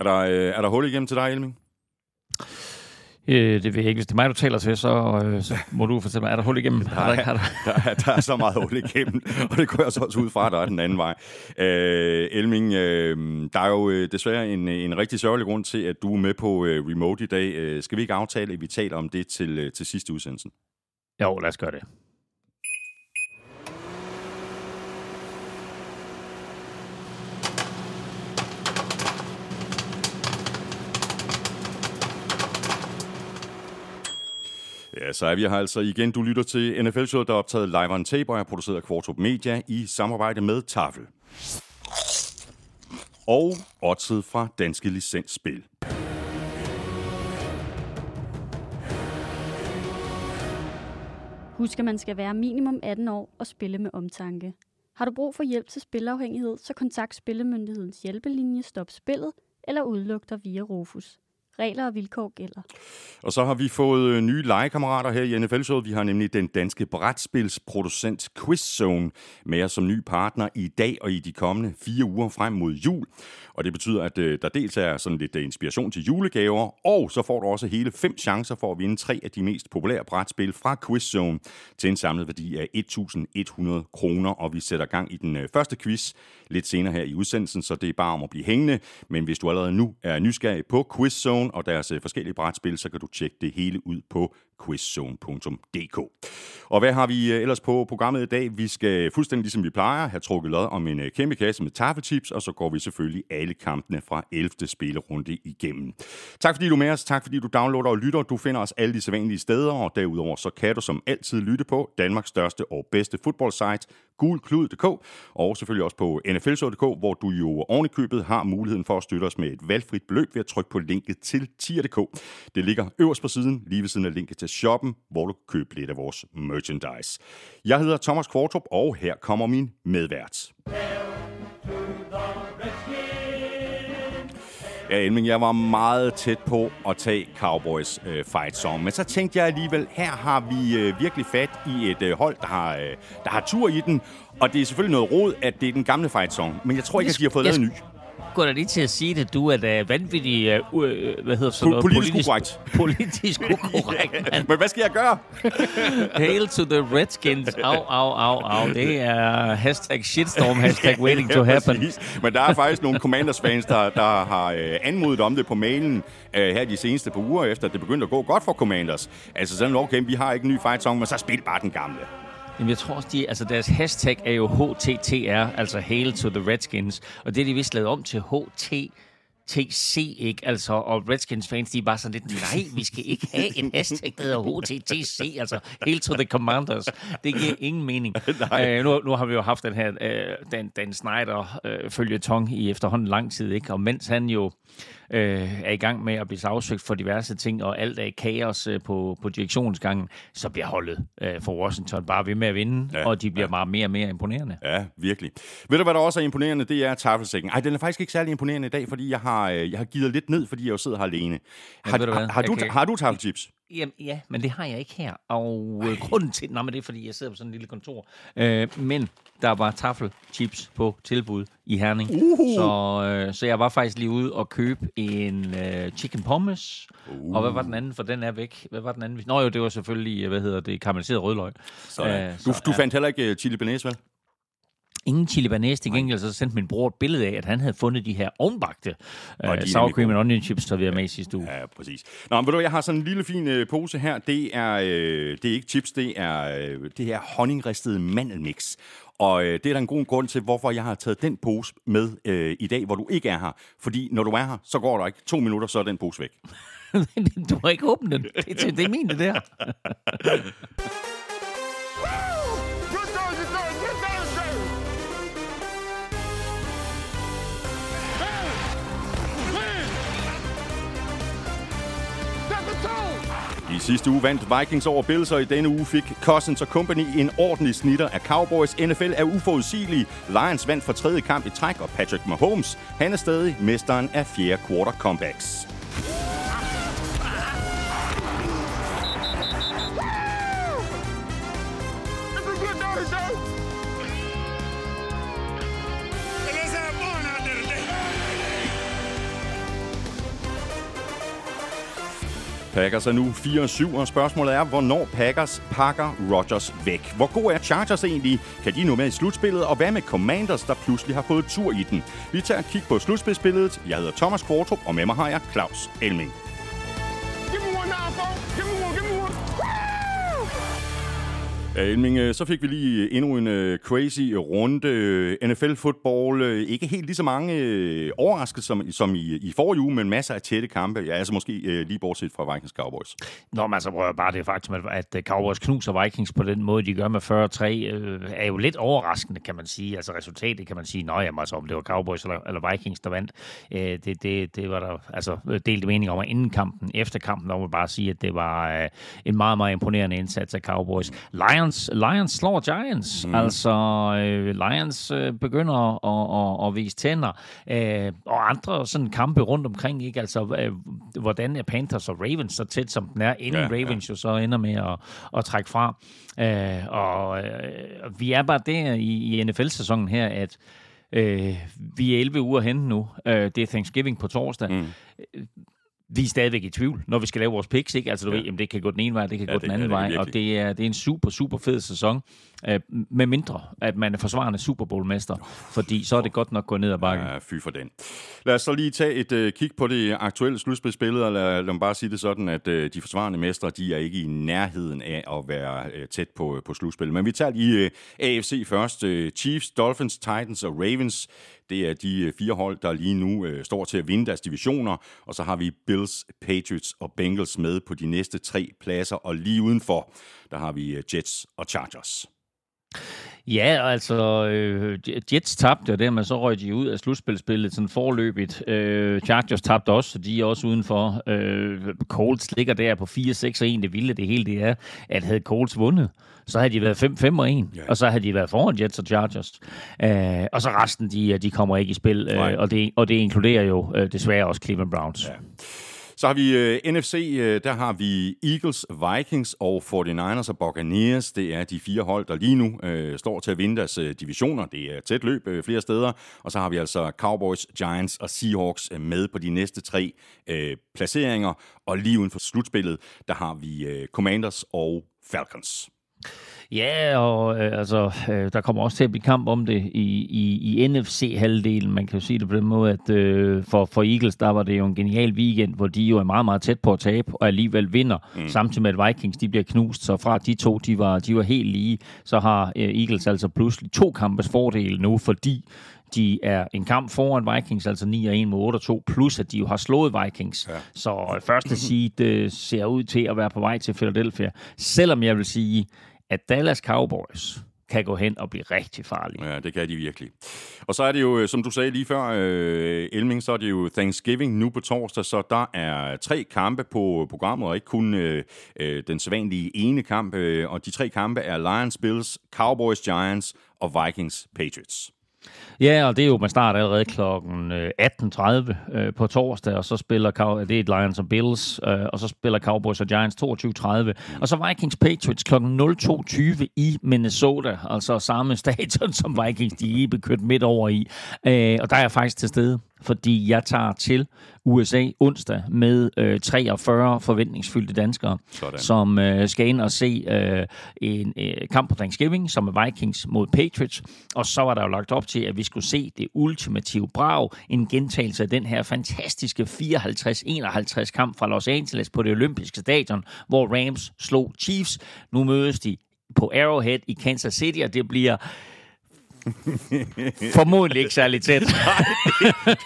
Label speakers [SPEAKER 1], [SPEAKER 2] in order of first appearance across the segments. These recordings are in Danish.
[SPEAKER 1] Er der, øh, er der hul igennem til dig, Elming?
[SPEAKER 2] Øh, det ved jeg ikke. Hvis det er mig, du taler til, så, øh, så må du fortælle mig, er der hul igennem?
[SPEAKER 1] Der er, der, der, der er så meget hul igennem, og det går jeg så også ud fra, at der er den anden vej. Øh, Elming, øh, der er jo øh, desværre en, en rigtig sørgelig grund til, at du er med på øh, remote i dag. Øh, skal vi ikke aftale, at vi taler om det til, øh, til sidste udsendelsen?
[SPEAKER 2] Jo, lad os gøre det.
[SPEAKER 1] Ja, så er vi her altså igen. Du lytter til NFL-showet, der er optaget live on tape og er produceret af Kvartrup Media i samarbejde med Tafel. Og oddset fra Danske Licensspil.
[SPEAKER 3] Husk, at man skal være minimum 18 år og spille med omtanke. Har du brug for hjælp til spilafhængighed, så kontakt Spillemyndighedens hjælpelinje Stop Spillet eller udluk dig via Rufus. Regler og vilkår gælder.
[SPEAKER 1] Og så har vi fået øh, nye legekammerater her i NFL-showet. Vi har nemlig den danske brætspilsproducent QuizZone med os som ny partner i dag og i de kommende fire uger frem mod jul. Og det betyder, at øh, der dels er sådan lidt øh, inspiration til julegaver, og så får du også hele fem chancer for at vinde tre af de mest populære brætspil fra QuizZone til en samlet værdi af 1.100 kroner. Og vi sætter gang i den første quiz lidt senere her i udsendelsen, så det er bare om at blive hængende. Men hvis du allerede nu er nysgerrig på QuizZone og deres øh, forskellige brætspil, så kan du tjekke det hele ud på quizzone.dk. Og hvad har vi øh, ellers på programmet i dag? Vi skal fuldstændig ligesom vi plejer have trukket lod om en øh, kæmpe kasse med taffeltips, og så går vi selvfølgelig alle kampene fra 11. spillerunde igennem. Tak fordi du er med os, tak fordi du downloader og lytter. Du finder os alle de sædvanlige steder, og derudover så kan du som altid lytte på Danmarks største og bedste fodboldsite, gulklud.dk, og selvfølgelig også på nflshow.dk, hvor du jo ovenikøbet har muligheden for at støtte os med et valgfrit beløb ved at trykke på linket til tier.dk. Det ligger øverst på siden, lige ved siden af linket til shoppen, hvor du kan købe lidt af vores merchandise. Jeg hedder Thomas Kvartrup, og her kommer min medvært. Ja, Elming, jeg var meget tæt på at tage Cowboys øh, fight song, men så tænkte jeg alligevel, her har vi øh, virkelig fat i et øh, hold, der har, øh, der har tur i den, og det er selvfølgelig noget råd, at det er den gamle fight song, men jeg tror ikke, at de har fået lavet en ny
[SPEAKER 2] går da lige til at sige det, du er da vanvittig, uh, uh, hvad hedder sådan
[SPEAKER 1] noget? Politisk, politisk ukorrekt.
[SPEAKER 2] Politisk ukorrekt,
[SPEAKER 1] ja, Men hvad skal jeg gøre?
[SPEAKER 2] Hail to the Redskins. Au, au, au, au. Det er hashtag shitstorm, hashtag waiting to happen.
[SPEAKER 1] ja, Men der er faktisk nogle Commanders-fans, der, der har uh, anmodet om det på mailen uh, her de seneste par uger, efter det begyndte at gå godt for Commanders. Altså sådan, okay, vi har ikke en ny fight song, men så spil bare den gamle.
[SPEAKER 2] Jamen, jeg tror også, de, altså deres hashtag er jo HTTR, altså Hail to the Redskins. Og det er de vist lavet om til HT TC, ikke? Altså, og Redskins fans, de er bare sådan lidt, nej, vi skal ikke have en hashtag, der hedder HTTC, altså Hail to the Commanders. Det giver ingen mening. Uh, nu, nu har vi jo haft den her, uh, Dan, Dan Snyder uh, følge tong i efterhånden lang tid, ikke? Og mens han jo øh, er i gang med at blive sagsøgt for diverse ting, og alt er i kaos øh, på, på direktionsgangen, så bliver holdet øh, for Washington bare ved med at vinde, ja, og de bliver ja. bare mere og mere imponerende.
[SPEAKER 1] Ja, virkelig. Ved du, hvad der også er imponerende? Det er tafelsækken. Ej, den er faktisk ikke særlig imponerende i dag, fordi jeg har, øh, jeg har givet lidt ned, fordi jeg jo sidder her alene. Har, ja, har, har, du, har du tafelchips?
[SPEAKER 2] Jamen, ja, men det har jeg ikke her. Og øh, grunden til... Nej, men det er, fordi jeg sidder på sådan en lille kontor. Øh, men der var taffelchips på tilbud i Herning. Uh. Så, øh, så jeg var faktisk lige ude og købe en øh, chicken pommes. Uh. Og hvad var den anden? For den er væk. Hvad var den anden? Nå jo, det var selvfølgelig, hvad hedder det, karamelliseret rødløg.
[SPEAKER 1] Så, øh, så, du, du fandt heller ikke uh, chili bearnaise, vel?
[SPEAKER 2] Ingen chili banæs. Til gengæld så sendte min bror et billede af, at han havde fundet de her ovenbagte uh, sour cream and onion chips, der vi har med i sidste uge.
[SPEAKER 1] Ja, præcis. Nå, men ved du, jeg har sådan en lille fin uh, pose her. Det er, uh, det er ikke chips, det er, uh, det er honningristede mandelmix. Og øh, det er der en god grund til, hvorfor jeg har taget den pose med øh, i dag, hvor du ikke er her. Fordi når du er her, så går der ikke to minutter, så er den pose væk.
[SPEAKER 2] du har ikke åbnet den. Det, det, det er min, det der.
[SPEAKER 1] I sidste uge vandt Vikings over Bills, og i denne uge fik Cousins og Company en ordentlig snitter af Cowboys. NFL er uforudsigelig. Lions vandt for tredje kamp i træk, og Patrick Mahomes, han er stadig mesteren af fjerde quarter comebacks. Packers er nu 4-7, og spørgsmålet er, hvornår Packers pakker Rodgers væk. Hvor god er Chargers egentlig? Kan de nu med i slutspillet? Og hvad med Commanders, der pludselig har fået tur i den? Vi tager et kig på slutspilsbilledet. Jeg hedder Thomas Kvartrup, og med mig har jeg Claus Elming. Elming, øh, så fik vi lige øh, endnu en øh, crazy runde. NFL-fodbold, ikke helt lige så mange overraskelser som, som i, i forrige uge, men masser af tætte kampe. Ja, altså måske lige bortset fra Vikings Cowboys.
[SPEAKER 2] Nå, men altså prøver bare det faktum, at, at Cowboys knuser Vikings på den måde, de gør med 43, er jo lidt overraskende, kan man sige. Altså resultatet kan man sige, nej, jamen, altså, om det var Cowboys eller, eller Vikings, der vandt. Det, det, det var der altså delte mening om at inden kampen. Efter kampen, der må man bare sige, at det var en meget, meget imponerende indsats af Cowboys. Lions Lions, Lions slår Giants. Mm. Altså, øh, Lions øh, begynder at, at, at vise tænder. Øh, og andre sådan kampe rundt omkring, ikke? Altså, øh, hvordan er Panthers og Ravens så tæt, som den er, inden ja, Ravens ja. jo så ender med at, at trække fra. Øh, og øh, vi er bare der i, i NFL-sæsonen her, at øh, vi er 11 uger hen nu. Øh, det er Thanksgiving på torsdag. Mm vi er stadigvæk i tvivl, når vi skal lave vores picks. Ikke? Altså, du ja. ved, jamen, det kan gå den ene vej, det kan ja, gå den anden vej. Og det er, det er en super, super fed sæson. Øh, med mindre, at man er forsvarende Super Bowl-mester. Fordi så er det godt nok gået ned ad bakken.
[SPEAKER 1] Ja, fy for den. Lad os så lige tage et uh, kig på det aktuelle slutspilsbillede, og lad, lad mig bare sige det sådan, at uh, de forsvarende mestre, de er ikke i nærheden af at være uh, tæt på, på slutspillet. Men vi tager lige uh, AFC først. Uh, Chiefs, Dolphins, Titans og Ravens. Det er de fire hold, der lige nu uh, står til at vinde deres divisioner. Og så har vi Bills, Patriots og Bengals med på de næste tre pladser. Og lige udenfor, der har vi Jets og Chargers.
[SPEAKER 2] Ja, altså øh, Jets tabte, og dermed så røg de ud af slutspilsspillet sådan forløbigt. Øh, Chargers tabte også, så de er også udenfor. Øh, Colts ligger der på 4-6 og 1. Det vilde det hele det er, at havde Colts vundet, så havde de været 5-5 og 1, ja. og så havde de været foran Jets og Chargers. Øh, og så resten, de, de kommer ikke i spil, øh, og, det, og det inkluderer jo øh, desværre også Cleveland Browns. Ja.
[SPEAKER 1] Så har vi øh, NFC, øh, der har vi Eagles, Vikings og 49ers og Buccaneers. Det er de fire hold, der lige nu øh, står til at vinde deres øh, divisioner. Det er tæt løb øh, flere steder. Og så har vi altså Cowboys, Giants og Seahawks øh, med på de næste tre øh, placeringer. Og lige uden for slutspillet, der har vi øh, Commanders og Falcons.
[SPEAKER 2] Ja, og øh, altså, øh, der kommer også til at blive kamp om det i, i, i NFC-halvdelen. Man kan jo sige det på den måde, at øh, for, for Eagles, der var det jo en genial weekend, hvor de jo er meget, meget tæt på at tabe, og alligevel vinder, mm. samtidig med at Vikings de bliver knust. Så fra de to, de var, de var helt lige, så har øh, Eagles altså pludselig to kampes fordel nu, fordi de er en kamp foran Vikings, altså 9 og 1 mod 8 og 2, plus at de jo har slået Vikings. Ja. Så første seed øh, ser ud til at være på vej til Philadelphia. Selvom jeg vil sige, at Dallas Cowboys kan gå hen og blive rigtig farlige.
[SPEAKER 1] Ja, det kan de virkelig. Og så er det jo, øh, som du sagde lige før, øh, Elming, så er det jo Thanksgiving nu på torsdag, så der er tre kampe på øh, programmet, og ikke kun øh, øh den sædvanlige ene kamp. Øh, og de tre kampe er Lions, Bills, Cowboys, Giants og Vikings, Patriots.
[SPEAKER 2] Ja, og det er jo, man starter allerede kl. 18.30 øh, øh, på torsdag, og så spiller det er Lions og Bills, øh, og så spiller Cowboys og Giants 22.30, og så Vikings Patriots kl. 02.20 i Minnesota, altså samme stadion som Vikings, de er kørt midt over i, øh, og der er jeg faktisk til stede fordi jeg tager til USA onsdag med øh, 43 forventningsfyldte danskere, Sådan. som øh, skal ind og se øh, en øh, kamp på Thanksgiving, som er Vikings mod Patriots. Og så var der jo lagt op til, at vi skulle se det ultimative brag, en gentagelse af den her fantastiske 54-51 kamp fra Los Angeles på det olympiske stadion, hvor Rams slog Chiefs. Nu mødes de på Arrowhead i Kansas City, og det bliver Formodentlig ikke særlig tæt.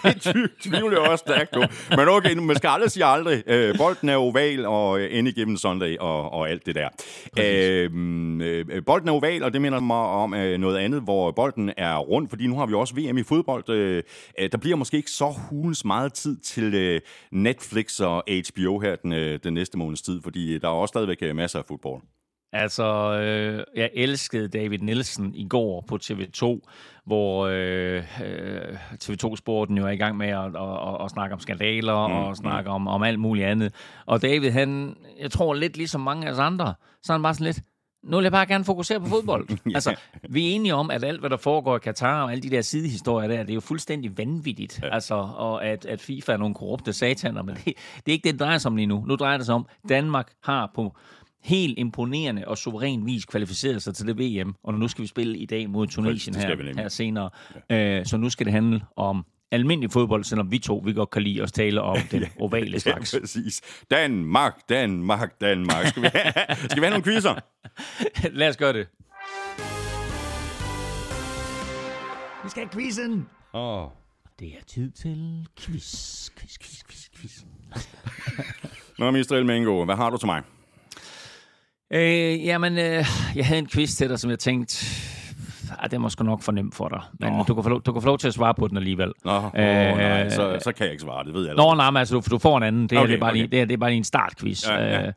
[SPEAKER 1] Nej, det tvivler jeg også stærkt på. Men okay, man skal aldrig sige aldrig. Øh, bolden er oval og øh, end igennem Sunday og, og alt det der. Øhm, øh, bolden er oval, og det minder mig om øh, noget andet, hvor bolden er rund, fordi nu har vi også VM i fodbold. Øh, øh, der bliver måske ikke så hulens meget tid til øh, Netflix og HBO her den, øh, den næste måneds tid, fordi der er også stadigvæk øh, masser af fodbold.
[SPEAKER 2] Altså, øh, jeg elskede David Nielsen i går på TV2, hvor øh, øh TV2-sporten jo er i gang med at, at, at, at snakke om skandaler mm, og snakke mm. om, om alt muligt andet. Og David, han, jeg tror lidt ligesom mange af os andre, så han bare sådan lidt, Nu vil jeg bare gerne fokusere på fodbold. ja. Altså, vi er enige om, at alt, hvad der foregår i Katar og alle de der sidehistorier der, det er jo fuldstændig vanvittigt. Ja. Altså, og at, at FIFA er nogle korrupte sataner, men det, det er ikke det, det drejer sig om lige nu. Nu drejer det sig om, Danmark har på helt imponerende og suveræn vis kvalificeret sig til det VM, og nu skal vi spille i dag mod Tunesien her, her senere. Ja. Øh, så nu skal det handle om almindelig fodbold, selvom vi to vi godt kan lide at tale om den ovale slags.
[SPEAKER 1] ja, præcis. Danmark, Danmark, Danmark. Skal vi have, skal vi have nogle quizzer?
[SPEAKER 2] Lad os gøre det.
[SPEAKER 4] Vi skal have quizzen.
[SPEAKER 1] Åh. Oh.
[SPEAKER 2] Det er tid til quiz, quiz, quiz, quiz, quiz.
[SPEAKER 1] Nå, Mr. Elmengo, hvad har du til mig?
[SPEAKER 2] Øh, jamen, øh, jeg havde en quiz til dig, som jeg tænkte, ah, det er måske nok for nemt for dig. Men du kan, få lov, du kan få lov til at svare på den alligevel.
[SPEAKER 1] Nå, øh, nej, så, så kan jeg ikke svare, det ved jeg.
[SPEAKER 2] Nå, nej, men altså, du, du får en anden. Det, okay, det, er, bare okay. lige, det, er, det er bare lige en startquiz. Ja, ja. Øh,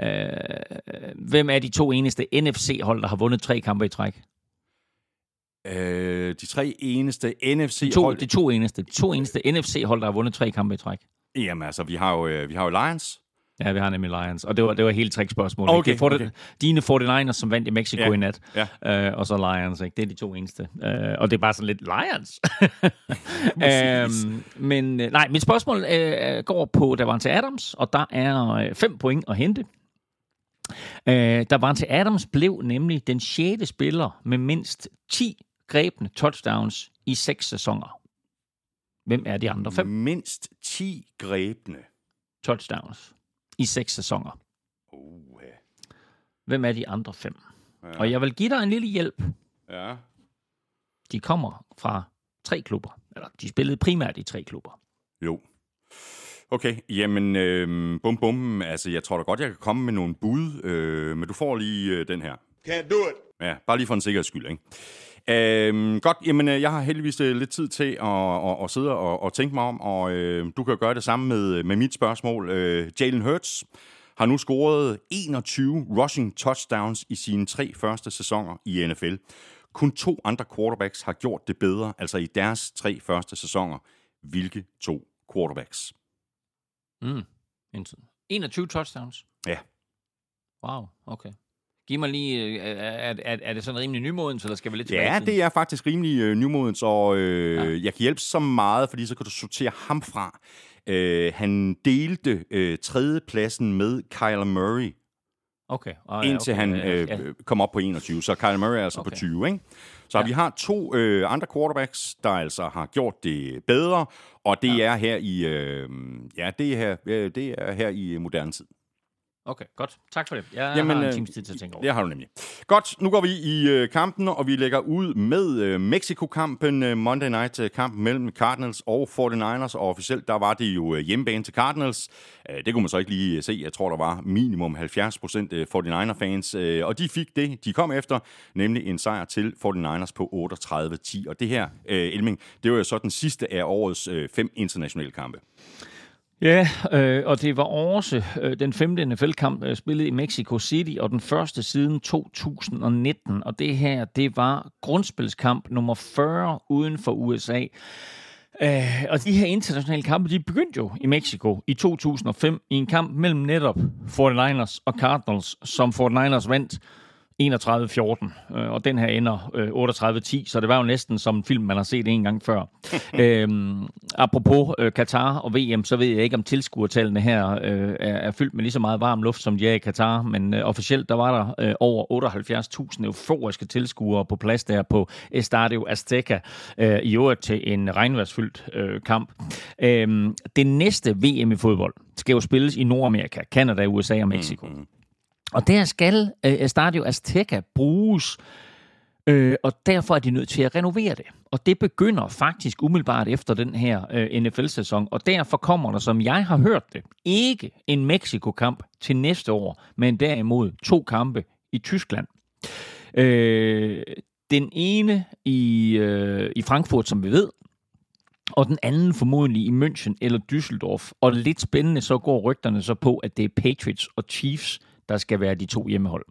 [SPEAKER 2] øh, hvem er de to eneste NFC-hold, der har vundet tre kampe i træk?
[SPEAKER 1] Øh, de tre eneste
[SPEAKER 2] NFC-hold... De to eneste, de to eneste NFC-hold, der har vundet tre kampe i træk.
[SPEAKER 1] Jamen altså, vi har jo, øh, vi har jo Lions,
[SPEAKER 2] Ja, vi har nemlig Lions. Og det var, det var helt trickspørgsmål. Okay, okay. Det, dine 49ers, som vandt i Mexico
[SPEAKER 1] ja,
[SPEAKER 2] i nat, ja. øh, og så Lions. Ikke? Det er de to eneste. Øh, og det er bare sådan lidt Lions. øhm, men øh, nej, mit spørgsmål øh, går på Davante Adams, og der er øh, fem point at hente. Øh, Davante Adams blev nemlig den sjette spiller med mindst 10 grebne touchdowns i seks sæsoner. Hvem er de andre fem?
[SPEAKER 1] Mindst 10 grebne
[SPEAKER 2] touchdowns i seks sæsoner.
[SPEAKER 1] Uh.
[SPEAKER 2] Hvem er de andre fem? Ja. Og jeg vil give dig en lille hjælp.
[SPEAKER 1] Ja.
[SPEAKER 2] De kommer fra tre klubber. Eller de spillede primært i tre klubber.
[SPEAKER 1] Jo. Okay, jamen øh, bum bum. Altså, jeg tror da godt, jeg kan komme med nogle bud, øh, men du får lige øh, den her.
[SPEAKER 4] Can't do it.
[SPEAKER 1] Ja, bare lige for en sikkerheds skyld, ikke? Øhm, godt, jamen øh, jeg har heldigvis øh, lidt tid til at, at, at sidde og, og tænke mig om, og øh, du kan gøre det samme med, med mit spørgsmål. Øh, Jalen Hurts har nu scoret 21 rushing touchdowns i sine tre første sæsoner i NFL. Kun to andre quarterbacks har gjort det bedre, altså i deres tre første sæsoner. Hvilke to quarterbacks?
[SPEAKER 2] Mm. 21 touchdowns?
[SPEAKER 1] Ja.
[SPEAKER 2] Wow, okay. Giv mig lige, øh, er, er, er det sådan rimelig nymodens, eller skal vi lidt tilbage
[SPEAKER 1] Ja, det er faktisk rimelig øh, nymodens, og øh, ja. jeg kan hjælpe så meget, fordi så kan du sortere ham fra. Øh, han delte øh, tredjepladsen med Kyler Murray,
[SPEAKER 2] Okay.
[SPEAKER 1] Oh, ja, indtil okay. han øh, ja. kom op på 21. Så Kyler Murray er altså okay. på 20, ikke? Så ja. vi har to øh, andre quarterbacks, der altså har gjort det bedre, og det ja. er her i øh, ja, det er her, det er her i moderne tid.
[SPEAKER 2] Okay, godt. Tak for det. Jeg Jamen, har en øh, times tid til at tænke over.
[SPEAKER 1] Det har du nemlig. Godt, nu går vi i øh, kampen, og vi lægger ud med øh, Mexico-kampen, øh, Monday Night-kampen mellem Cardinals og 49ers, og officielt der var det jo øh, hjemmebane til Cardinals. Øh, det kunne man så ikke lige øh, se. Jeg tror, der var minimum 70 procent øh, 49er-fans, øh, og de fik det, de kom efter, nemlig en sejr til 49ers på 38-10. Og det her, øh, Elming, det var jo så den sidste af årets øh, fem internationale kampe.
[SPEAKER 2] Ja, øh, og det var også øh, den femte NFL-kamp øh, spillet i Mexico City, og den første siden 2019. Og det her, det var grundspilskamp nummer 40 uden for USA. Øh, og de her internationale kampe, de begyndte jo i Mexico i 2005 i en kamp mellem netop 49ers og Cardinals, som 49ers vandt 31-14, øh, og den her ender øh, 38-10, så det var jo næsten som en film, man har set en gang før. øhm, apropos øh, Katar og VM, så ved jeg ikke, om tilskuertallene her øh, er, er fyldt med lige så meget varm luft, som de er i Katar, men øh, officielt der var der øh, over 78.000 euforiske tilskuere på plads der på Estadio Azteca, øh, i øvrigt til en regnværsfyldt øh, kamp. Øh, det næste VM i fodbold skal jo spilles i Nordamerika, Kanada, USA og Mexico. Mm-hmm. Og der skal øh, øh, Stadio Azteca bruges, øh, og derfor er de nødt til at renovere det. Og det begynder faktisk umiddelbart efter den her øh, NFL-sæson, og derfor kommer der, som jeg har hørt det, ikke en Mexico-kamp til næste år, men derimod to kampe i Tyskland. Øh, den ene i, øh, i Frankfurt, som vi ved, og den anden formodentlig i München eller Düsseldorf. Og lidt spændende, så går rygterne så på, at det er Patriots og Chiefs, der skal være de to hjemmehold.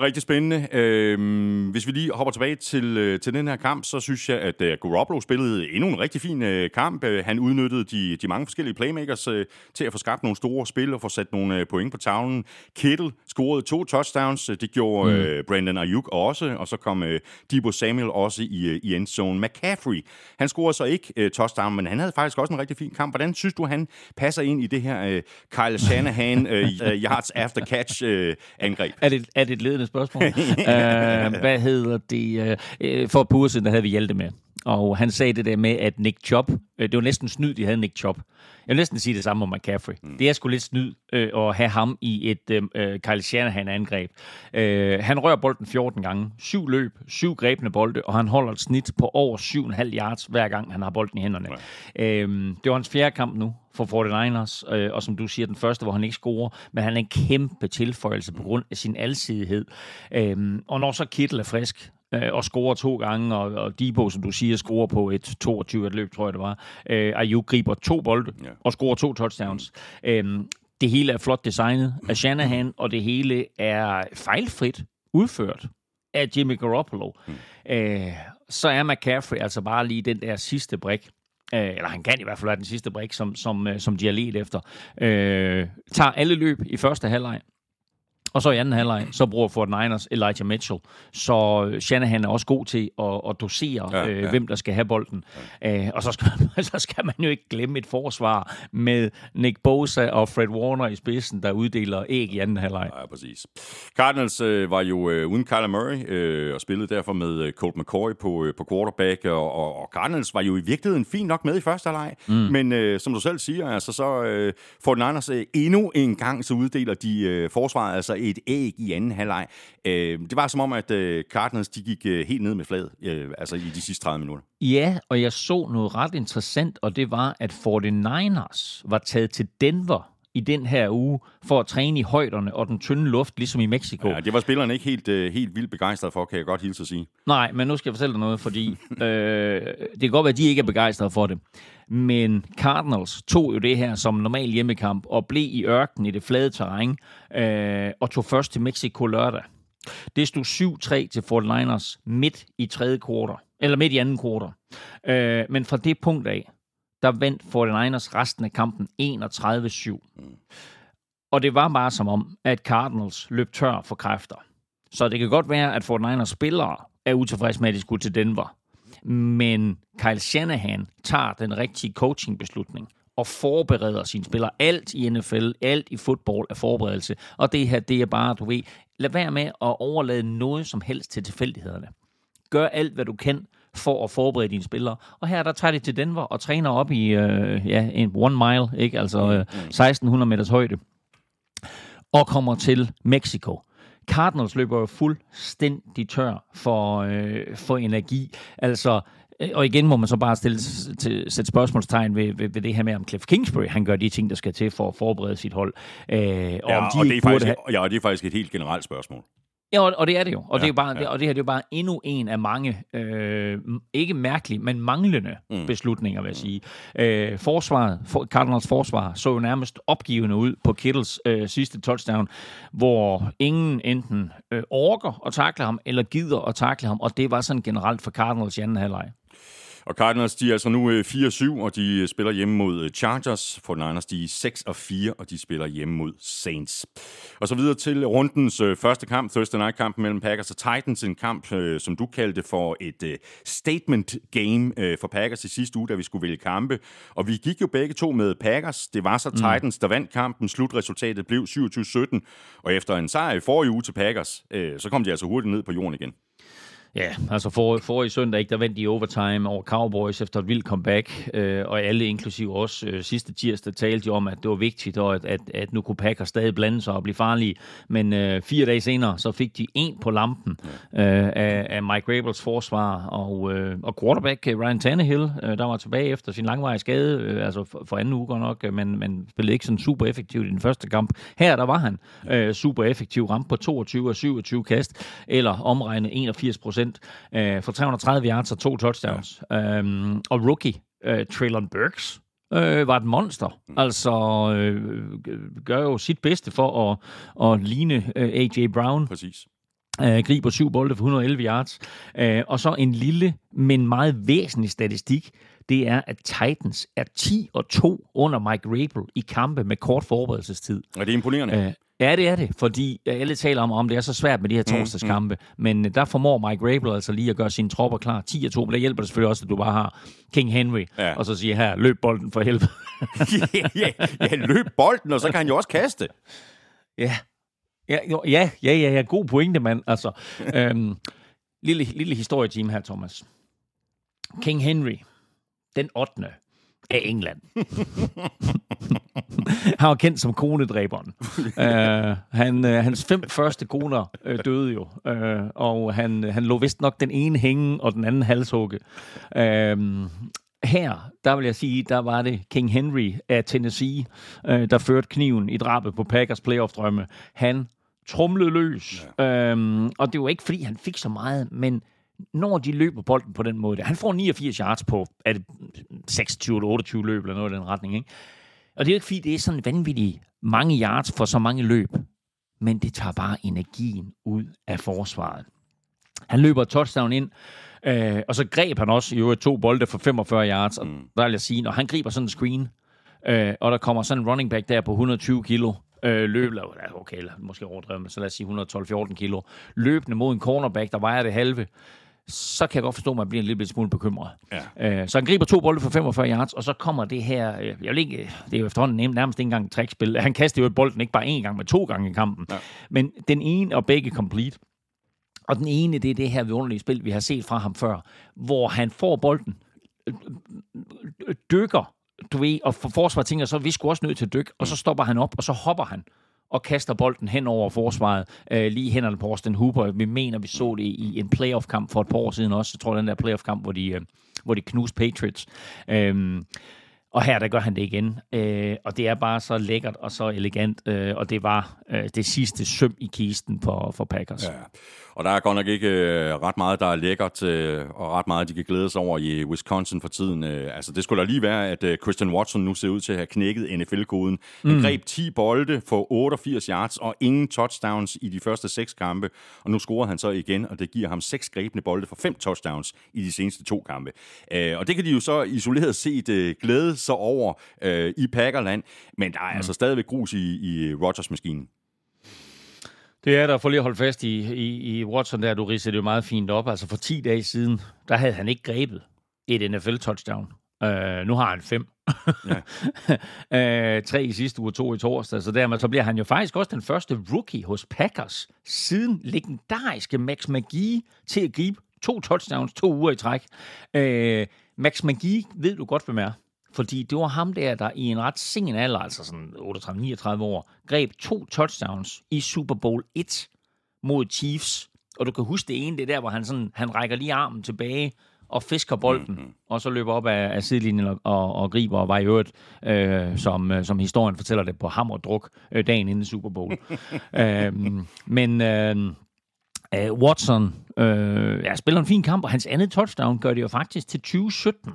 [SPEAKER 1] Rigtig spændende. Øhm, hvis vi lige hopper tilbage til, øh, til den her kamp, så synes jeg, at uh, Garoppolo spillede endnu en rigtig fin uh, kamp. Uh, han udnyttede de, de mange forskellige playmakers uh, til at få skabt nogle store spil og få sat nogle uh, point på tavlen. Kittle scorede to touchdowns. Det gjorde mm. uh, Brandon Ayuk også, og så kom uh, Debo Samuel også i, uh, i endzone. McCaffrey, han scorede så ikke uh, touchdown, men han havde faktisk også en rigtig fin kamp. Hvordan synes du, han passer ind i det her uh, Kyle Shanahan uh, yards after catch uh, angreb?
[SPEAKER 2] Er det, er det et ledende spørgsmål. uh, hvad hedder det? Uh, for et par siden, der havde vi Hjalte med. Og han sagde det der med, at Nick Chubb, det var næsten snyd, de havde Nick Chubb. Jeg vil næsten sige det samme om McCaffrey. Mm. Det er sgu lidt snyd øh, at have ham i et øh, Kyle Shanahan-angreb. Øh, han rører bolden 14 gange. Syv løb, syv grebne bolde, og han holder et snit på over 7,5 yards, hver gang han har bolden i hænderne. Ja. Øh, det var hans fjerde kamp nu for 49ers, øh, og som du siger, den første, hvor han ikke scorer, men han er en kæmpe tilføjelse på grund af sin alsidighed. Øh, og når så Kittel er frisk, øh, og scorer to gange, og, og Debo, som du siger, scorer på et 22 et løb, tror jeg det var. Øh, Ayuk griber to bolde ja. og scorer to touchdowns. Mm. Øh, det hele er flot designet af Shanahan, og det hele er fejlfrit udført af Jimmy Garoppolo. Mm. Øh, så er McCaffrey altså bare lige den der sidste brik. Øh, eller han kan i hvert fald være den sidste brik, som, som, øh, som de har let efter. Øh, tager alle løb i første halvleg og så i anden halvleg, så bruger Fort Niners Elijah Mitchell. Så Shanahan er også god til at, at dosere, ja, øh, ja. hvem der skal have bolden. Ja. Øh, og så skal, man, så skal man jo ikke glemme et forsvar med Nick Bosa og Fred Warner i spidsen, der uddeler æg i anden halvleg.
[SPEAKER 1] Ja, præcis. Cardinals øh, var jo øh, uden Kyler Murray øh, og spillede derfor med øh, Colt McCoy på, øh, på quarterback, og, og, og Cardinals var jo i virkeligheden fint nok med i første halvleg. Mm. Men øh, som du selv siger, altså, så øh, Fort Niners øh, endnu en gang så uddeler de øh, forsvaret altså et æg i anden halvleg. Øh, det var som om, at øh, Cardinals de gik øh, helt ned med fladet, øh, altså i de sidste 30 minutter.
[SPEAKER 2] Ja, og jeg så noget ret interessant, og det var, at 49ers var taget til Denver i den her uge for at træne i højderne og den tynde luft, ligesom i Mexico.
[SPEAKER 1] Ja, det var spillerne ikke helt, uh, helt vildt begejstrede for, kan jeg godt hilse at sige.
[SPEAKER 2] Nej, men nu skal jeg fortælle dig noget, fordi øh, det kan godt være, at de ikke er begejstrede for det. Men Cardinals tog jo det her som normal hjemmekamp og blev i ørkenen i det flade terræn øh, og tog først til Mexico lørdag. Det stod 7-3 til 49ers midt i tredje kvartal, eller midt i anden kvartal. Øh, men fra det punkt af, der vandt 49ers resten af kampen 31-7. Og det var bare som om, at Cardinals løb tør for kræfter. Så det kan godt være, at 49ers spillere er utilfredse med, at de skulle til Denver. Men Kyle Shanahan tager den rigtige coachingbeslutning og forbereder sine spillere. Alt i NFL, alt i fodbold er forberedelse. Og det her, det er bare, du ved, lad være med at overlade noget som helst til tilfældighederne. Gør alt, hvad du kan for at forberede dine spillere. Og her der tager de til Denver og træner op i øh, ja, en one mile, ikke? altså øh, 1600 meters højde, og kommer til Mexico. Cardinals løber jo fuldstændig tør for, øh, for energi. Altså, øh, og igen må man så bare stille, til, sætte spørgsmålstegn ved, ved, ved det her med, om Cliff Kingsbury han gør de ting, der skal til for at forberede sit hold.
[SPEAKER 1] Øh, og ja, om de og, det er faktisk, have... ja, og det er faktisk et helt generelt spørgsmål.
[SPEAKER 2] Ja, og, og det er det jo. Og, ja, det, er bare, ja. det, og det her det er jo bare endnu en af mange, øh, ikke mærkelige, men manglende mm. beslutninger, vil jeg sige. Øh, forsvaret, for, Cardinals forsvar, så jo nærmest opgivende ud på Kittles øh, sidste touchdown, hvor ingen enten øh, orker at takle ham, eller gider at takle ham, og det var sådan generelt for Cardinals i anden halvleg.
[SPEAKER 1] Og Cardinals, de er altså nu 4-7, øh, og de øh, spiller hjemme mod øh, Chargers. For Niners, de er 6-4, og de spiller hjemme mod Saints. Og så videre til rundens første kamp, Thursday Night kamp mellem Packers og Titans. En kamp, som du kaldte for et statement game for Packers i sidste uge, da vi skulle vælge kampe. Og vi gik jo begge to med Packers. Det var så mm. Titans, der vandt kampen. Slutresultatet blev 27-17. Og efter en sejr i forrige uge til Packers, så kom de altså hurtigt ned på jorden igen.
[SPEAKER 2] Ja, altså for, for i søndag, ikke, der vandt de overtime over Cowboys efter et vildt comeback, øh, og alle, inklusive os, øh, sidste tirsdag talte de om, at det var vigtigt, og at, at, at nu kunne Packers stadig blande sig og blive farlige. Men øh, fire dage senere, så fik de en på lampen øh, af, af Mike Rabels forsvar, og, øh, og quarterback øh, Ryan Tannehill, øh, der var tilbage efter sin langvarige skade, øh, altså for, for anden uge godt nok, øh, men, men spillede ikke sådan super effektivt i den første kamp. Her, der var han øh, super effektiv, ramt på 22 og 27 kast, eller omregnet 81 procent procent øh, for 330 yards og to touchdowns. Ja. Øhm, og rookie, øh, Traylon Burks, øh, var et monster. Mm. Altså øh, gør jo sit bedste for at, at ligne øh, A.J. Brown.
[SPEAKER 1] Præcis.
[SPEAKER 2] Øh, griber syv bolde for 111 yards. Øh, og så en lille, men meget væsentlig statistik, det er, at Titans er 10 og 2 under Mike Rabel i kampe med kort forberedelsestid.
[SPEAKER 1] Og det er imponerende.
[SPEAKER 2] Øh, ja, det er det, fordi alle taler om, om det er så svært med de her torsdagskampe, mm, mm. men øh, der formår Mike Rabel altså lige at gøre sine tropper klar. 10 og 2, men der hjælper det selvfølgelig også, at du bare har King Henry,
[SPEAKER 1] Ja.
[SPEAKER 2] og så siger her, løb bolden for helvede.
[SPEAKER 1] ja, ja, løb bolden, og så kan han jo også kaste.
[SPEAKER 2] Ja. Ja, jo, ja, ja, ja, ja, god pointe, mand. Altså, øhm, lille, lille historieteam her, Thomas. King Henry, den 8. af England. han var kendt som konedræberen. uh, han, uh, hans fem første koner uh, døde jo, uh, og han, han lå vist nok den ene hænge og den anden halshugge. Uh, her, der vil jeg sige, der var det King Henry af Tennessee, øh, der førte kniven i drabet på Packers playoff-drømme. Han trumlede løs, ja. øhm, og det var ikke, fordi han fik så meget, men når de løber bolden på den måde, han får 89 yards på, er det 26 eller 28 løb, eller noget i den retning, ikke? Og det er jo ikke, fordi det er sådan vanvittigt mange yards for så mange løb, men det tager bare energien ud af forsvaret. Han løber touchdown ind, øh, og så greb han også i øvrigt to bolde for 45 yards. Og der vil jeg sige, når han griber sådan en screen, øh, og der kommer sådan en running back der på 120 kilo, øh, løb, okay, måske overdrevet, men så lad os sige 112-14 kilo, løbende mod en cornerback, der vejer det halve, så kan jeg godt forstå, at man bliver en lille smule bekymret.
[SPEAKER 1] Ja.
[SPEAKER 2] Øh, så han griber to bolde for 45 yards, og så kommer det her, øh, jeg vil ikke, det er jo efterhånden nærmest ikke engang et trækspil. Han kaster jo bolden ikke bare én gang, men to gange i kampen.
[SPEAKER 1] Ja.
[SPEAKER 2] Men den ene og begge complete. Og den ene, det er det her vidunderlige spil, vi har set fra ham før, hvor han får bolden, øh, øh, dykker, du ved, og for forsvaret tænker så, vi skulle også nødt til at dykke, og så stopper han op, og så hopper han og kaster bolden hen over forsvaret, øh, lige hænderne på Austin Hooper. Vi mener, vi så det i en playoff-kamp for et par år siden også. Jeg tror, den der playoff-kamp, hvor de, øh, hvor de knuste Patriots. Øhm, og her, der gør han det igen. Øh, og det er bare så lækkert og så elegant. Øh, og det var øh, det sidste søm i kisten for, for Packers.
[SPEAKER 1] Ja. Og der er godt nok ikke øh, ret meget, der er lækkert, øh, og ret meget, de kan glæde sig over i Wisconsin for tiden. Øh, altså, det skulle da lige være, at øh, Christian Watson nu ser ud til at have knækket NFL-koden. Han mm. greb 10 bolde for 88 yards og ingen touchdowns i de første seks kampe. Og nu scorer han så igen, og det giver ham seks grebne bolde for fem touchdowns i de seneste to kampe. Øh, og det kan de jo så isoleret set øh, glæde sig over øh, i Packerland. Men der er mm. altså stadigvæk grus i, i Rodgers-maskinen.
[SPEAKER 2] Det er der for lige at holde fast i, i, i Watson der, du ridser det jo meget fint op. Altså for 10 dage siden, der havde han ikke grebet et NFL-touchdown. Uh, nu har han fem. Ja. uh, tre i sidste uge, to i torsdag. Så dermed så bliver han jo faktisk også den første rookie hos Packers, siden legendariske Max McGee til at gribe to touchdowns to uger i træk. Uh, Max McGee ved du godt, hvem er. Fordi det var ham der, der i en ret sen alder, altså sådan 38-39 år, greb to touchdowns i Super Bowl 1 mod Chiefs. Og du kan huske det ene, det er der, hvor han, sådan, han rækker lige armen tilbage og fisker bolden, mm-hmm. og så løber op af, af sidelinjen og, og, og griber, og var i øvrigt, øh, som, øh, som historien fortæller det, på ham og druk øh, dagen inden Super Bowl. øhm, men øh, øh, Watson øh, ja, spiller en fin kamp, og hans andet touchdown gør det jo faktisk til 2017.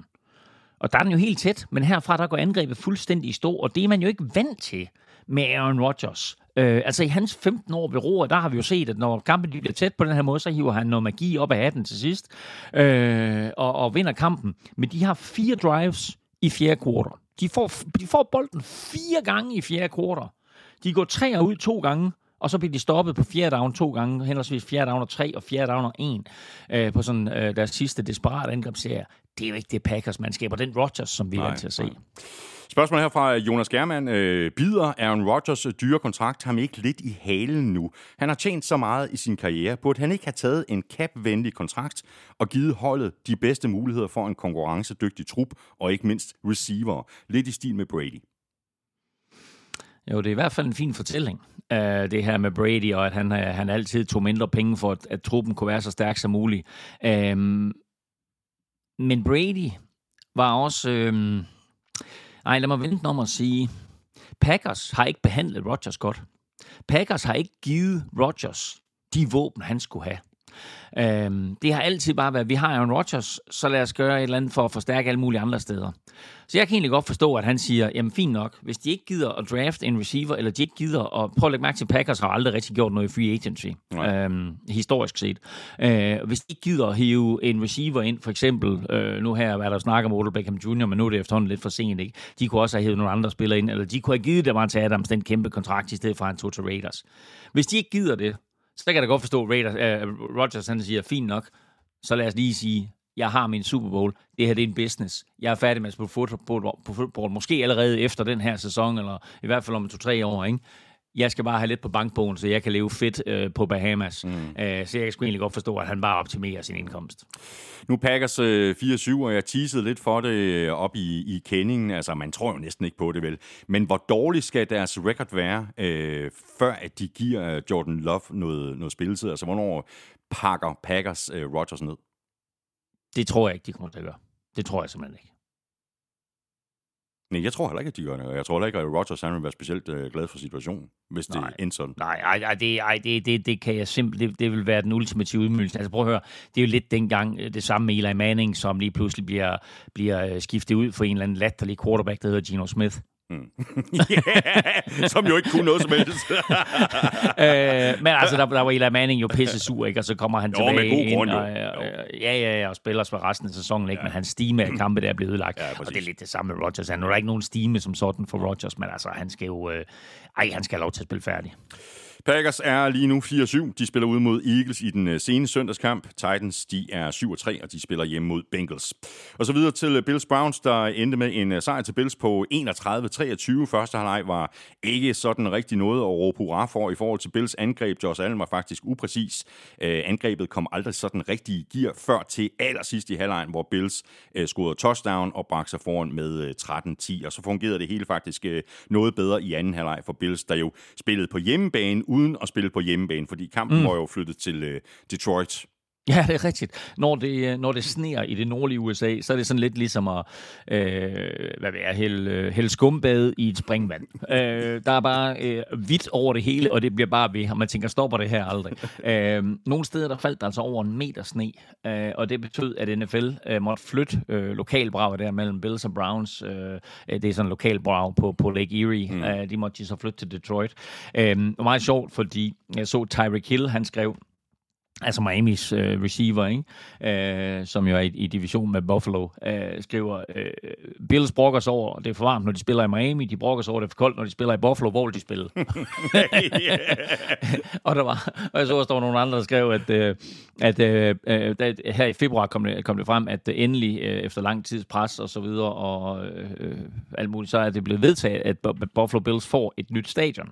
[SPEAKER 2] Og der er den jo helt tæt, men herfra der går angrebet fuldstændig i stå, og det er man jo ikke vant til med Aaron Rodgers. Øh, altså i hans 15 år ved roer, der har vi jo set, at når kampen bliver tæt på den her måde, så hiver han noget magi op af hatten til sidst, øh, og, og vinder kampen. Men de har fire drives i fjerde kvartal. De får, de får bolden fire gange i fjerde kvartal. De går tre ud to gange, og så bliver de stoppet på fjerde down to gange, henholdsvis fjerde down og tre og fjerde down og en, øh, på sådan øh, deres sidste desperat angrebsserie. Det er jo ikke det Packers mandskab, og den Rodgers, som vi er vant til at se. Nej.
[SPEAKER 1] Spørgsmål her fra Jonas Germann. Øh, bider Aaron Rodgers dyre kontrakt ham ikke lidt i halen nu? Han har tjent så meget i sin karriere. Burde han ikke have taget en cap-venlig kontrakt og givet holdet de bedste muligheder for en konkurrencedygtig trup, og ikke mindst receiver? Lidt i stil med Brady.
[SPEAKER 2] Jo, det er i hvert fald en fin fortælling, uh, det her med Brady, og at han, uh, han altid tog mindre penge for, at, at truppen kunne være så stærk som muligt. Uh, men Brady var også... Uh, ej, lad mig vente om at sige, Packers har ikke behandlet Rodgers godt. Packers har ikke givet Rodgers de våben, han skulle have. Øhm, det har altid bare været, vi har Aaron Rodgers, så lad os gøre et eller andet for at forstærke alle mulige andre steder. Så jeg kan egentlig godt forstå, at han siger, jamen fint nok, hvis de ikke gider at draft en receiver, eller de ikke gider at prøve at lægge mærke til, Packers har aldrig rigtig gjort noget i free agency, øhm, historisk set. Øh, hvis de ikke gider at hive en receiver ind, for eksempel, øh, nu her er der snak om Odell Beckham Jr., men nu er det efterhånden lidt for sent, ikke? De kunne også have hævet nogle andre spillere ind, eller de kunne have givet Davante Adams den kæmpe kontrakt, i stedet for at han tog til Raiders. Hvis de ikke gider det, så kan jeg da godt forstå, at Raiders, uh, Rodgers han siger, fint nok, så lad os lige sige, jeg har min Super Bowl, det her det er en business. Jeg er færdig med at spille fodbold, på fodbold, måske allerede efter den her sæson, eller i hvert fald om to-tre år, ikke? Jeg skal bare have lidt på bankbogen, så jeg kan leve fedt øh, på Bahamas. Mm. Øh, så jeg kan sgu egentlig godt forstå, at han bare optimerer sin indkomst.
[SPEAKER 1] Nu Packers øh, 4-7, og jeg teasede lidt for det øh, op i, i kendingen. Altså, man tror jo næsten ikke på det, vel? Men hvor dårligt skal deres record være, øh, før at de giver Jordan Love noget, noget spilletid? Altså, hvornår pakker Packers øh, Rodgers ned?
[SPEAKER 2] Det tror jeg ikke, de kommer til at gøre. Det tror jeg simpelthen ikke.
[SPEAKER 1] Nej, jeg tror heller ikke, at de gør det. Jeg tror heller ikke, at Rodgers han vil være specielt øh, glad for situationen, hvis det
[SPEAKER 2] nej.
[SPEAKER 1] endte sådan.
[SPEAKER 2] Nej, ej, ej, det, ej det, det, det kan jeg simpelthen... Det, det vil være den ultimative udmyldelse. Altså prøv at høre, det er jo lidt dengang øh, det samme med Eli Manning, som lige pludselig bliver, bliver øh, skiftet ud for en eller anden latterlig quarterback, der hedder Geno Smith. Mm.
[SPEAKER 1] yeah, som jo ikke kunne noget som helst.
[SPEAKER 2] øh, men altså, der, der var Eli Manning jo pisse sur, ikke? Og så kommer han jo, tilbage
[SPEAKER 1] med god grund,
[SPEAKER 2] ind, og, og, ja, ja, ja, og spiller for resten af sæsonen, ikke? Ja. Men hans stime af kampe, der er blevet ødelagt. Ja, og det er lidt det samme med Rodgers. Han er ikke nogen stime som sådan for Rodgers, men altså, han skal jo... Øh, ej, han skal have lov til at spille færdig.
[SPEAKER 1] Packers er lige nu 4-7. De spiller ud mod Eagles i den øh, sene søndagskamp. Titans de er 7-3, og de spiller hjemme mod Bengals. Og så videre til øh, Bills Browns, der endte med en øh, sejr til Bills på 31-23. Første halvleg var ikke sådan rigtig noget at råbe hurra for i forhold til Bills angreb. Josh Allen var faktisk upræcis. angrebet kom aldrig sådan rigtig i gear før til allersidst i halvlejen, hvor Bills scorede touchdown og bragte sig foran med 13-10. Og så fungerede det hele faktisk noget bedre i anden halvleg for Bills, der jo spillede på hjemmebane uden at spille på hjemmebane, fordi kampen mm. var jo flyttet til uh, Detroit.
[SPEAKER 2] Ja, det er rigtigt. Når det, øh, når det sneer i det nordlige USA, så er det sådan lidt ligesom at øh, hvad vil jeg, hælde, øh, hælde skumbade i et springvand. øh, der er bare øh, hvidt over det hele, og det bliver bare ved, og man tænker, stopper det her aldrig. øh, nogle steder, der faldt der altså over en meter sne, øh, og det betød, at NFL øh, måtte flytte øh, lokalbraget der mellem Bills og Browns. Øh, det er sådan en lokalbrav på, på Lake Erie. Mm. Øh, de måtte de så flytte til Detroit. Øh, meget sjovt, fordi jeg så Tyreek Hill, han skrev, altså Miamis øh, receiver, ikke? Øh, som jo er i, i division med Buffalo, øh, skriver, øh, Bills brokker sig over, det er for varmt, når de spiller i Miami, de brokker sig over, det er for koldt, når de spiller i Buffalo, hvor vil de spille? og, der var, og jeg så også, der var nogle andre, der skrev, at, øh, at øh, der, her i februar kom det, kom det frem, at øh, endelig, øh, efter lang tids pres og så videre, og øh, alt muligt, så er det blevet vedtaget, at Buffalo Bills får et nyt stadion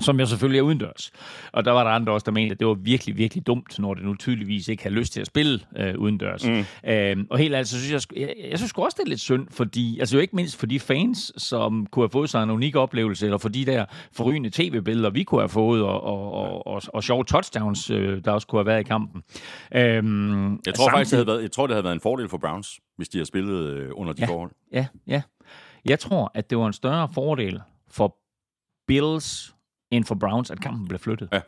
[SPEAKER 2] som jo selvfølgelig er udendørs. Og der var der andre også, der mente, at det var virkelig, virkelig dumt, når det nu tydeligvis ikke har lyst til at spille øh, udendørs. Mm. Øhm, og helt altså, synes jeg, jeg, jeg synes også, det er lidt synd, fordi, altså jo ikke mindst for de fans, som kunne have fået sig en unik oplevelse, eller for de der forrygende tv-billeder, vi kunne have fået, og, og, og, og, og sjove touchdowns, øh, der også kunne have været i kampen.
[SPEAKER 1] Øhm, jeg tror faktisk, det havde været, jeg tror, det havde været en fordel for Browns, hvis de havde spillet øh, under de
[SPEAKER 2] ja,
[SPEAKER 1] forhold.
[SPEAKER 2] Ja, ja. Jeg tror, at det var en større fordel for Bills end for Browns, at kampen blev flyttet. Ja.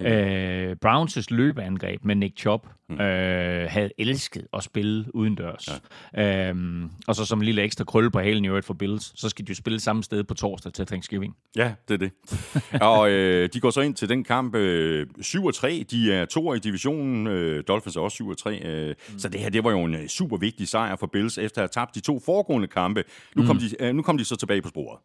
[SPEAKER 2] Øh, Browns' løbeangreb med Nick Chubb mm. øh, havde elsket at spille udendørs. Ja. Øhm, og så som en lille ekstra krølle på halen i øvrigt for Bills, så skal de jo spille samme sted på torsdag til Thanksgiving.
[SPEAKER 1] Ja, det er det. og øh, de går så ind til den kamp øh, 7-3. De er to i divisionen. Øh, Dolphins er også 7-3. Øh, mm. Så det her, det var jo en øh, super vigtig sejr for Bills, efter at have tabt de to foregående kampe. Nu, mm. kom de, øh, nu kom de så tilbage på sporet.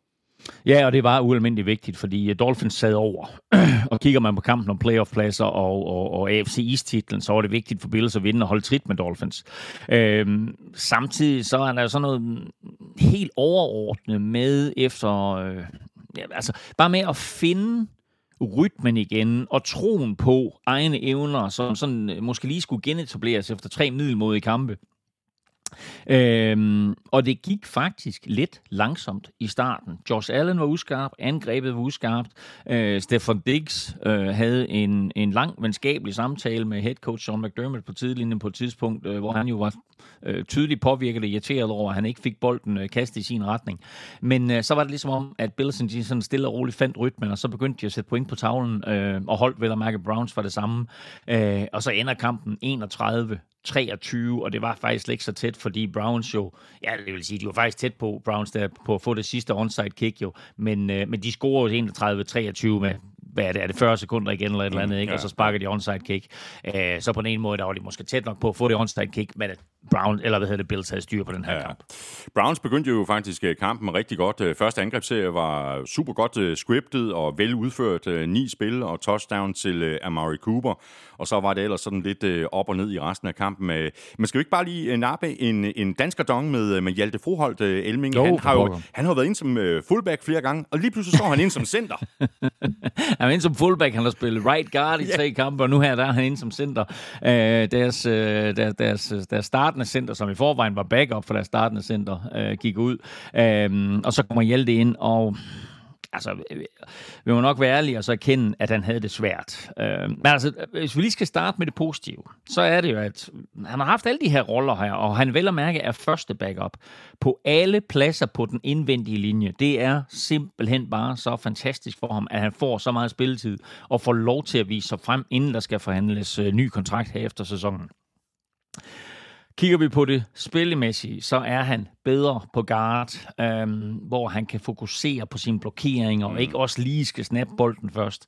[SPEAKER 2] Ja, og det var ualmindeligt vigtigt, fordi øh, Dolphins sad over. og kigger man på kampen om playoff-pladser og, og, og AFC East-titlen, så var det vigtigt for Bills at vinde og holde trit med Dolphins. Øhm, samtidig så er der sådan noget helt overordnet med efter... Øh, ja, altså, bare med at finde rytmen igen, og troen på egne evner, som sådan, øh, måske lige skulle genetableres efter tre middelmodige kampe. Øhm, og det gik faktisk lidt langsomt i starten. Josh Allen var uskarp, angrebet var uskarpt. Øh, Stefan Diggs øh, havde en, en lang venskabelig samtale med head coach Sean McDermott på tidligere på et tidspunkt, øh, hvor han jo var øh, tydeligt påvirket og irriteret over, at han ikke fik bolden øh, kastet i sin retning. Men øh, så var det ligesom om, at Billson de sådan stille og roligt fandt rytmen, og så begyndte de at sætte point på tavlen, øh, og holdt vel at mærke Browns for det samme. Øh, og så ender kampen 31 23, og det var faktisk ikke så tæt, fordi Browns jo, ja, det vil sige, de var faktisk tæt på Browns der, på at få det sidste onside kick jo, men, øh, men de scorede 31-23 med hvad er det, er det 40 sekunder igen eller et eller andet, ikke? Ja. og så sparker de onside kick. Uh, så på den ene måde, der var de måske tæt nok på at få det onside kick, men Brown, eller hvad hedder det, Bills havde styr på den her ja. kamp.
[SPEAKER 1] Browns begyndte jo faktisk øh, kampen rigtig godt. Øh, første angrebsserie var super godt scriptet og vel udført. Ni spil og touchdown til Amari Cooper. Og så var det ellers sådan lidt op og ned i resten af kampen. Men skal vi ikke bare lige nappe en, en dansker dong med, med Hjalte Froholt Elming? Jo, han, har jo, han har været ind som fullback flere gange, og lige pludselig står han ind som center.
[SPEAKER 2] han er inde som fullback, han har spillet right guard i tre kampe, og nu her der er han inde som center. Uh, deres, deres, deres, deres startende center, som i forvejen var backup for deres startende center, øh, gik ud. Øh, og så kommer Hjalte ind, og altså, vi må nok være ærlige og så erkende, at han havde det svært. Øh, men altså, hvis vi lige skal starte med det positive, så er det jo, at han har haft alle de her roller her, og han vel at mærke er første backup på alle pladser på den indvendige linje. Det er simpelthen bare så fantastisk for ham, at han får så meget spilletid og får lov til at vise sig frem, inden der skal forhandles øh, ny kontrakt her efter sæsonen. Kigger vi på det spillemæssige, så er han bedre på guard, øhm, hvor han kan fokusere på sine blokeringer, og mm. ikke også lige skal snappe bolden først.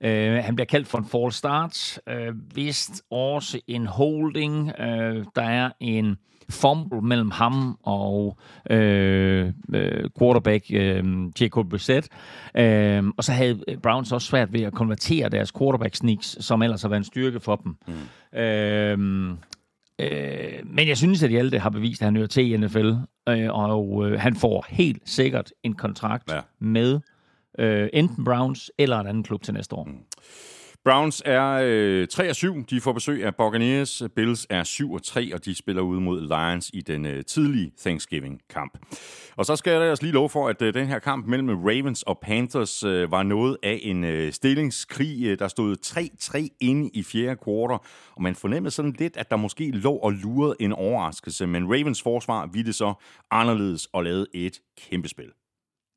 [SPEAKER 2] Øh, han bliver kaldt for en fall start, øh, vist også en holding. Øh, der er en fumble mellem ham og øh, øh, quarterback øh, Jacob Brissett. Øh, og så havde Browns også svært ved at konvertere deres quarterback sneaks, som ellers har været en styrke for dem. Mm. Øh, Øh, men jeg synes, at Hjalte har bevist, at han hører til i NFL, øh, og øh, han får helt sikkert en kontrakt ja. med øh, enten Browns eller en anden klub til næste år. Mm.
[SPEAKER 1] Browns er øh, 3 og 7. De får besøg af Buccaneers. Bills er 7 og 3, og de spiller ud mod Lions i den øh, tidlige Thanksgiving-kamp. Og så skal jeg også lige love for, at øh, den her kamp mellem Ravens og Panthers øh, var noget af en øh, stillingskrig. Øh, der stod 3-3 inde i fjerde kvartal, og man fornemmede sådan lidt, at der måske lå og lurede en overraskelse. Men Ravens forsvar ville så anderledes og lavede et kæmpe spil.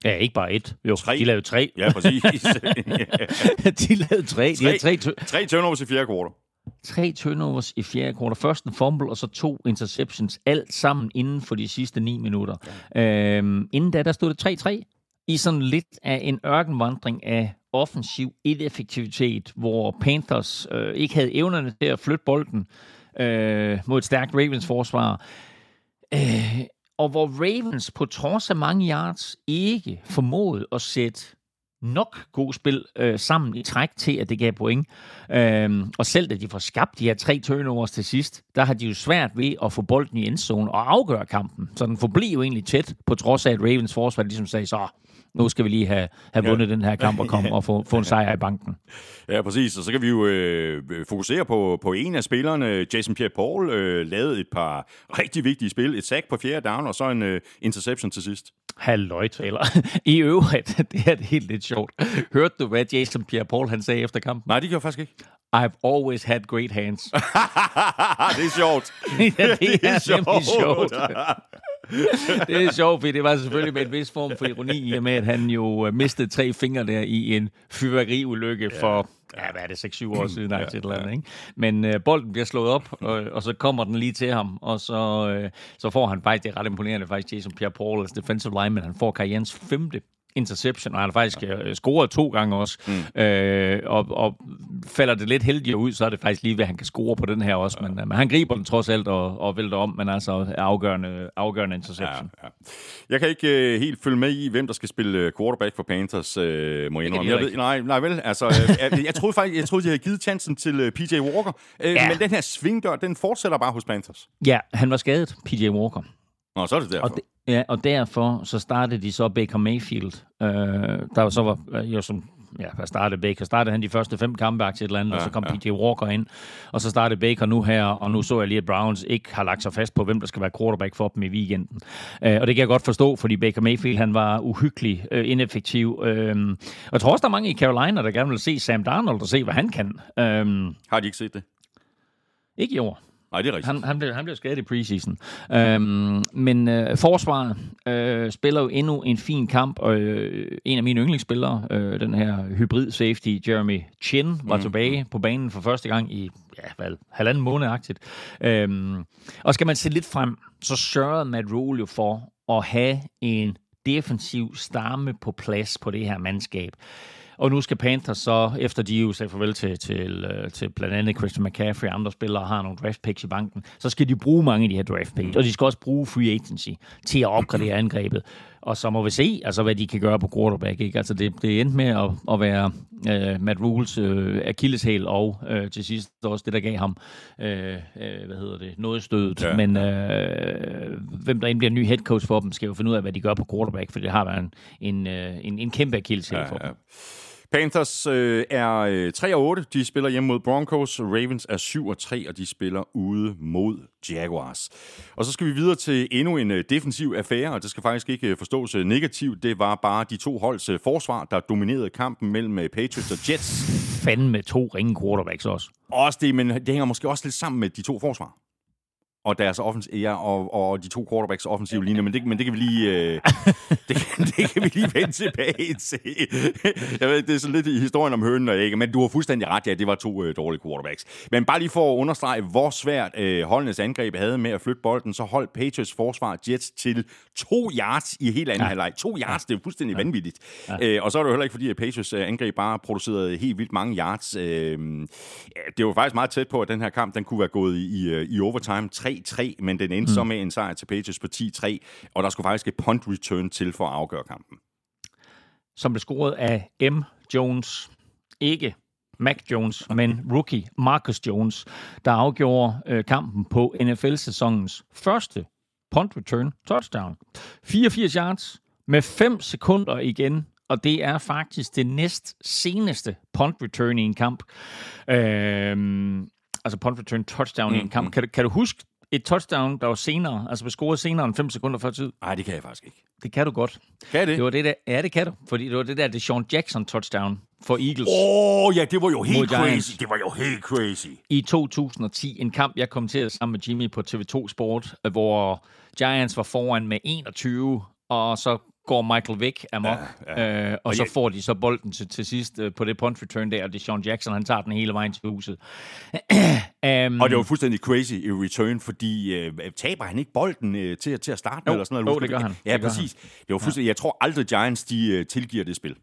[SPEAKER 2] Ja, ikke bare et. Jo,
[SPEAKER 1] tre.
[SPEAKER 2] de lavede tre.
[SPEAKER 1] Ja, præcis.
[SPEAKER 2] de lavede tre. De tre,
[SPEAKER 1] tre, tre turnovers i fjerde kvartal.
[SPEAKER 2] Tre turnovers i fjerde kvartal. Først en fumble, og så to interceptions. Alt sammen inden for de sidste ni minutter. Ja. Øhm, inden da, der stod det 3-3 i sådan lidt af en ørkenvandring af offensiv ineffektivitet, hvor Panthers øh, ikke havde evnerne til at flytte bolden øh, mod et stærkt Ravens forsvar. Øh, og hvor Ravens på trods af mange yards ikke formåede at sætte nok god spil øh, sammen i træk til, at det gav point. Øhm, og selv da de får skabt de her tre turnovers til sidst, der har de jo svært ved at få bolden i endzone og afgøre kampen. Så den forbliver jo egentlig tæt, på trods af, at Ravens forsvar ligesom sagde, så nu skal vi lige have, have vundet ja. den her kamp og komme og få, få en sejr i banken.
[SPEAKER 1] Ja, præcis. Og så kan vi jo øh, fokusere på, på en af spillerne. Jason Pierre-Paul øh, lavede et par rigtig vigtige spil. Et sack på fjerde down, og så en øh, interception til sidst.
[SPEAKER 2] Halløj, Taylor. I øvrigt, det er det helt lidt sjovt. Hørte du, hvad Jason Pierre-Paul han sagde efter kampen?
[SPEAKER 1] Nej, det gør jeg faktisk ikke.
[SPEAKER 2] I've always had great hands.
[SPEAKER 1] det er sjovt.
[SPEAKER 2] ja, det er, det er sjovt. sjovt. det er sjovt, fordi det var selvfølgelig med en vis form for ironi, med at han jo øh, mistede tre fingre der i en fyrværkeriulykke ja. for ja, hvad er det, 6-7 år siden, ja, et eller andet, ikke? Men øh, bolden bliver slået op, og, og så kommer den lige til ham, og så, øh, så får han faktisk, det er ret imponerende faktisk, Jason Pierre-Paul, altså defensive lineman, han får karrierens femte interception, og han har faktisk ja. Øh, scoret to gange også. Mm. Øh, og, og falder det lidt heldigere ud, så er det faktisk lige ved, at han kan score på den her også. Ja. Men, øh, men han griber den trods alt og, og vælter om, men altså afgørende, afgørende interception. Ja, ja.
[SPEAKER 1] Jeg kan ikke uh, helt følge med i, hvem der skal spille quarterback for Panthers, uh, må jeg indrømme. Jeg ved, nej, nej vel, altså, jeg, jeg troede faktisk, jeg troede, de havde givet chancen til uh, PJ Walker, uh, ja. men den her svingdør, den fortsætter bare hos Panthers.
[SPEAKER 2] Ja, han var skadet, PJ Walker.
[SPEAKER 1] Nå, så er det derfor.
[SPEAKER 2] Og det, ja, og derfor så startede de så Baker Mayfield, øh, der så var øh, jo som ja, hvad startede Baker? Startede han de første fem kampe til et eller andet, ja, og så kom ja. PJ Walker ind, og så startede Baker nu her, og nu så jeg lige, at Browns ikke har lagt sig fast på, hvem der skal være quarterback for dem i weekenden. Øh, og det kan jeg godt forstå, fordi Baker Mayfield, han var uhyggelig øh, ineffektiv. Øh, og jeg tror også, der er mange i Carolina, der gerne vil se Sam Darnold og se, hvad han kan. Øh,
[SPEAKER 1] har de ikke set det?
[SPEAKER 2] Ikke i år.
[SPEAKER 1] Nej, det er rigtigt.
[SPEAKER 2] Han, han, blev, han blev skadet i preseason. Øhm, men øh, forsvaret øh, spiller jo endnu en fin kamp, og øh, en af mine yndlingsspillere, øh, den her hybrid safety, Jeremy Chin, var mm. tilbage på banen for første gang i ja, hvad, halvanden måned-agtigt. Øhm, og skal man se lidt frem, så sørgede Matt Rule jo for at have en defensiv stamme på plads på det her mandskab. Og nu skal Panthers så, efter de jo sagde farvel til, til, øh, til blandt andet Christian McCaffrey og andre spillere, har nogle draft picks i banken, så skal de bruge mange af de her draft picks. Og de skal også bruge free agency til at opgradere angrebet. Og så må vi se, altså, hvad de kan gøre på quarterback. Ikke? Altså, det, det endte med at, at være uh, Matt Rules uh, akilleshæl og uh, til sidst også det, der gav ham uh, uh, hvad hedder det, noget stødet. Ja. Men uh, hvem der end bliver ny head coach for dem, skal jo finde ud af, hvad de gør på quarterback, for det har været en, en, en, en kæmpe akilleshæl ja, for dem.
[SPEAKER 1] Panthers øh, er øh, 3 og 8. De spiller hjemme mod Broncos. Ravens er 7 og 3, og de spiller ude mod Jaguars. Og så skal vi videre til endnu en øh, defensiv affære, og det skal faktisk ikke øh, forstås øh, negativt. Det var bare de to holds øh, forsvar, der dominerede kampen mellem øh, Patriots og Jets.
[SPEAKER 2] Fanden med to ringe quarterbacks også.
[SPEAKER 1] Også det, men det hænger måske også lidt sammen med de to forsvar og deres offens ja, og, og de to quarterbacks offensive linjer, men det, men det kan vi lige øh, det, det kan vi lige vende tilbage til. Jeg ved, det er sådan lidt i historien om hønen og ikke, men du har fuldstændig ret, ja, det var to øh, dårlige quarterbacks. Men bare lige for at understrege, hvor svært øh, holdenes angreb havde med at flytte bolden, så holdt Patriots forsvar Jets til to yards i helt anden ja. halvleg. To yards, det er fuldstændig ja. vanvittigt. Ja. Øh, og så er det jo heller ikke fordi, at Patriots øh, angreb bare producerede helt vildt mange yards. Øh, det var faktisk meget tæt på, at den her kamp den kunne være gået i, i, i overtime. 3-3, men den endte mm. så med en sejr til Patriots på 10-3, og der skulle faktisk et punt return til for at afgøre kampen.
[SPEAKER 2] Som blev scoret af M. Jones. Ikke Mac Jones, men rookie Marcus Jones, der afgjorde øh, kampen på NFL-sæsonens første punt return touchdown. 84 yards med 5 sekunder igen, og det er faktisk det næst seneste punt return i en kamp. Øhm, altså punt return touchdown mm, i en kamp. Mm. Kan, kan du huske et touchdown, der var senere, altså blev scoret senere end 5 sekunder før tid?
[SPEAKER 1] Nej, det kan jeg faktisk ikke.
[SPEAKER 2] Det kan du godt.
[SPEAKER 1] Kan det?
[SPEAKER 2] det, var det der, ja, det kan du. Fordi det var det der, det Sean Jackson touchdown for Eagles.
[SPEAKER 1] Åh, oh, ja, det var jo helt crazy. Det var jo helt crazy.
[SPEAKER 2] I 2010, en kamp, jeg kommenterede sammen med Jimmy på TV2 Sport, hvor Giants var foran med 21, og så går Michael Vick amok, ja, ja. Øh, og, og så jeg... får de så bolden til, til sidst øh, på det punt return der, og det er Sean Jackson, han tager den hele vejen til huset.
[SPEAKER 1] um, og det var fuldstændig crazy i return, fordi øh, taber han ikke bolden øh, til, til at starte med,
[SPEAKER 2] jo,
[SPEAKER 1] eller sådan
[SPEAKER 2] noget? Jo, det gør han.
[SPEAKER 1] Ja,
[SPEAKER 2] det
[SPEAKER 1] præcis. Han. Det var fuldstændig, ja. Jeg tror aldrig Giants, de øh, tilgiver det spil.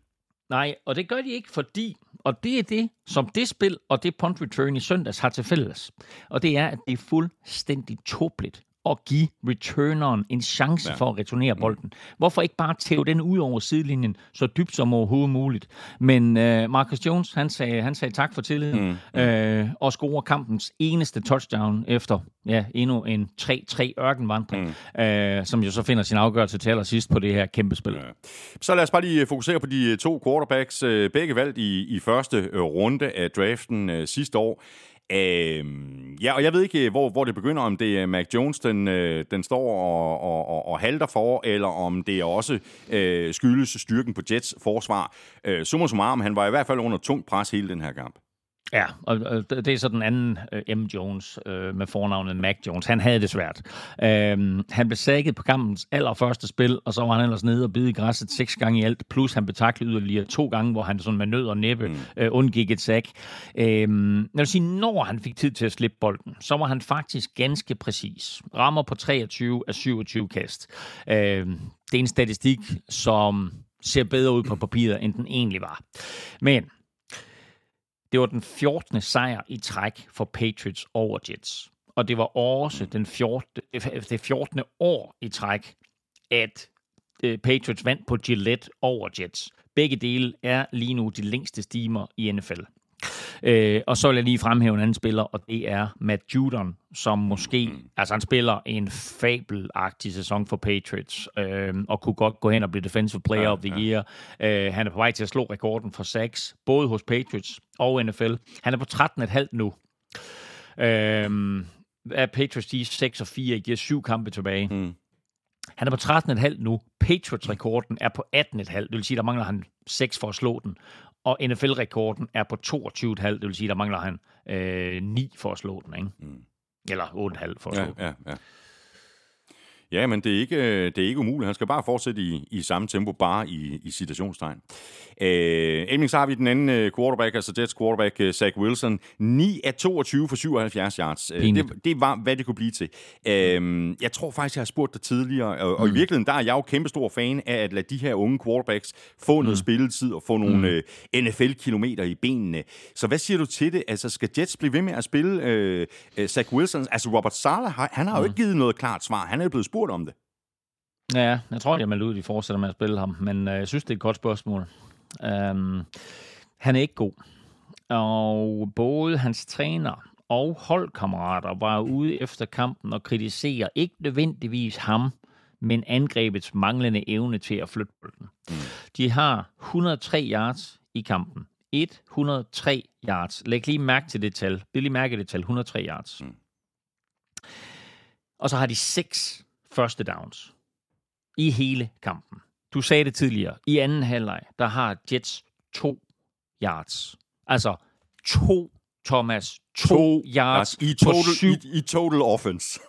[SPEAKER 2] Nej, og det gør de ikke, fordi, og det er det, som det spil og det punt return i søndags har til fælles, og det er, at det er fuldstændig tåbeligt at give returneren en chance ja. for at returnere mm. bolden. Hvorfor ikke bare tæve den ud over sidelinjen så dybt som overhovedet muligt? Men uh, Marcus Jones, han sagde, han sagde tak for tilliden mm. uh, og scorer kampens eneste touchdown efter ja, endnu en 3-3 ørkenvandring, mm. uh, som jo så finder sin afgørelse til allersidst på det her kæmpe spil. Ja.
[SPEAKER 1] Så lad os bare lige fokusere på de to quarterbacks, begge valgt i, i første runde af draften sidste år. Øhm, ja, og jeg ved ikke, hvor, hvor det begynder, om det er Mac Jones, den, øh, den står og, og, og, og halter for, eller om det også øh, skyldes styrken på Jets forsvar. Øh, summa summarum, han var i hvert fald under tungt pres hele den her kamp.
[SPEAKER 2] Ja, og det er så den anden uh, M. Jones uh, med fornavnet Mac Jones. Han havde det svært. Uh, han blev sækket på kampens allerførste spil, og så var han ellers nede og bide i græsset seks gange i alt, plus han betaklede yderligere to gange, hvor han sådan med nød og næppe mm. uh, undgik et sæk. Uh, jeg vil sige, når han fik tid til at slippe bolden, så var han faktisk ganske præcis. Rammer på 23 af 27 kast. Uh, det er en statistik, som ser bedre ud på papiret, end den egentlig var. Men det var den 14. sejr i træk for Patriots over Jets. Og det var også den 14, det 14. år i træk, at øh, Patriots vandt på Gillette over Jets. Begge dele er lige nu de længste stimer i NFL. Øh, og så vil jeg lige fremhæve en anden spiller, og det er Matt Judon, som måske, mm. altså han spiller en fabelagtig sæson for Patriots, øh, og kunne godt gå hen og blive Defensive Player ja, of the ja. Year. Øh, han er på vej til at slå rekorden for sacks, både hos Patriots og NFL. Han er på 13,5 nu. Øh, er Patriots de 6 og 4, giver syv kampe tilbage. Mm. Han er på 13,5 nu. Patriots-rekorden er på 18,5. Det vil sige, der mangler han 6 for at slå den. Og NFL-rekorden er på 22,5. Det vil sige, der mangler han øh, 9 for at slå den. Ikke? Mm. Eller 8,5 for at slå
[SPEAKER 1] ja,
[SPEAKER 2] den.
[SPEAKER 1] Ja, ja. Men det er ikke, øh, det er ikke umuligt. Han skal bare fortsætte i, i samme tempo, bare i, i citationstegn. Øh, endelig så har vi den anden øh, quarterback, altså Jets quarterback, uh, Zach Wilson. 9 af 22 for 77 yards. Det, det var, hvad det kunne blive til. Øh, jeg tror faktisk, jeg har spurgt dig tidligere, og, mm. og i mm. virkeligheden, der er jeg jo kæmpestor fan af at lade de her unge quarterbacks få noget mm. spilletid og få nogle mm. NFL-kilometer i benene. Så hvad siger du til det? Altså, skal Jets blive ved med at spille uh, Zach Wilson? Altså, Robert Sala, han har jo mm. ikke givet noget klart svar. Han er jo blevet spurgt spurgt om det.
[SPEAKER 2] Ja, jeg tror, har meldt ud, at de fortsætter med at spille ham, men øh, jeg synes, det er et godt spørgsmål. Um, han er ikke god. Og både hans træner og holdkammerater var ude efter kampen og kritiserer ikke nødvendigvis ham, men angrebets manglende evne til at flytte bolden. Mm. De har 103 yards i kampen. 103 yards. Læg lige mærke til det tal. Bliv lige mærke det tal. 103 yards. Mm. Og så har de 6 første downs i hele kampen. Du sagde det tidligere. I anden halvleg, der har Jets to yards. Altså to, Thomas, to, to yards
[SPEAKER 1] i total, på syv, i, i total offense.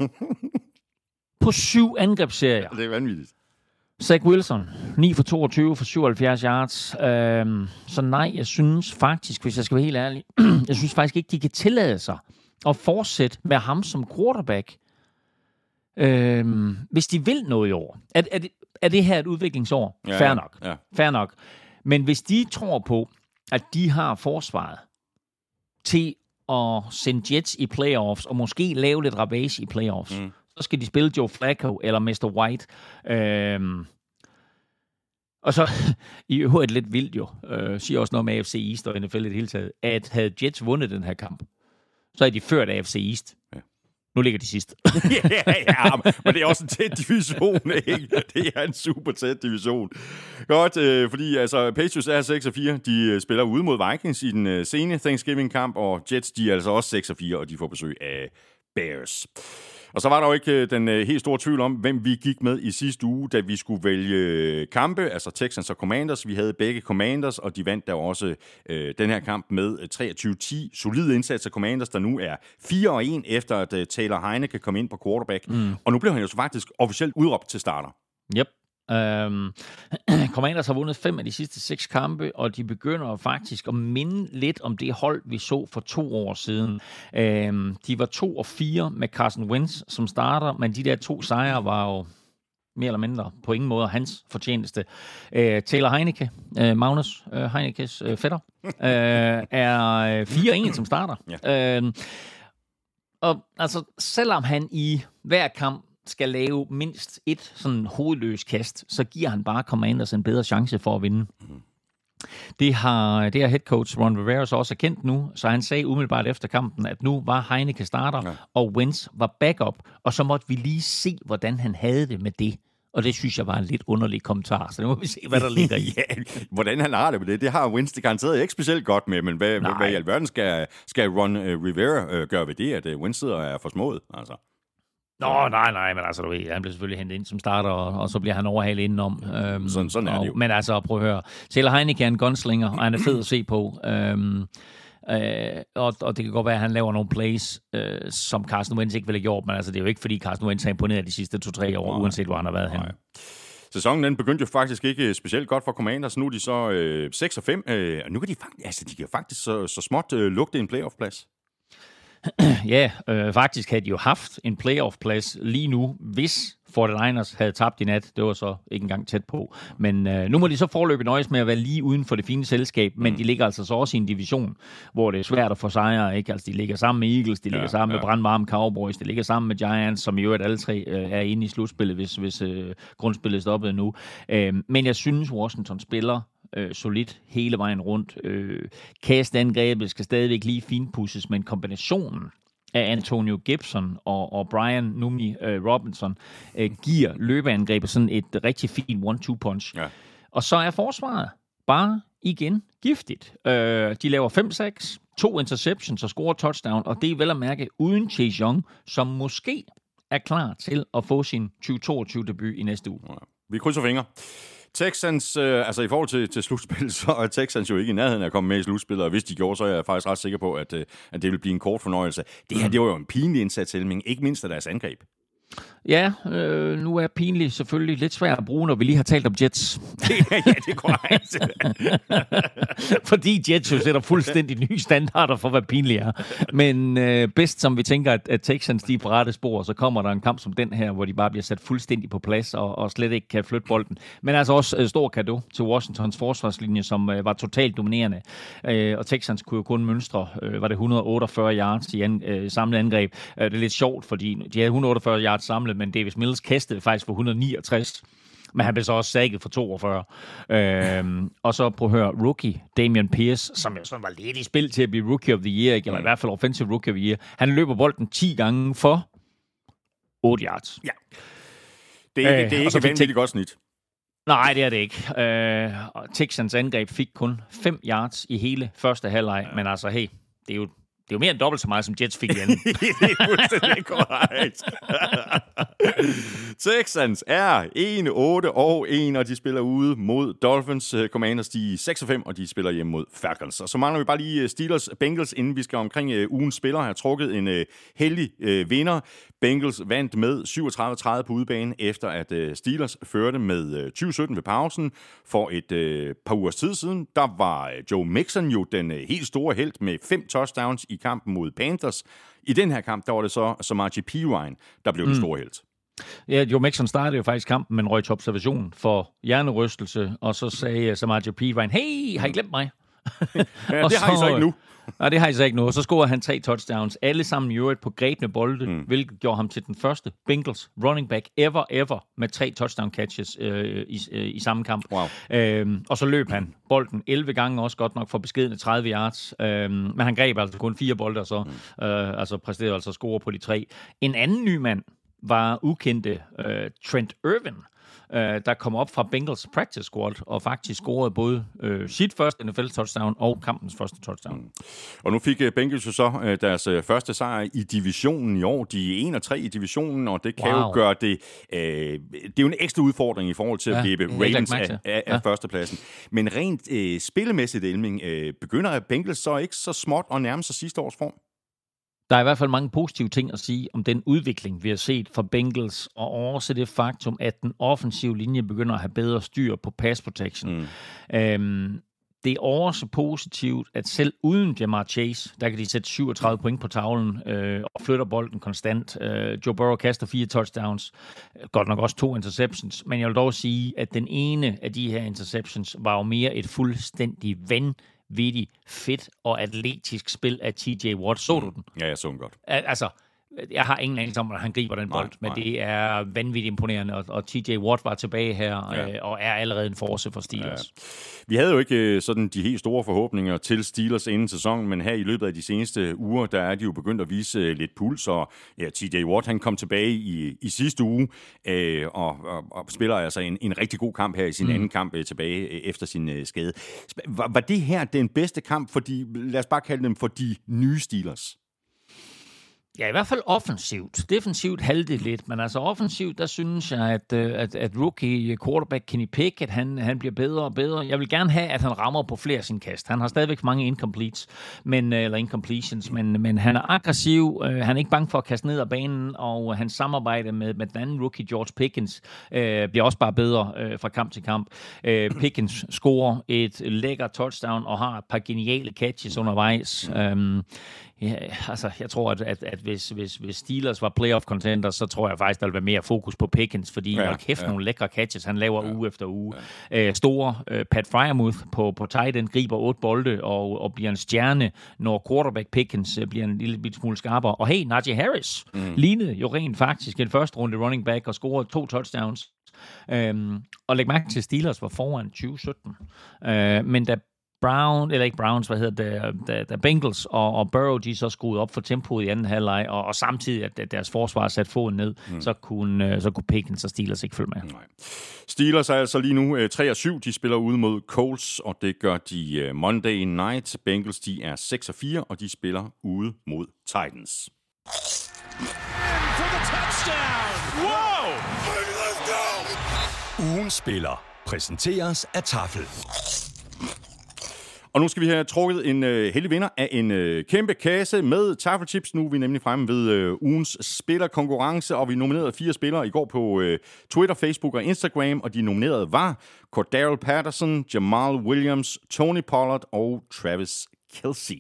[SPEAKER 2] på syv angrebsserier.
[SPEAKER 1] Det er vanvittigt.
[SPEAKER 2] Zach Wilson, 9 for 22 for 77 yards. Øhm, så nej, jeg synes faktisk, hvis jeg skal være helt ærlig, jeg synes faktisk ikke, de kan tillade sig at fortsætte med ham som quarterback Øhm, hvis de vil noget i år, er, er, det, er det her et udviklingsår? Ja, Fair nok. Ja. Fair nok. Men hvis de tror på, at de har forsvaret til at sende Jets i playoffs, og måske lave lidt rabage i playoffs, mm. så skal de spille Joe Flacco eller Mr. White. Øhm, og så, i øvrigt lidt vildt jo, øh, siger også noget med AFC East og NFL i det hele taget, at havde Jets vundet den her kamp, så er de ført AFC East. Ja. Nu ligger de sidst.
[SPEAKER 1] ja, ja, men det er også en tæt division, ikke? Det er en super tæt division. Godt, øh, fordi altså, Patriots er 6 og 4. De øh, spiller ude mod Vikings i den øh, sene Thanksgiving-kamp, og Jets, de er altså også 6 og 4, og de får besøg af Bears. Og så var der jo ikke øh, den øh, helt store tvivl om, hvem vi gik med i sidste uge, da vi skulle vælge øh, kampe, altså Texans og Commanders. Vi havde begge Commanders, og de vandt der også øh, den her kamp med 23-10. Solid indsats af Commanders, der nu er 4-1 efter, at Taylor Heineke kom ind på quarterback. Mm. Og nu blev han jo så faktisk officielt udråbt til starter.
[SPEAKER 2] Yep. Øhm, Commanders har vundet fem af de sidste seks kampe, og de begynder faktisk at minde lidt om det hold, vi så for to år siden. Øhm, de var to og fire med Carson Wentz som starter, men de der to sejre var jo mere eller mindre på ingen måde hans fortjeneste. Øh, Taylor Heineke, øh, Magnus øh, Heinekes øh, fætter, øh, er 4-1 som starter. Ja. Øh, og altså, selvom han i hver kamp skal lave mindst et sådan hovedløs kast, så giver han bare Commanders en bedre chance for at vinde. Mm. Det har, det har head coach Ron Rivera så også erkendt nu, så han sagde umiddelbart efter kampen, at nu var Heineke starter, ja. og Wentz var backup, og så måtte vi lige se, hvordan han havde det med det. Og det synes jeg var en lidt underlig kommentar, så nu må vi se, hvad der ligger i.
[SPEAKER 1] ja, hvordan han har det med det, det har Wentz det garanteret ikke specielt godt med, men hvad, hvad i alverden skal, skal Ron uh, Rivera uh, gøre ved det, at uh, Wentz sidder er for smået? Altså.
[SPEAKER 2] Nå, nej, nej, men altså, du ved, han bliver selvfølgelig hentet ind som starter, og, og så bliver han overhalet indenom.
[SPEAKER 1] Øhm, sådan, sådan er det jo.
[SPEAKER 2] men altså, prøv at høre. Taylor Heineke er en gunslinger, og han er fed at se på. Øhm, øh, og, og det kan godt være, at han laver nogle plays, øh, som Carsten Wentz ikke ville have gjort, men altså, det er jo ikke, fordi Carsten Wentz har imponeret de sidste to-tre år, nej, uanset hvor han har været henne.
[SPEAKER 1] Sæsonen den begyndte jo faktisk ikke specielt godt for Commanders. Nu er de så øh, 6 og 5, øh, og nu kan de faktisk, altså, de kan faktisk så, så småt øh, lugte en playoff-plads.
[SPEAKER 2] ja, øh, faktisk havde de jo haft en playoff-plads lige nu, hvis 49ers havde tabt i nat. Det var så ikke engang tæt på. Men øh, nu må de så forløbe nøjes med at være lige uden for det fine selskab, men mm. de ligger altså så også i en division, hvor det er svært at få sejre. Ikke? Altså, de ligger sammen med Eagles, de ligger ja, sammen ja. med brandvarme Cowboys, de ligger sammen med Giants, som i øvrigt alle tre øh, er inde i slutspillet, hvis, hvis øh, grundspillet stoppede nu. Øh, men jeg synes, Washington spiller øh, solidt hele vejen rundt. Øh, kastangrebet skal stadigvæk lige finpusses, men kombinationen af Antonio Gibson og, og Brian Numi øh, Robinson øh, giver løbeangrebet sådan et rigtig fint one-two-punch.
[SPEAKER 1] Ja.
[SPEAKER 2] Og så er forsvaret bare igen giftigt. Øh, de laver 5-6, to interceptions og scorer touchdown, og det er vel at mærke uden Chase Young, som måske er klar til at få sin 2022-debut i næste uge.
[SPEAKER 1] Vi krydser fingre. Texans, øh, altså i forhold til, til slutspil, så er Texans jo ikke i nærheden af at komme med i slutspillet, og hvis de gjorde, så er jeg faktisk ret sikker på, at, øh, at det vil blive en kort fornøjelse. Det her, det var jo en pinlig indsats, Helming, ikke mindst af deres angreb.
[SPEAKER 2] Ja, øh, nu er pinligt selvfølgelig lidt svært at bruge, når vi lige har talt om Jets.
[SPEAKER 1] ja, det er korrekt.
[SPEAKER 2] Fordi Jets jo sætter fuldstændig nye standarder for, hvad pinligt er. Men øh, bedst som vi tænker, at, at Texans de er på rette spor, så kommer der en kamp som den her, hvor de bare bliver sat fuldstændig på plads og, og slet ikke kan flytte bolden. Men altså også øh, stor kado til Washingtons forsvarslinje, som øh, var totalt dominerende. Øh, og Texans kunne jo kun mønstre, øh, var det 148 yards i an, øh, samlet angreb. Øh, det er lidt sjovt, fordi de havde 148 yards samlet, men Davis Mills kastede faktisk for 169. Men han blev så også sækket for 42. Øhm, og så på at høre rookie Damian Pierce, som jo sådan var lidt i spil til at blive rookie of the year, ikke? eller i hvert fald offensive rookie of the year. Han løber bolden 10 gange for 8 yards.
[SPEAKER 1] Ja. Det er, ikke,
[SPEAKER 2] Øh,
[SPEAKER 1] det er ikke et vanvittigt godt snit.
[SPEAKER 2] Nej, det er det ikke. Øh, og Texans angreb fik kun 5 yards i hele første halvleg, ja. men altså, hey, det er jo det er jo mere end dobbelt så meget, som Jets fik igen.
[SPEAKER 1] det er fuldstændig korrekt. Texans er 1-8 og 1, og de spiller ude mod Dolphins. Commanders de er 6 5, og de spiller hjemme mod Falcons. Og så mangler vi bare lige eh, Steelers Bengals, inden vi skal omkring ugen ugens spiller. har trukket en eh, heldig vinder. Bengals vandt med 37-30 på udebane, efter at Steelers førte med 20-17 ved pausen. For et par uger tid siden, der var Joe Mixon jo den helt store held med fem touchdowns i kampen mod Panthers. I den her kamp, der var det så Samaji Pirine, der blev mm. den store held.
[SPEAKER 2] Ja, Joe Mixon startede jo faktisk kampen med en røg til observation for hjernerystelse, og så sagde Samaji Pirine, hey, har I glemt mig?
[SPEAKER 1] ja, det har I så ikke nu.
[SPEAKER 2] Nej, det har I så ikke. Og så scorede han tre touchdowns, alle sammen i øvrigt på grebne bolde, mm. hvilket gjorde ham til den første Bengals running back ever, ever med tre touchdown catches øh, i, øh, i samme kamp.
[SPEAKER 1] Wow.
[SPEAKER 2] Øhm, og så løb han bolden 11 gange, også godt nok for beskedende 30 yards. Øhm, men han greb altså kun fire bolde, og så mm. øh, altså præsterede altså score på de tre. En anden ny mand var ukendte øh, Trent Irvin, øh, der kom op fra Bengals practice squad og faktisk scorede både øh, sit første NFL-touchdown og kampens første touchdown. Mm.
[SPEAKER 1] Og nu fik Bengals jo så øh, deres øh, første sejr i divisionen i år. De er 1 og 3 i divisionen, og det kan wow. jo gøre det... Øh, det er jo en ekstra udfordring i forhold til ja, at blive Ravens af, af, af ja. førstepladsen. Men rent øh, spillemæssigt, Elming, øh, begynder Bengals så ikke så småt at nærme sig sidste års form?
[SPEAKER 2] Der er i hvert fald mange positive ting at sige om den udvikling, vi har set fra Bengals, og også det faktum, at den offensive linje begynder at have bedre styr på pass protection. Mm. Øhm, det er også positivt, at selv uden Jamar Chase, der kan de sætte 37 point på tavlen øh, og flytter bolden konstant. Øh, Joe Burrow kaster fire touchdowns, godt nok også to interceptions, men jeg vil dog sige, at den ene af de her interceptions var jo mere et fuldstændig ven vanvittigt fedt og atletisk spil af TJ Watt. Så du den?
[SPEAKER 1] Ja, jeg så den godt.
[SPEAKER 2] Altså, jeg har ingen anelse om, hvordan han griber den bold, nej, men nej. det er vanvittigt imponerende, og, og TJ Watt var tilbage her, ja. øh, og er allerede en force for Steelers. Ja.
[SPEAKER 1] Vi havde jo ikke øh, sådan de helt store forhåbninger til Steelers inden sæsonen, men her i løbet af de seneste uger, der er de jo begyndt at vise øh, lidt puls, og ja, TJ Watt han kom tilbage i, i sidste uge, øh, og, og, og spiller altså en, en rigtig god kamp her i sin mm. anden kamp øh, tilbage øh, efter sin øh, skade. Var, var det her den bedste kamp for de, lad os bare kalde dem for de nye Steelers?
[SPEAKER 2] Ja, i hvert fald offensivt. Defensivt halvde lidt, men altså offensivt, der synes jeg, at, øh, at, at rookie øh, quarterback Kenny Pickett, han, han bliver bedre og bedre. Jeg vil gerne have, at han rammer på flere af sine kast. Han har stadigvæk mange incompletes, men, øh, eller incompletions, men, men han er aggressiv, øh, han er ikke bange for at kaste ned af banen, og hans samarbejde med, med den anden rookie, George Pickens, øh, bliver også bare bedre øh, fra kamp til kamp. Øh, Pickens scorer et lækker touchdown og har et par geniale catches undervejs. Øh, Ja, altså, jeg tror, at, at, at hvis, hvis, hvis Steelers var playoff contenders, så tror jeg faktisk, der vil være mere fokus på Pickens, fordi ja, kæft ja. nogle lækre catches, han laver ja. uge efter uge. Ja. Æ, store uh, Pat Fryermuth på, på tight end griber otte bolde og, og bliver en stjerne, når quarterback Pickens uh, bliver en lille bit smule skarpere. Og hey, Najee Harris mm. lignede jo rent faktisk en første runde running back og scorede to touchdowns Øhm, og læg mærke til, at Steelers var foran 2017. Øh, men da Brown, eller ikke Browns, hvad hedder det, da, da Bengals og, og Burrow, de så skruede op for tempoet i anden halvleg, og, og samtidig, at deres forsvar satte foden ned, mm. så, kunne, øh, så kunne Pickens og Steelers ikke følge med. Nej.
[SPEAKER 1] Steelers er altså lige nu 3 og 7. De spiller ude mod Colts, og det gør de Monday night. Bengals, de er 6 og 4, og de spiller ude mod Titans.
[SPEAKER 5] Wow! Ugen spiller præsenteres af Tafel.
[SPEAKER 1] Og nu skal vi have trukket en øh, heldig vinder af en øh, kæmpe kasse med taffelchips. Nu er vi nemlig fremme ved øh, ugens spillerkonkurrence, og vi nominerede fire spillere i går på øh, Twitter, Facebook og Instagram, og de nominerede var Cordell Patterson, Jamal Williams, Tony Pollard og Travis Kelsey.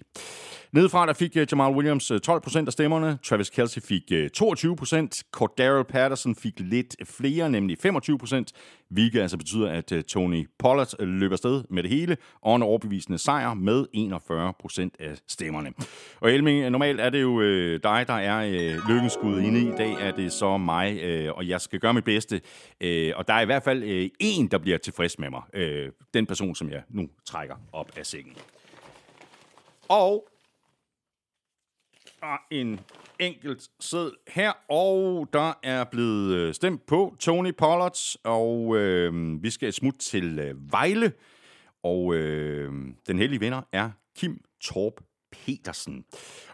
[SPEAKER 1] Nedefra der fik øh, Jamal Williams øh, 12% af stemmerne, Travis Kelsey fik øh, 22%, Cordero Patterson fik lidt flere, nemlig 25%, hvilket altså betyder, at Tony Pollard løber sted med det hele, og en overbevisende sejr med 41% af stemmerne. Og Elming, normalt er det jo dig, der er lykkenskud inde i. dag er det så mig, og jeg skal gøre mit bedste. Og der er i hvert fald en, der bliver tilfreds med mig. Den person, som jeg nu trækker op af sengen. Og og en enkelt sæd her, og der er blevet øh, stemt på Tony Pollards, og øh, vi skal smut til øh, Vejle, og øh, den heldige vinder er Kim Torp Petersen.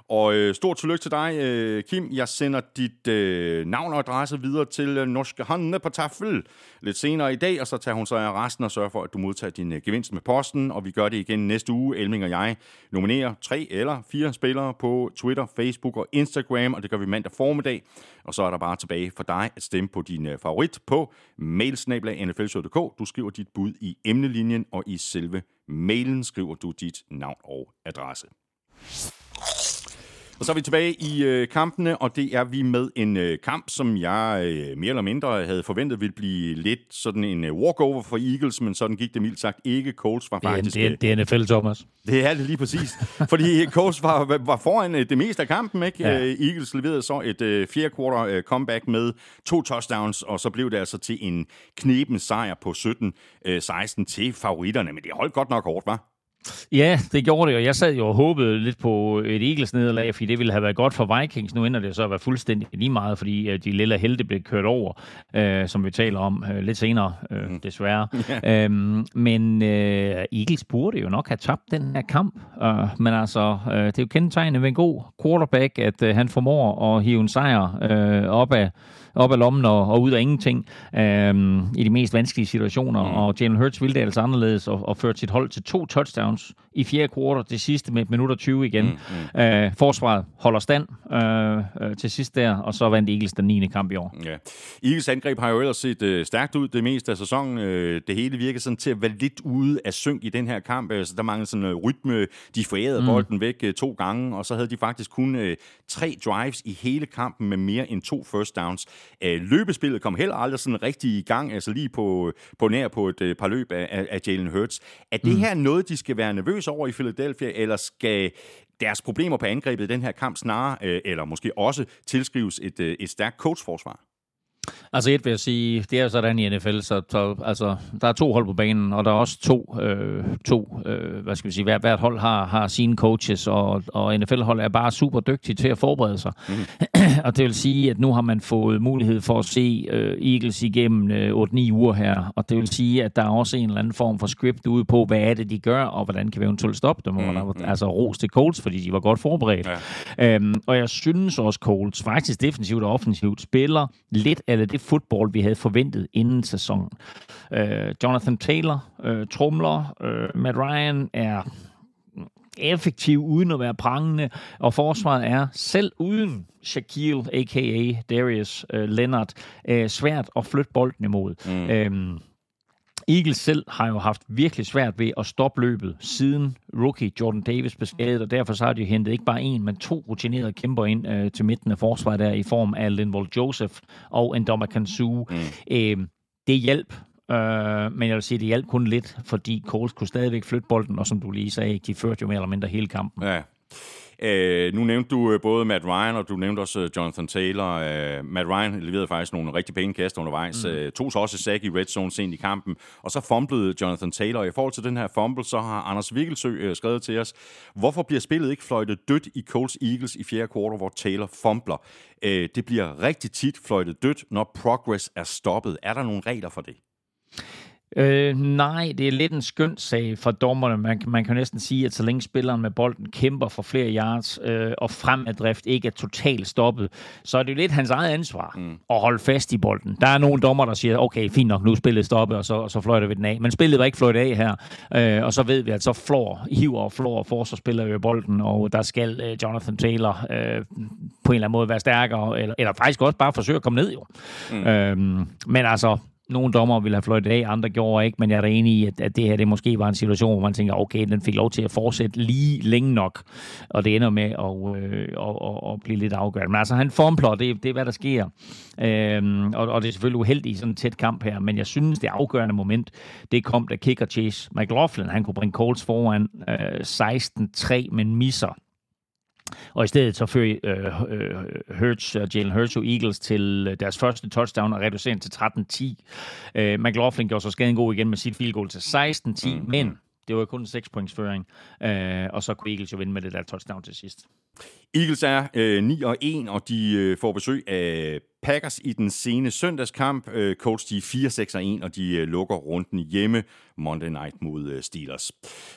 [SPEAKER 1] Og øh, stort tillykke til dig, øh, Kim. Jeg sender dit øh, navn og adresse videre til øh, Norske Hanne på Tafel lidt senere i dag, og så tager hun sig af resten og sørger for, at du modtager din øh, gevinst med posten, og vi gør det igen næste uge. Elming og jeg nominerer tre eller fire spillere på Twitter, Facebook og Instagram, og det gør vi mandag formiddag. Og så er der bare tilbage for dig at stemme på din øh, favorit på mailsnablag.nflshow.dk. Du skriver dit bud i emnelinjen, og i selve mailen skriver du dit navn og adresse. Og så er vi tilbage i øh, kampene, og det er vi med en øh, kamp, som jeg øh, mere eller mindre havde forventet ville blive lidt sådan en øh, walkover for Eagles, men sådan gik det mildt sagt ikke. Colts var faktisk...
[SPEAKER 2] Det er, det er NFL, Thomas.
[SPEAKER 1] Det er det lige præcis. fordi Colts var, var foran øh, det meste af kampen, ikke? Ja. Øh, Eagles leverede så et øh, fjerde quarter øh, comeback med to touchdowns, og så blev det altså til en knepen sejr på 17-16 øh, til favoritterne. Men det holdt godt nok hårdt, var.
[SPEAKER 2] Ja, det gjorde det, og jeg sad jo og håbede lidt på et Eagles nederlag, fordi det ville have været godt for Vikings. Nu ender det så at være fuldstændig lige meget, fordi øh, de lille helte blev kørt over, øh, som vi taler om øh, lidt senere, øh, mm. desværre. Yeah. Øhm, men øh, Eagles burde jo nok have tabt den her kamp, øh, men altså, øh, det er jo kendetegnet ved en god quarterback, at øh, han formår at hive en sejr øh, op af op af lommen og, og ud af ingenting øhm, i de mest vanskelige situationer. Mm. Og Jalen Hurts ville det altså anderledes og, og førte sit hold til to touchdowns i fjerde kvartal, det sidste med et minut og 20 igen. Mm. Mm. Øh, forsvaret holder stand øh, øh, til sidst der, og så vandt Eagles den 9. kamp i år.
[SPEAKER 1] Ja. Eagles angreb har jo ellers set øh, stærkt ud det meste af sæsonen. Øh, det hele virker sådan til at være lidt ude af synk i den her kamp. Altså, der manglede sådan øh, rytme. De forærede mm. bolden væk øh, to gange, og så havde de faktisk kun øh, tre drives i hele kampen med mere end to first downs. Øh, løbespillet kom heller aldrig sådan rigtig i gang, altså lige på, på nær på et øh, par løb af, af Jalen Hurts. Er det mm. her noget, de skal være nervøs over i Philadelphia, eller skal deres problemer på angrebet i den her kamp snarere, øh, eller måske også tilskrives et, øh, et stærkt coachforsvar?
[SPEAKER 2] Altså et vil jeg sige, det er jo sådan i NFL, så, så altså, der er to hold på banen, og der er også to, øh, to øh, hvad skal vi sige, hvert, hvert hold har, har sine coaches, og, og NFL-hold er bare super dygtige til at forberede sig. Mm. og det vil sige, at nu har man fået mulighed for at se øh, Eagles igennem øh, 8-9 uger her, og det vil sige, at der er også en eller anden form for script ude på, hvad er det, de gør, og hvordan kan vi eventuelt stoppe dem, mm. og der, altså ros til Colts, fordi de var godt forberedt. Ja. Øhm, og jeg synes også, Colts faktisk defensivt og offensivt spiller lidt af det football, vi havde forventet inden sæsonen. Øh, Jonathan Taylor øh, trumler, øh, Matt Ryan er effektiv uden at være prangende, og forsvaret er selv uden Shaquille, a.k.a. Darius øh, Leonard, øh, svært at flytte bolden imod. Mm. Øhm, Eagles selv har jo haft virkelig svært ved at stoppe løbet, siden rookie Jordan Davis blev skadet, og derfor så har de hentet ikke bare en, men to rutinerede kæmper ind øh, til midten af forsvaret der i form af Linval Joseph og Ndoma Kansu. Mm. Øh, det hjælp, øh, men jeg vil sige, det hjalp kun lidt, fordi Coles kunne stadigvæk flytte bolden, og som du lige sagde, de førte jo mere eller mindre hele kampen.
[SPEAKER 1] Ja. Øh, nu nævnte du øh, både Matt Ryan, og du nævnte også øh, Jonathan Taylor. Øh, Matt Ryan leverede faktisk nogle rigtig pæne kast undervejs. Mm. Øh, tog så også sack i red zone sent i kampen, og så fumblede Jonathan Taylor. I forhold til den her fumble, så har Anders Vikkelsø øh, skrevet til os, hvorfor bliver spillet ikke fløjtet dødt i Colts Eagles i fjerde kvartal, hvor Taylor fumbler? Øh, det bliver rigtig tit fløjtet dødt, når progress er stoppet. Er der nogle regler for det?
[SPEAKER 2] Øh, nej, det er lidt en skøn sag for dommerne. Man, man kan næsten sige, at så længe spilleren med bolden kæmper for flere yards øh, og fremadrift ikke er totalt stoppet, så er det jo lidt hans eget ansvar mm. at holde fast i bolden. Der er nogle dommer, der siger, okay, fint nok, nu spillet stoppet, og så, og så fløjter vi den af. Men spillet var ikke fløjtet af her, øh, og så ved vi, at så flår, hiver og flår og forsvarsspiller jo bolden, og der skal øh, Jonathan Taylor øh, på en eller anden måde være stærkere, eller, eller faktisk også bare forsøge at komme ned jo. Mm. Øh, men altså, nogle dommer ville have fløjtet af, andre gjorde ikke, men jeg er da enig i, at, at det her det måske var en situation, hvor man tænker, okay, den fik lov til at fortsætte lige længe nok, og det ender med at, øh, at, at, at blive lidt afgørende. Men altså, han formplot, det, det er, hvad der sker. Øhm, og, og det er selvfølgelig uheldigt i sådan en tæt kamp her, men jeg synes, det afgørende moment, det kom, da kicker Chase McLaughlin, han kunne bringe Coles foran øh, 16-3, men misser og i stedet så fører øh, øh, Hurts, uh, Jalen Hurts og Eagles til øh, deres første touchdown og reducerer til 13-10. Øh, McLaughlin gjorde så skaden god igen med sit field goal til 16-10, mm. men det var kun en 6 points føring, øh, og så kunne Eagles jo vinde med det der touchdown til sidst.
[SPEAKER 1] Eagles er øh, 9 og 1, og de øh, får besøg af Packers i den sene søndagskamp. Øh, Colts de er 4 6 1, og de øh, lukker runden hjemme Monday Night mod øh, Steelers.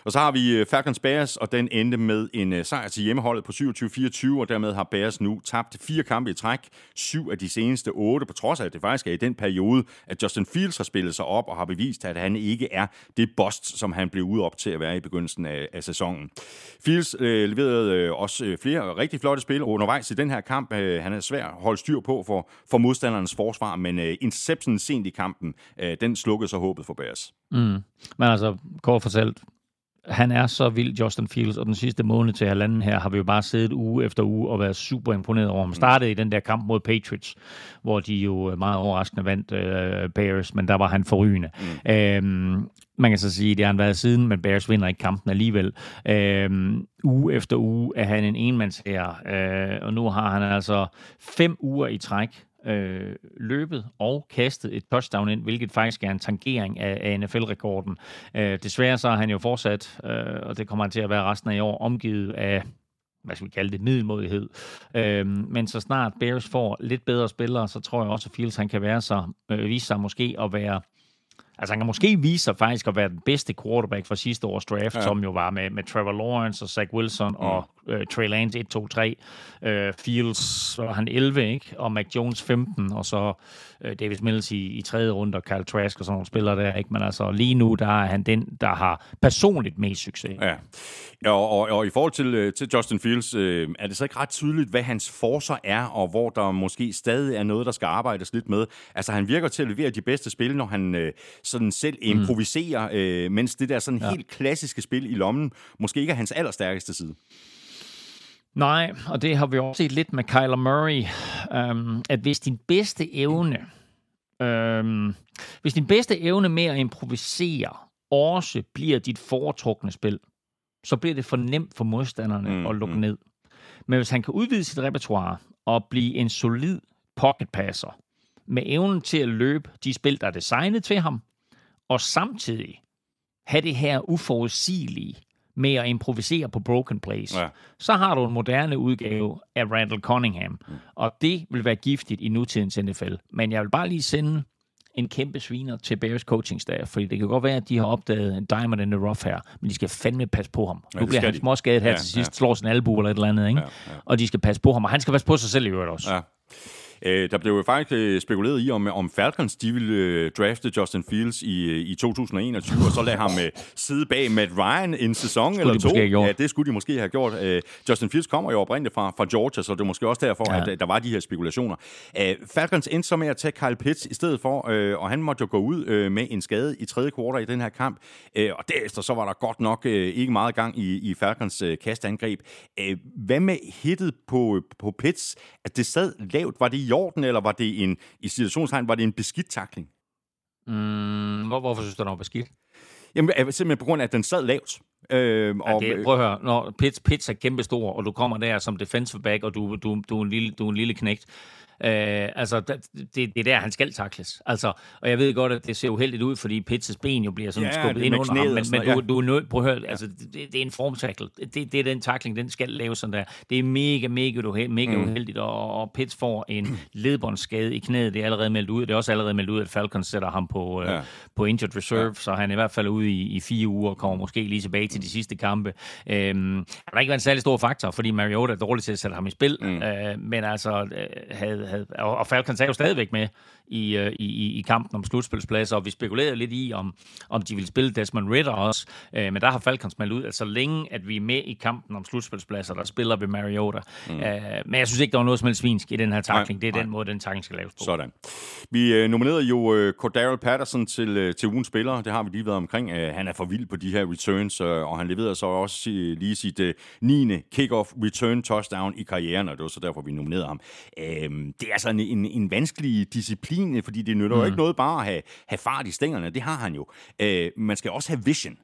[SPEAKER 1] Og så har vi øh, Falcons Bears, og den endte med en øh, sejr til hjemmeholdet på 27-24, og dermed har Bears nu tabt fire kampe i træk, syv af de seneste otte, på trods af, at det faktisk er i den periode, at Justin Fields har spillet sig op og har bevist, at han ikke er det bost, som han blev udop til at være i begyndelsen af, af sæsonen. Fields øh, leverede øh, også flere rigtig flotte spil undervejs i den her kamp. Øh, han er svær at holde styr på for, for modstandernes forsvar, men øh, interceptionen sent i kampen, øh, den slukkede så håbet for Bears.
[SPEAKER 2] Mm. Men altså, kort fortalt, han er så vild, Justin Fields, og den sidste måned til halvanden her har vi jo bare siddet uge efter uge og været super imponeret over ham. Startede i den der kamp mod Patriots, hvor de jo meget overraskende vandt øh, Bears, men der var han forrygende. Mm. Øhm, man kan så sige, det har han været siden, men Bears vinder ikke kampen alligevel. Øhm, uge efter uge er han en enmandsherre, øh, og nu har han altså fem uger i træk øh, løbet og kastet et touchdown ind, hvilket faktisk er en tangering af, af NFL-rekorden. Øh, desværre så har han jo fortsat, øh, og det kommer han til at være resten af år, omgivet af hvad skal vi kalde det, middelmodighed. Øhm, men så snart Bears får lidt bedre spillere, så tror jeg også, at Fields han kan være så, øh, vise sig måske at være Altså han kan måske vise sig faktisk at være den bedste quarterback fra sidste års draft, ja. som jo var med, med Trevor Lawrence og Zach Wilson mm. og øh, Trey Lance 1, 2, 3. Øh, Fields var han 11, ikke? Og Mac Jones 15, og så øh, Davis Mills i, i tredje runde, og Kyle Trask og sådan nogle spillere der, ikke? Men altså lige nu, der er han den, der har personligt mest succes.
[SPEAKER 1] Ja, ja og, og, og i forhold til, øh, til Justin Fields, øh, er det så ikke ret tydeligt, hvad hans forser er, og hvor der måske stadig er noget, der skal arbejdes lidt med? Altså han virker til at levere de bedste spil, når han øh, sådan selv mm. improviserer, mm. øh, mens det der sådan ja. helt klassiske spil i lommen, måske ikke er hans allerstærkeste side.
[SPEAKER 2] Nej, og det har vi også set lidt med Kyler Murray, um, at hvis din bedste evne, um, hvis din bedste evne med at improvisere også bliver dit foretrukne spil, så bliver det for nemt for modstanderne mm, at lukke mm. ned. Men hvis han kan udvide sit repertoire og blive en solid pocket passer, med evnen til at løbe de spil, der er designet til ham, og samtidig have det her uforudsigelige med at improvisere på broken plays, ja. så har du en moderne udgave af Randall Cunningham, mm. og det vil være giftigt i nutidens NFL. Men jeg vil bare lige sende en kæmpe sviner til Bears coaching staff, fordi det kan godt være, at de har opdaget en diamond in the rough her, men de skal fandme passe på ham. Ja, nu bliver han småskadet her ja, til sidst, ja. slår sin albu eller et eller andet, ikke? Ja, ja. og de skal passe på ham, og han skal passe på sig selv i øvrigt også. Ja.
[SPEAKER 1] Øh, der blev jo faktisk øh, spekuleret i, om, om Falcons de ville øh, drafte Justin Fields i, i 2021, og så lade ham sidde bag Matt Ryan en sæson skulle eller to. Ja, det skulle de måske have gjort. Justin Fields kommer jo oprindeligt fra, fra Georgia, så det er måske også derfor, ja. at der var de her spekulationer. Falcons endte så med at tage Kyle Pitts i stedet for, og han måtte jo gå ud med en skade i tredje kvartal i den her kamp. Og derefter så var der godt nok ikke meget gang i, i Falcons kastangreb. Hvad med hittet på, på Pitts? At det sad lavt, var det i orden, eller var det en, i situationstegn, var det en beskidt takling?
[SPEAKER 2] Mm, hvor, hvorfor synes du, den var beskidt?
[SPEAKER 1] Jamen, simpelthen på grund af, at den sad lavt. Øh,
[SPEAKER 2] Ja,
[SPEAKER 1] og,
[SPEAKER 2] det, prøv at høre, når Pitts, Pitts er kæmpestor, og du kommer der som defensive back, og du, du, du, er, en lille, du er en lille knægt, Øh, altså, det, det er der, han skal takles. Altså, og jeg ved godt, at det ser uheldigt ud, fordi Pitts' ben jo bliver sådan
[SPEAKER 1] Ja,
[SPEAKER 2] skubbet ind under ham, men, men du, du er nødt, prøv at høre, altså, det, det er en formtackle. Det, det er den tackling, den skal laves sådan der. Det er mega, mega, uheldigt, mega mm. uheldigt, og, og Pitts får en ledbåndsskade i knæet. Det er allerede meldt ud. Det er også allerede meldt ud, at Falcons sætter ham på, øh,
[SPEAKER 1] Ja.
[SPEAKER 2] på injured reserve, ja. så han er i hvert fald ude i, i fire uger og kommer måske lige tilbage til de sidste kampe. Øhm, han har ikke været en særlig stor faktor, fordi Mariota er dårlig til at sætte ham i spil, mm. øh, men altså, øh, havde, havde, og, Falcons er jo stadigvæk med i, øh, i, i- i kampen om slutspilspladser, og vi spekulerede lidt i, om, om de ville spille Desmond Ritter også, øh, men der har Falcons meldt ud, at så længe at vi er med i kampen om slutspilspladser, der spiller vi Mariota. Mm. Øh, men jeg synes ikke, der var noget som helst svinsk i den her tackling. Det er
[SPEAKER 1] nej.
[SPEAKER 2] den måde, den tackling skal laves på.
[SPEAKER 1] Sådan. Vi øh, nominerede jo øh, Cordell Patterson til, øh, til ugens spiller. Det har vi lige været omkring. Øh, han er for vild på de her returns, øh, og han leverede så også øh, lige sit øh, 9. kick-off return touchdown i karrieren, og det var så derfor, vi nominerede ham. Øh, det er altså en, en, en vanskelig disciplin, fordi det nytter mm. jo ikke noget bare at have, have fart i stængerne. Det har han jo. Øh, man skal også have vision.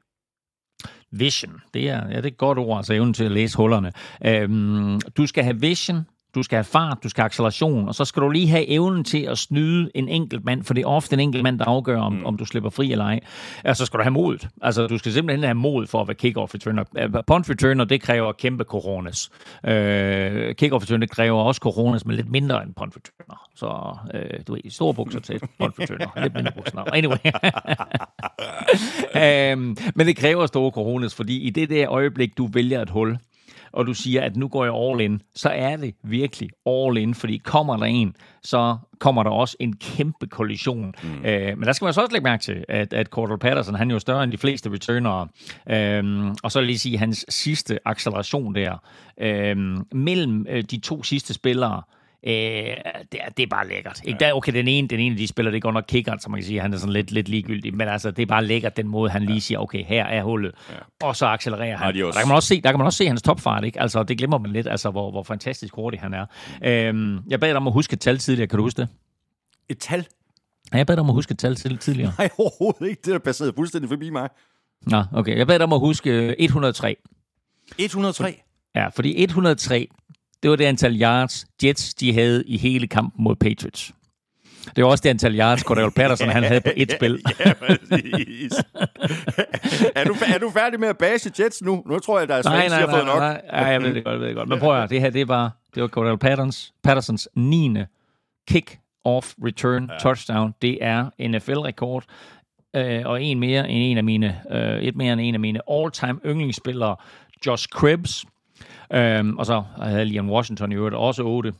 [SPEAKER 2] Vision, det er, ja, det er et godt ord, altså evnen til at læse hullerne. Øhm, du skal have vision, du skal have fart, du skal have acceleration, og så skal du lige have evnen til at snyde en enkelt mand, for det er ofte en enkelt mand, der afgør, om, mm. om du slipper fri eller ej. Og så skal du have modet. Altså, du skal simpelthen have mod for at være kick-off returner. Øh, Punt returner, det kræver kæmpe coronas. Øh, kick-off returner, det kræver også coronas, men lidt mindre end punt returner. Så øh, du ved, store bukser til punt returner, lidt mindre bukser. Anyway. øhm, men det kræver store coronas, fordi i det der øjeblik, du vælger et hul, og du siger, at nu går jeg all in, så er det virkelig all in, fordi kommer der en, så kommer der også en kæmpe kollision. Mm. Øh, men der skal man så også lægge mærke til, at, at Cordell Patterson, han er jo større end de fleste returnere. Øhm, og så lige sige, hans sidste acceleration der, øhm, mellem øh, de to sidste spillere, Øh, det, er, det er bare lækkert. Ikke? Der, okay, den ene, den ene af de spiller, det går nok kickeren, så man kan sige, han er sådan lidt, lidt ligegyldig. Men altså, det er bare lækkert, den måde, han lige siger, okay, her er hullet. Ja. Og så accelererer han.
[SPEAKER 1] Adios.
[SPEAKER 2] Og der kan man også se, der kan man også se hans topfart, ikke? Altså, det glemmer man lidt, altså, hvor, hvor fantastisk hurtig han er. Øhm, jeg bad dig om at huske et tal tidligere, kan du huske det?
[SPEAKER 1] Et tal?
[SPEAKER 2] Ja, Jeg bad dig om at huske et tal tidligere.
[SPEAKER 1] Nej, overhovedet ikke. Det er passeret fuldstændig forbi mig.
[SPEAKER 2] Nå, okay. Jeg bad dig om at huske øh, 103.
[SPEAKER 1] 103.
[SPEAKER 2] Ja, fordi 103, det var det antal yards, Jets de havde i hele kampen mod Patriots. Det var også det antal yards, Cordell Patterson han havde på et spil.
[SPEAKER 1] Ja, præcis. er, du, er du færdig med at base Jets nu? Nu tror jeg, der er
[SPEAKER 2] Nej,
[SPEAKER 1] Svens,
[SPEAKER 2] nej, nej,
[SPEAKER 1] fået nok.
[SPEAKER 2] nej, nej, jeg ved det godt, jeg ved det godt. Men prøv at høre, det her, det var, det var Cordell Pattersons, Pattersons 9. kick-off return ja. touchdown. Det er NFL-rekord. Øh, og en mere end en af mine, øh, et mere end en af mine all-time yndlingsspillere, Josh Cribbs. Øhm, og så havde Liam Washington i øvrigt også 8.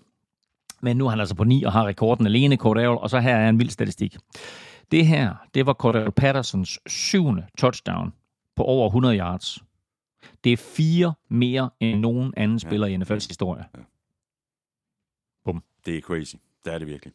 [SPEAKER 2] Men nu er han altså på 9 og har rekorden alene, Cordell. Og så her er en vild statistik. Det her, det var Cordell Pattersons syvende touchdown på over 100 yards. Det er fire mere end nogen anden spiller i NFL's historie.
[SPEAKER 1] Det er crazy. Det er det virkelig.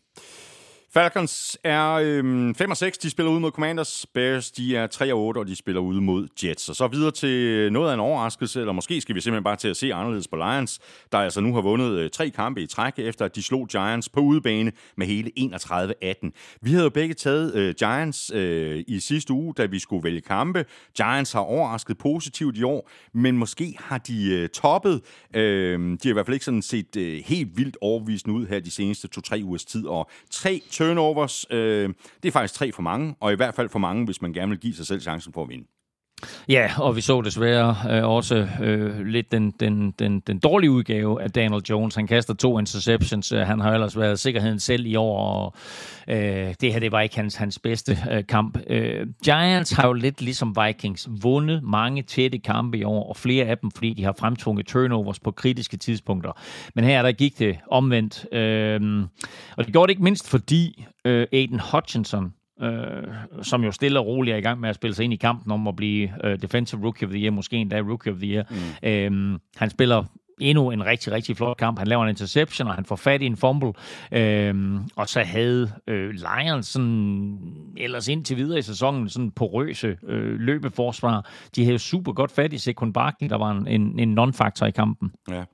[SPEAKER 1] Falcons er øhm, 5 og 6, de spiller ud mod Commanders. Bears, de er 3 og 8, og de spiller ud mod Jets. Og så videre til noget af en overraskelse, eller måske skal vi simpelthen bare til at se anderledes på Lions, der altså nu har vundet øh, tre kampe i træk, efter at de slog Giants på udebane med hele 31-18. Vi havde jo begge taget øh, Giants øh, i sidste uge, da vi skulle vælge kampe. Giants har overrasket positivt i år, men måske har de øh, toppet. Øh, de har i hvert fald ikke sådan set øh, helt vildt overbevisende ud her de seneste 2-3 ugers tid, og 3 turnovers, øh, det er faktisk tre for mange, og i hvert fald for mange, hvis man gerne vil give sig selv chancen for at vinde.
[SPEAKER 2] Ja, og vi så desværre øh, også øh, lidt den, den, den, den dårlige udgave af Daniel Jones. Han kaster to interceptions. Øh, han har ellers været sikkerheden selv i år, og øh, det her det var ikke hans, hans bedste øh, kamp. Øh, Giants har jo lidt ligesom Vikings vundet mange tætte kampe i år, og flere af dem, fordi de har fremtvunget turnovers på kritiske tidspunkter. Men her der gik det omvendt. Øh, og det gjorde det ikke mindst, fordi øh, Aiden Hutchinson øh, som jo stille og roligt er i gang med at spille sig ind i kampen om at blive øh, Defensive Rookie of the Year, måske endda Rookie of the Year. Mm. Øh, han spiller endnu en rigtig, rigtig flot kamp. Han laver en interception, og han får fat i en fumble. Øhm, og så havde øh, Lions sådan, ellers indtil videre i sæsonen sådan porøse øh, løbeforsvar. De havde super godt fat i Sekund Barkley, der var en, en non-faktor i kampen.
[SPEAKER 1] Ja.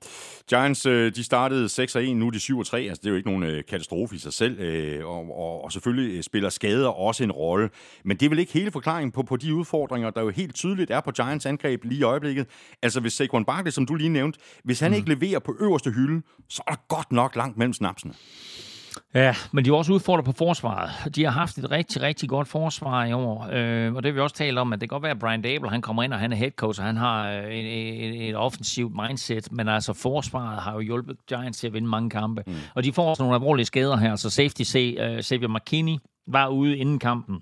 [SPEAKER 1] Giants, øh, de startede 6-1, nu er de 7-3. Altså, det er jo ikke nogen øh, katastrofe i sig selv. Øh, og, og, og selvfølgelig øh, spiller skader også en rolle. Men det er vel ikke hele forklaringen på, på de udfordringer, der jo helt tydeligt er på Giants angreb lige i øjeblikket. Altså, hvis Saquon Barkley, som du lige nævnte, hvis han mm. ikke leverer på øverste hylde, så er der godt nok langt mellem snapsene.
[SPEAKER 2] Ja, men de er også udfordret på forsvaret. De har haft et rigtig, rigtig godt forsvar i år, øh, og det vi også tale om, at det kan godt være, at Brian Dable, han kommer ind, og han er head coach, og han har øh, et, et, et offensivt mindset, men altså forsvaret har jo hjulpet Giants til at vinde mange kampe. Mm. Og de får også nogle alvorlige skader her, så safety uh, Xavier McKinney var ude inden kampen.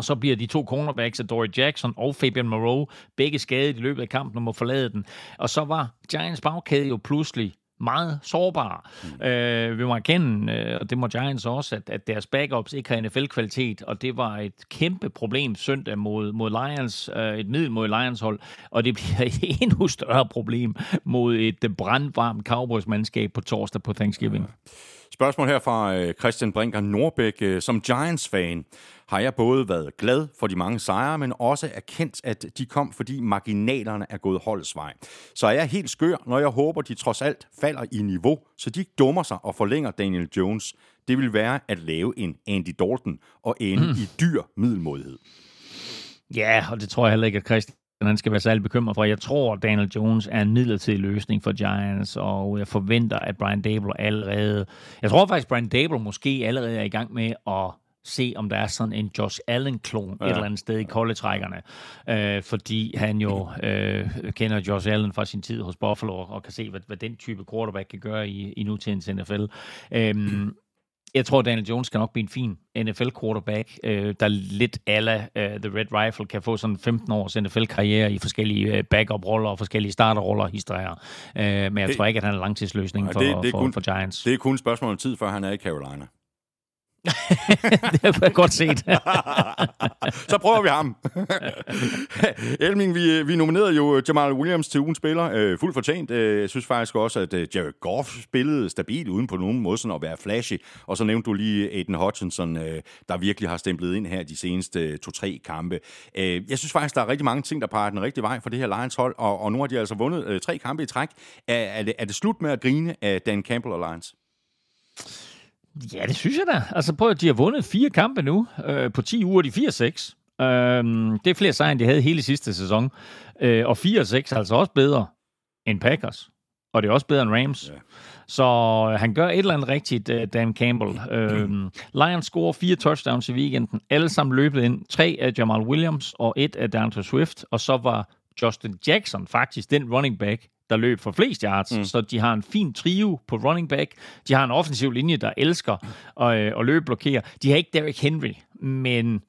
[SPEAKER 2] Og så bliver de to cornerbacks Dory Jackson og Fabian Moreau begge skadet i løbet af kampen og må forlade den. Og så var Giants bagkæde jo pludselig meget sårbare. Mm. Øh, vi må erkende, øh, og det må Giants også, at, at deres backups ikke har NFL-kvalitet, og det var et kæmpe problem søndag mod, mod Lions, øh, et middel mod Lions hold, og det bliver et endnu større problem mod et brandvarmt Cowboys-mandskab på torsdag på Thanksgiving. Ja.
[SPEAKER 1] Spørgsmål her fra øh, Christian Brinker Norbæk. Øh, som Giants-fan har jeg både været glad for de mange sejre, men også erkendt, at de kom, fordi marginalerne er gået holdets vej. Så er jeg helt skør, når jeg håber, de trods alt falder i niveau, så de dummer sig og forlænger Daniel Jones. Det vil være at lave en Andy Dalton og ende mm. i dyr middelmodighed.
[SPEAKER 2] Ja, og det tror jeg heller ikke, at Christian han skal være særlig bekymret for. Jeg tror, at Daniel Jones er en midlertidig løsning for Giants, og jeg forventer, at Brian Dable allerede... Jeg tror faktisk, Brian Dable måske allerede er i gang med at se, om der er sådan en Josh Allen-klon ja. et eller andet sted i college-rækkerne. Øh, fordi han jo øh, kender Josh Allen fra sin tid hos Buffalo, og kan se, hvad, hvad den type quarterback kan gøre i, i nutidens NFL. Øh, jeg tror, Daniel Jones skal nok blive en fin NFL-quarterback, øh, der lidt ala uh, The Red Rifle kan få sådan 15 års NFL-karriere i forskellige uh, backup-roller og forskellige starter-roller historier. Uh, men jeg det, tror ikke, at han er langtidsløsning for, det, det for, kun, for Giants.
[SPEAKER 1] Det er kun et spørgsmål om tid, før han er i Carolina.
[SPEAKER 2] Det er godt set.
[SPEAKER 1] så prøver vi ham. Elming, vi, vi nominerede jo Jamal Williams til ugens spiller. Øh, fuldt fortjent. Øh, jeg synes faktisk også, at øh, Jared Goff spillede stabilt, uden på nogen måde sådan at være flashy. Og så nævnte du lige Aiden Hutchinson, øh, der virkelig har stemplet ind her de seneste øh, to-tre kampe. Øh, jeg synes faktisk, der er rigtig mange ting, der peger den rigtige vej for det her Lions hold. Og, og nu har de altså vundet øh, tre kampe i træk. Er, er, det, er det slut med at grine af Dan Campbell og Lions?
[SPEAKER 2] Ja, det synes jeg da. Altså prøv at de har vundet fire kampe nu. Øh, på 10 uger, de 4-6. Øh, det er flere sejre, end de havde hele sidste sæson. Øh, og 4-6 er altså også bedre end Packers. Og det er også bedre end Rams. Ja. Så øh, han gør et eller andet rigtigt, uh, Dan Campbell. Øh, Lions scorer fire touchdowns i weekenden. Alle sammen løbet ind. Tre af Jamal Williams og et af Downton Swift. Og så var Justin Jackson faktisk den running back, der løb for flest yards. Mm. Så de har en fin trio på running back. De har en offensiv linje, der elsker at, øh, at løbe blokere. De har ikke Derrick Henry, men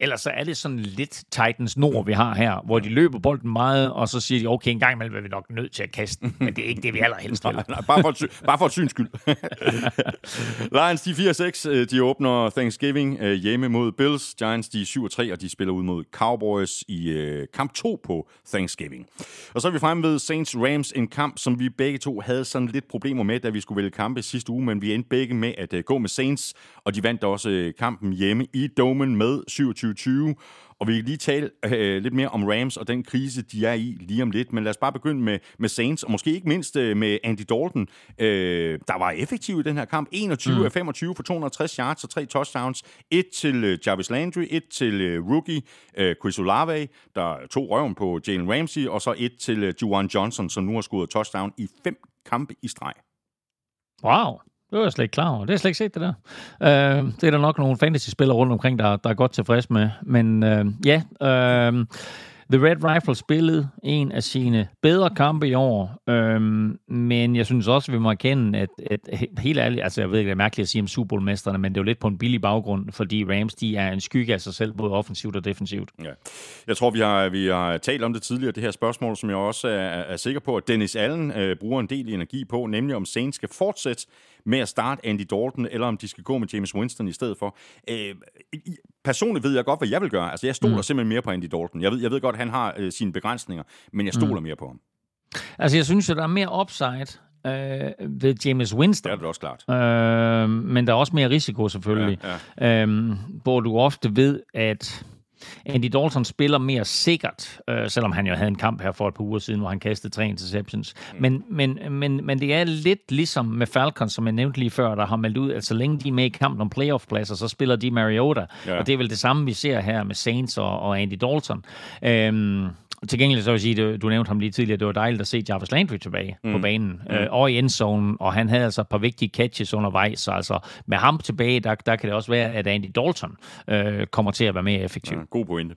[SPEAKER 2] Ellers så er det sådan lidt Titans Nord, vi har her, hvor de løber bolden meget, og så siger de, okay, en gang imellem er vi nok nødt til at kaste den, men det er ikke det, vi allerhelst vil.
[SPEAKER 1] nej, nej, bare, for et, bare for et syns skyld. Lions, de 4-6, øh, de åbner Thanksgiving øh, hjemme mod Bills. Giants, de er 7-3, og de spiller ud mod Cowboys i øh, kamp 2 på Thanksgiving. Og så er vi fremme ved Saints Rams, en kamp, som vi begge to havde sådan lidt problemer med, da vi skulle vælge kampe sidste uge, men vi endte begge med at gå med Saints, og de vandt også kampen hjemme i Domen med 27 2020. Og vi kan lige tale øh, lidt mere om Rams og den krise, de er i lige om lidt. Men lad os bare begynde med, med Saints, og måske ikke mindst øh, med Andy Dalton, øh, der var effektiv i den her kamp. 21 mm. af 25 for 260 yards og tre touchdowns. Et til øh, Jarvis Landry, et til øh, rookie øh, Chris Olave, der tog røven på Jalen Ramsey, og så et til øh, Juwan Johnson, som nu har scoret touchdown i fem kampe i streg.
[SPEAKER 2] Wow. Det var jeg slet ikke klar over. Det har jeg slet ikke set, det der. Øh, det er der nok nogle fantasy-spillere rundt omkring, der, der er godt tilfreds med. Men øh, ja, øh, The Red Rifle spillede en af sine bedre kampe i år, øhm, men jeg synes også, at vi må erkende, at, at helt ærligt, altså jeg ved ikke, det er mærkeligt at sige om Super Bowl-mesterne, men det er jo lidt på en billig baggrund, fordi Rams, de er en skygge af sig selv, både offensivt og defensivt. Ja.
[SPEAKER 1] Jeg tror, vi har, vi har talt om det tidligere, det her spørgsmål, som jeg også er, er sikker på, at Dennis Allen øh, bruger en del energi på, nemlig om Saints skal fortsætte med at starte Andy Dalton, eller om de skal gå med James Winston i stedet for. Øh, personligt ved jeg godt, hvad jeg vil gøre. Altså, jeg stoler mm. simpelthen mere på Andy Dalton. Jeg ved, jeg ved godt, at han har øh, sine begrænsninger, men jeg stoler mm. mere på ham.
[SPEAKER 2] Altså, jeg synes, at der er mere upside øh, ved James Winston.
[SPEAKER 1] Det er det også klart.
[SPEAKER 2] Øh, men der er også mere risiko selvfølgelig.
[SPEAKER 1] Ja,
[SPEAKER 2] ja. Øhm, hvor du ofte ved, at Andy Dalton spiller mere sikkert, øh, selvom han jo havde en kamp her for et par uger siden, hvor han kastede tre interceptions. Mm. Men, men, men, men det er lidt ligesom med Falcons, som jeg nævnte lige før, der har meldt ud, at så længe de er med i kampen om playoff-pladser, så spiller de Mariota. Ja. Og det er vel det samme, vi ser her med Saints og, og Andy Dalton. Øhm, til gengæld så vil jeg sige, du, du nævnte ham lige tidligere, det var dejligt at se Jarvis Landry tilbage mm. på banen mm. øh, og i endzone, og han havde altså et par vigtige catches undervejs, så altså med ham tilbage, der, der kan det også være, at Andy Dalton øh, kommer til at være mere effektiv. Ja,
[SPEAKER 1] god pointe.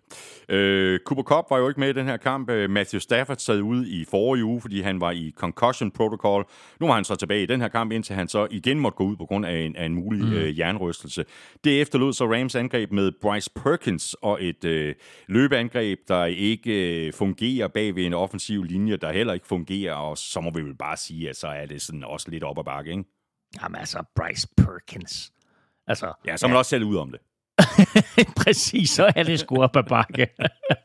[SPEAKER 1] Øh, Cooper Cup var jo ikke med i den her kamp. Øh, Matthew Stafford sad ude i forrige uge, fordi han var i concussion protocol. Nu var han så tilbage i den her kamp, indtil han så igen måtte gå ud på grund af en, af en mulig mm. øh, jernrystelse. Det efterlod så Rams angreb med Bryce Perkins og et øh, løbeangreb, der ikke øh, fungerer bag ved en offensiv linje, der heller ikke fungerer, og så må vi vel bare sige, at så er det sådan også lidt op ad bakke, ikke?
[SPEAKER 2] Jamen altså, Bryce Perkins. Altså,
[SPEAKER 1] ja, så er man ja. også selv ud om det.
[SPEAKER 2] Præcis, så er det sgu op ad bakke.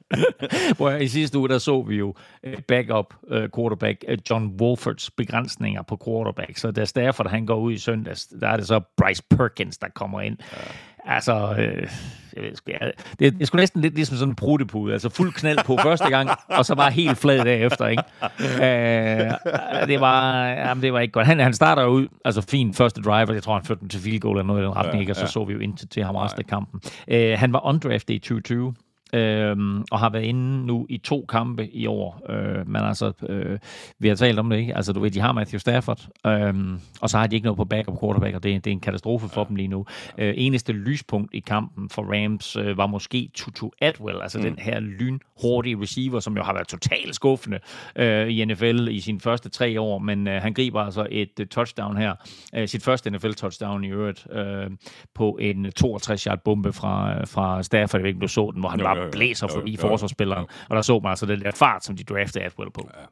[SPEAKER 2] Hvor i sidste uge, der så vi jo øh, backup uh, quarterback øh, John Wolfords begrænsninger på quarterback. Så da Stafford han går ud i søndags, der er det så Bryce Perkins, der kommer ind. Ja. Altså, øh, jeg ved, jeg, det, det skulle næsten lidt ligesom sådan en prutepude. Altså fuld knald på første gang, og så bare helt flad derefter, ikke? Øh, det, var, jamen, det var ikke godt. Han, han starter jo ud, altså fin første driver, jeg tror, han førte dem til field goal eller noget i den retning, ja, ikke? og så ja. så vi jo ind til, til ham resten af kampen. Øh, han var undrafted i 2020, øhm, og har været inde nu i to kampe i år. Øh, men altså, øh, vi har talt om det, ikke? Altså, du ved, de har Matthew Stafford, øhm, og så har de ikke noget på backup quarterback, og det, det er en katastrofe for ja. dem lige nu. Øh, eneste lyspunkt i kampen for Rams øh, var måske Tutu Atwell, altså mm. den her lynhurtige receiver, som jo har været totalt skuffende øh, i NFL i sine første tre år, men øh, han griber altså et uh, touchdown her, øh, sit første NFL-touchdown i øvrigt, øh, på en 62-yard bombe fra, fra Stafford, jeg ved ikke, du så den, hvor han jo, bare blæser forbi jo, forsvarsspilleren. Og der så man altså den der fart, som de draftede Atwell på. Ja.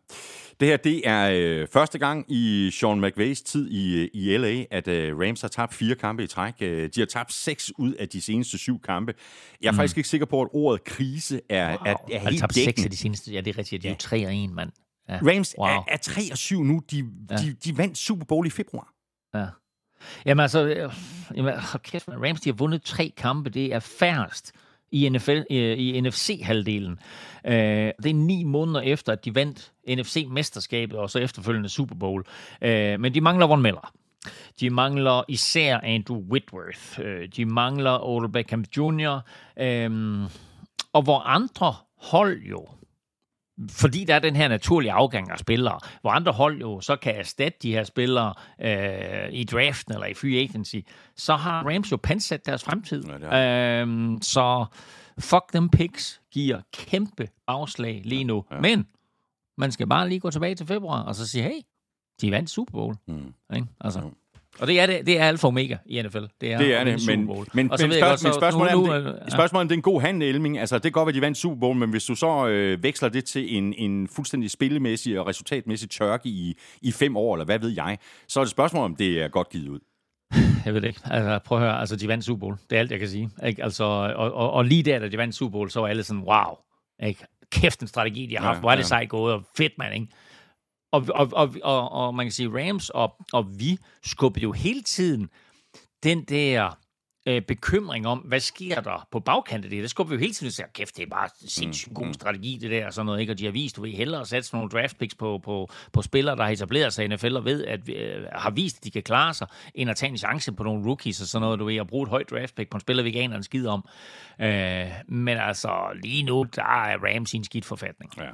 [SPEAKER 1] Det her, det er øh, første gang i Sean McVays tid i, i LA, at øh, Rams har tabt fire kampe i træk. Øh, de har tabt seks ud af de seneste syv kampe. Jeg er mm. faktisk ikke sikker på, at ordet krise er, wow. er, er helt
[SPEAKER 2] tabt seks af de seneste, ja, det er rigtigt. De er jo 3 og 1, mand.
[SPEAKER 1] Ja. Rams wow. er, er 3 og 7 nu. De, ja. de, de vandt Super Bowl i februar.
[SPEAKER 2] Ja. Jamen altså, øh, jamen, kæft, Rams de har vundet tre kampe. Det er færrest i, NFL, øh, i NFC-halvdelen. Øh, det er ni måneder efter, at de vandt NFC-mesterskabet og så efterfølgende Super Bowl. Øh, men de mangler Von Miller. De mangler især Andrew Whitworth. Øh, de mangler Odell Beckham Jr. Øh, og hvor andre hold jo fordi der er den her naturlige afgang af spillere, hvor andre hold jo så kan erstatte de her spillere øh, i draften eller i free agency, så har Rams jo pansat deres fremtid. Ja, øhm, så fuck them picks giver kæmpe afslag lige nu. Ja, ja. Men man skal bare lige gå tilbage til februar og så sige, hey, de vandt Super Bowl. Mm. Ikke? Altså. Ja. Og det er det, det er alfa og omega i NFL.
[SPEAKER 1] Det er, det er det, men, men, men, spørg, godt, men spørgsmålet, nu, nu, er, det, spørgsmålet er, om det er en god handel, Elming. Altså, det kan godt være, de vandt Super Bowl, men hvis du så øh, veksler det til en, en fuldstændig spillemæssig og resultatmæssig tørke i, i fem år, eller hvad ved jeg, så er det spørgsmål, om det er godt givet ud.
[SPEAKER 2] Jeg ved det ikke. Altså, prøv at høre. Altså, de vandt Super Bowl. Det er alt, jeg kan sige. Ikke? Altså, og, og, og, lige der, da de vandt Super Bowl, så var alle sådan, wow. Ikke? Kæft en strategi, de har haft. Ja, Hvor er det ja. sejt gået, og fedt, man, ikke? Og, og, og, og, og man kan sige, Rams og, og vi skubber jo hele tiden den der øh, bekymring om, hvad sker der på bagkanten af det. Det skubber vi jo hele tiden og siger, kæft, det er bare sindssygt god mm, mm. strategi, det der, og sådan noget, ikke? Og de har vist, du vil hellere sætte sådan nogle draft picks på, på, på spillere, der har etableret sig i NFL og ved, at øh, har vist, at de kan klare sig, end at tage en chance på nogle rookies og sådan noget, du ved, at bruge et højt draft pick på en spiller, vi ikke aner en skid om. Øh, men altså, lige nu, der er Rams i en skidt forfatning. Ja.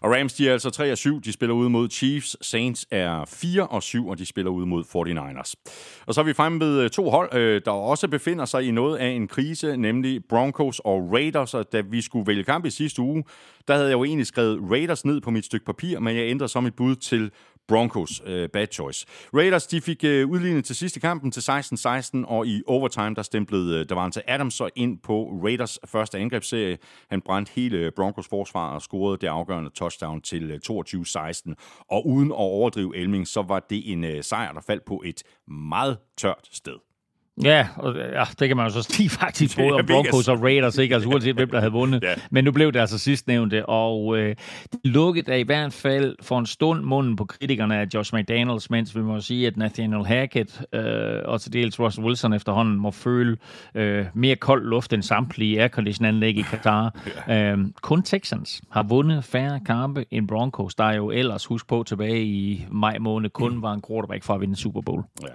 [SPEAKER 1] Og Rams, de er altså 3 og 7, de spiller ud mod Chiefs. Saints er 4 og 7, og de spiller ud mod 49ers. Og så er vi fremme ved øh, to hold, øh, der også befinder sig i noget af en krise, nemlig Broncos og Raiders. Og da vi skulle vælge kamp i sidste uge, der havde jeg jo egentlig skrevet Raiders ned på mit stykke papir, men jeg ændrede så mit bud til Broncos. Uh, bad choice. Raiders de fik uh, udlignet til sidste kampen til 16-16, og i overtime der stemplede uh, Davante Adams så ind på Raiders første angrebsserie. Han brændte hele Broncos forsvar og scorede det afgørende touchdown til uh, 22-16. Og uden at overdrive Elming, så var det en uh, sejr, der faldt på et meget tørt sted.
[SPEAKER 2] Ja, og, ja, det kan man jo så sige faktisk både om Broncos og Raiders, ikke? Altså uanset hvem der havde vundet.
[SPEAKER 1] Ja.
[SPEAKER 2] Men nu blev det altså sidst nævnte, og øh, det lukkede da i hvert fald for en stund munden på kritikerne af Josh McDaniels, mens vi må sige, at Nathaniel Hackett øh, og til dels Russell Wilson efterhånden må føle øh, mere kold luft end samtlige aircondition-anlæg i Qatar. ja. øh, kun Texans har vundet færre kampe end Broncos, der jo ellers, husk på, tilbage i maj måned kun var en quarterback for at vinde Super Bowl.
[SPEAKER 1] Ja.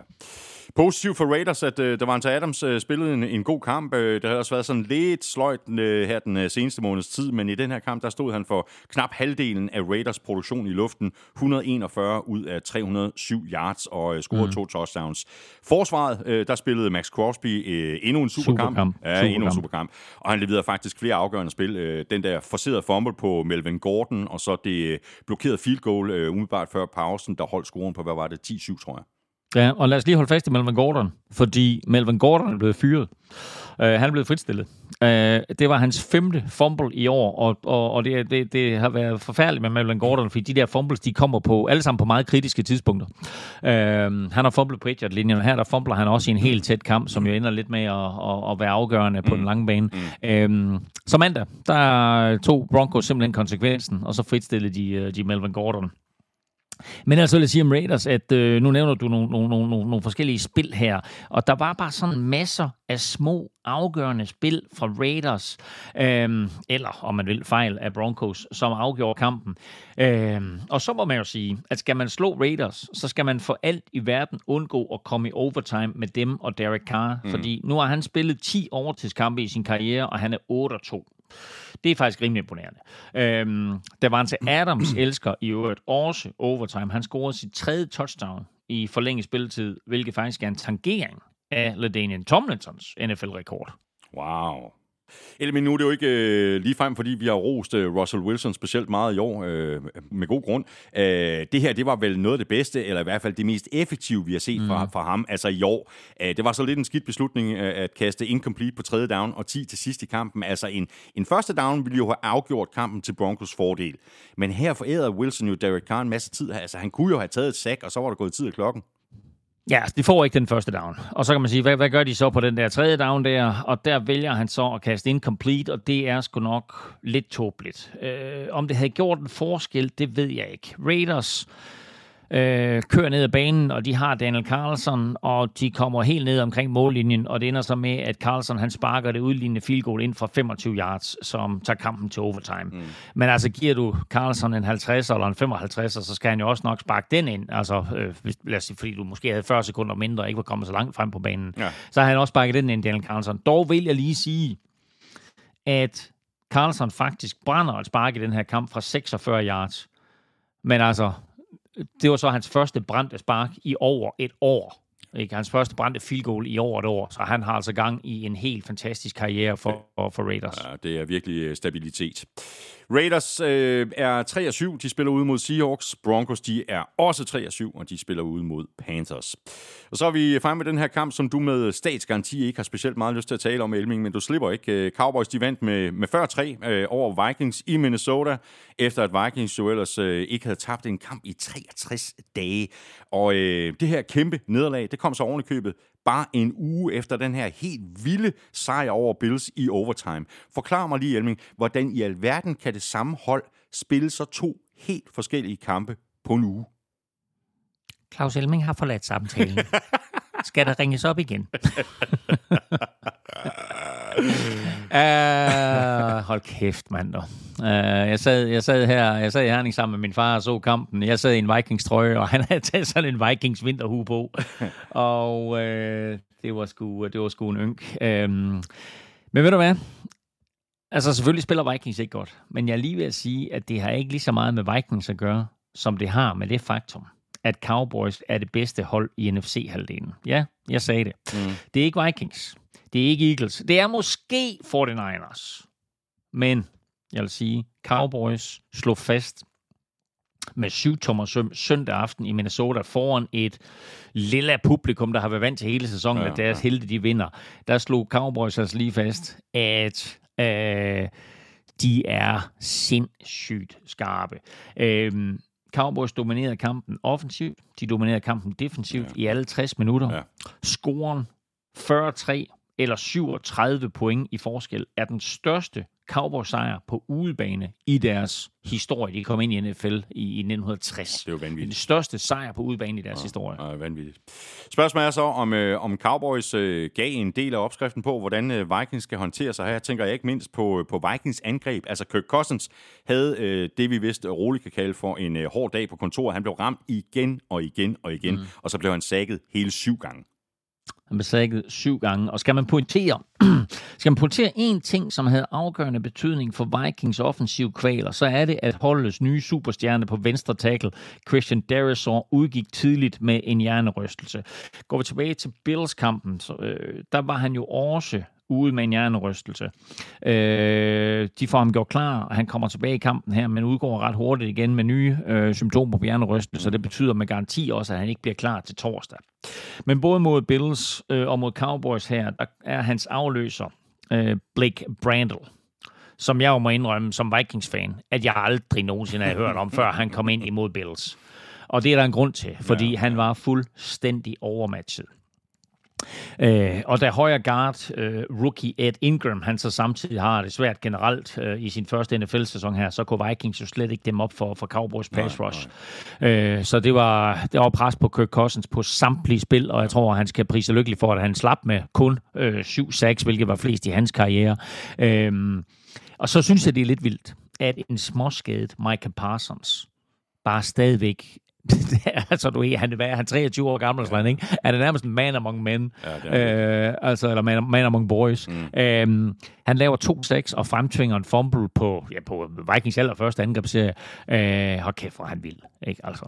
[SPEAKER 1] Positivt for Raiders, at øh, Davante Adams øh, spillede en, en god kamp. Øh, det har også været sådan lidt sløjt øh, her den øh, seneste måneds tid, men i den her kamp, der stod han for knap halvdelen af Raiders produktion i luften. 141 ud af 307 yards og øh, scorede mm. to touchdowns. Forsvaret, øh, der spillede Max Crosby øh, endnu en superkamp.
[SPEAKER 2] Superkamp.
[SPEAKER 1] Ja, endnu en
[SPEAKER 2] Superkamp.
[SPEAKER 1] superkamp. Og han leverede faktisk flere afgørende spil. Øh, den der forserede fumble på Melvin Gordon, og så det øh, blokerede field goal øh, umiddelbart før pausen, der holdt scoren på, hvad var det, 10-7, tror jeg.
[SPEAKER 2] Ja, og lad os lige holde fast i Melvin Gordon, fordi Melvin Gordon er blevet fyret. Uh, han er blevet fritstillet. Uh, det var hans femte fumble i år, og, og, og det, det, det har været forfærdeligt med Melvin Gordon, fordi de der fumbles, de kommer på alle sammen på meget kritiske tidspunkter. Uh, han har fumblet på 1 linjen og her der fumbler han også i en helt tæt kamp, som jo ender lidt med at, at, at være afgørende på den lange bane. Mm. Uh, så mandag, der tog Broncos simpelthen konsekvensen, og så fritstillede de, de Melvin Gordon. Men altså vil jeg sige om Raiders, at øh, nu nævner du nogle, nogle, nogle, nogle, forskellige spil her, og der var bare sådan masser af små afgørende spil fra Raiders, øh, eller om man vil fejl af Broncos, som afgjorde kampen. Øh, og så må man jo sige, at skal man slå Raiders, så skal man for alt i verden undgå at komme i overtime med dem og Derek Carr, mm. fordi nu har han spillet 10 overtidskampe i sin karriere, og han er 8-2. Det er faktisk rimelig imponerende. Øhm, Davante Adams elsker i øvrigt også overtime. Han scorede sit tredje touchdown i forlænget spilletid, hvilket faktisk er en tangering af LaDainian Tomlinsons NFL-rekord.
[SPEAKER 1] Wow. Elmin, nu er det jo ikke øh, lige frem, fordi vi har rost øh, Russell Wilson specielt meget i år, øh, med god grund. Øh, det her, det var vel noget af det bedste, eller i hvert fald det mest effektive, vi har set mm. fra, fra ham, altså i år. Øh, det var så lidt en skidt beslutning øh, at kaste incomplete på tredje down og 10 til sidst i kampen. Altså en, en første down ville jo have afgjort kampen til Broncos fordel. Men her forærede Wilson jo Derek Carr en masse tid. Altså han kunne jo have taget et sack, og så var der gået tid af klokken.
[SPEAKER 2] Ja, altså, de får ikke den første down. Og så kan man sige, hvad, hvad gør de så på den der tredje down der? Og der vælger han så at kaste incomplete, og det er sgu nok lidt tåbeligt. Øh, om det havde gjort en forskel, det ved jeg ikke. Raiders øh, kører ned ad banen, og de har Daniel Carlson, og de kommer helt ned omkring mållinjen, og det ender så med, at Carlson han sparker det udlignende field goal ind fra 25 yards, som tager kampen til overtime. Mm. Men altså, giver du Carlson en 50 eller en 55, så skal han jo også nok sparke den ind, altså, øh, hvis, lad os sige, fordi du måske havde 40 sekunder mindre og ikke var kommet så langt frem på banen.
[SPEAKER 1] Ja.
[SPEAKER 2] Så har han også sparket den ind, Daniel Carlson. Dog vil jeg lige sige, at Carlson faktisk brænder et spark i den her kamp fra 46 yards. Men altså, det var så hans første brændte spark i over et år. Ikke? Hans første brændte field goal i over et år, så han har altså gang i en helt fantastisk karriere for, for, Raiders.
[SPEAKER 1] Ja, det er virkelig øh, stabilitet. Raiders øh, er 3 7, de spiller ude mod Seahawks. Broncos, de er også 3 7, og de spiller ude mod Panthers. Og så er vi fremme med den her kamp, som du med statsgaranti ikke har specielt meget lyst til at tale om, Elming, men du slipper ikke. Øh, Cowboys, de vandt med, med 40-3 øh, over Vikings i Minnesota, efter at Vikings jo ellers øh, ikke havde tabt en kamp i 63 dage. Og øh, det her kæmpe nederlag, det kom så oven i købet bare en uge efter den her helt vilde sejr over Bills i overtime. Forklar mig lige, Elming, hvordan i alverden kan det samme hold spille så to helt forskellige kampe på en uge?
[SPEAKER 2] Claus Elming har forladt samtalen. Skal der ringes op igen? uh, hold kæft, mand. Uh, jeg, sad, jeg sad her jeg sad i Herning sammen med min far og så kampen. Jeg sad i en Vikings trøje, og han havde taget sådan en Vikings vinterhue på. og uh, det, var sgu, det var sgu en ynk. Uh, men ved du hvad? Altså selvfølgelig spiller Vikings ikke godt, men jeg er lige ved at sige, at det har ikke lige så meget med Vikings at gøre, som det har med det faktum, at Cowboys er det bedste hold i NFC-halvdelen. Ja, jeg sagde det. Mm. Det er ikke Vikings. Det er ikke Eagles. Det er måske 49ers. Men jeg vil sige, Cowboys slog fast med syv tommer søm søndag aften i Minnesota foran et lille publikum, der har været vant til hele sæsonen, ja, at deres ja. helte de vinder. Der slog Cowboys altså lige fast, at øh, de er sindssygt skarpe. Øh, Cowboys dominerede kampen offensivt, de dominerede kampen defensivt ja. i alle 60 minutter. Ja. Scoren 43 eller 37 point i forskel, er den største Cowboys sejr på udebane i deres historie. De kom ind i NFL i, i 1960.
[SPEAKER 1] Det er jo
[SPEAKER 2] er den
[SPEAKER 1] vanvittigt.
[SPEAKER 2] største sejr på udebane i deres historie.
[SPEAKER 1] Ja, vanvittigt. Spørgsmålet er så, om, øh, om Cowboys øh, gav en del af opskriften på, hvordan øh, Vikings skal håndtere sig. Her tænker jeg ikke mindst på, på Vikings angreb. Altså Kirk Cousins havde øh, det, vi vist roligt kan kalde for en øh, hård dag på kontoret. Han blev ramt igen og igen og igen, mm. og så blev han sækket hele syv gange.
[SPEAKER 2] Han blev sækket syv gange. Og skal man pointere, skal man pointere en ting, som havde afgørende betydning for Vikings offensiv kvaler, så er det, at holdets nye superstjerne på venstre tackle, Christian Derisor, udgik tidligt med en hjernerystelse. Går vi tilbage til Bills-kampen, så, øh, der var han jo også ude med en hjernerystelse. Øh, de får ham gjort klar, og han kommer tilbage i kampen her, men udgår ret hurtigt igen med nye øh, symptomer på hjernerystelse, og det betyder med garanti også, at han ikke bliver klar til torsdag. Men både mod Bills øh, og mod Cowboys her, der er hans afløser, øh, Blake Brandel, som jeg jo må indrømme som Vikings-fan, at jeg aldrig nogensinde har hørt om, før han kom ind imod Bills. Og det er der en grund til, fordi ja, han var fuldstændig overmatchet. Øh, og da højre guard, øh, rookie Ed Ingram, han så samtidig har det svært generelt øh, i sin første NFL-sæson her, så kunne Vikings jo slet ikke dem op for, for Cowboys pass rush. Øh, så det var, det var pres på Kirk Cousins på samtlige spil, og jeg tror, han skal prise lykkelig for, at han slap med kun øh, 7-6, hvilket var flest i hans karriere. Øh, og så synes jeg, det er lidt vildt, at en småskadet Micah Parsons bare stadigvæk altså, du er, han, hvad er han 23 år gammel, ja. ikke? Er det nærmest en man among men?
[SPEAKER 1] Ja, er
[SPEAKER 2] øh, altså, eller man, man among boys. Mm. Øhm, han laver 2-6 og fremtvinger en fumble på, ja, på Vikings allerførste angrebsserie. Øh, hold kæft, hvor er han vild, ikke? Altså.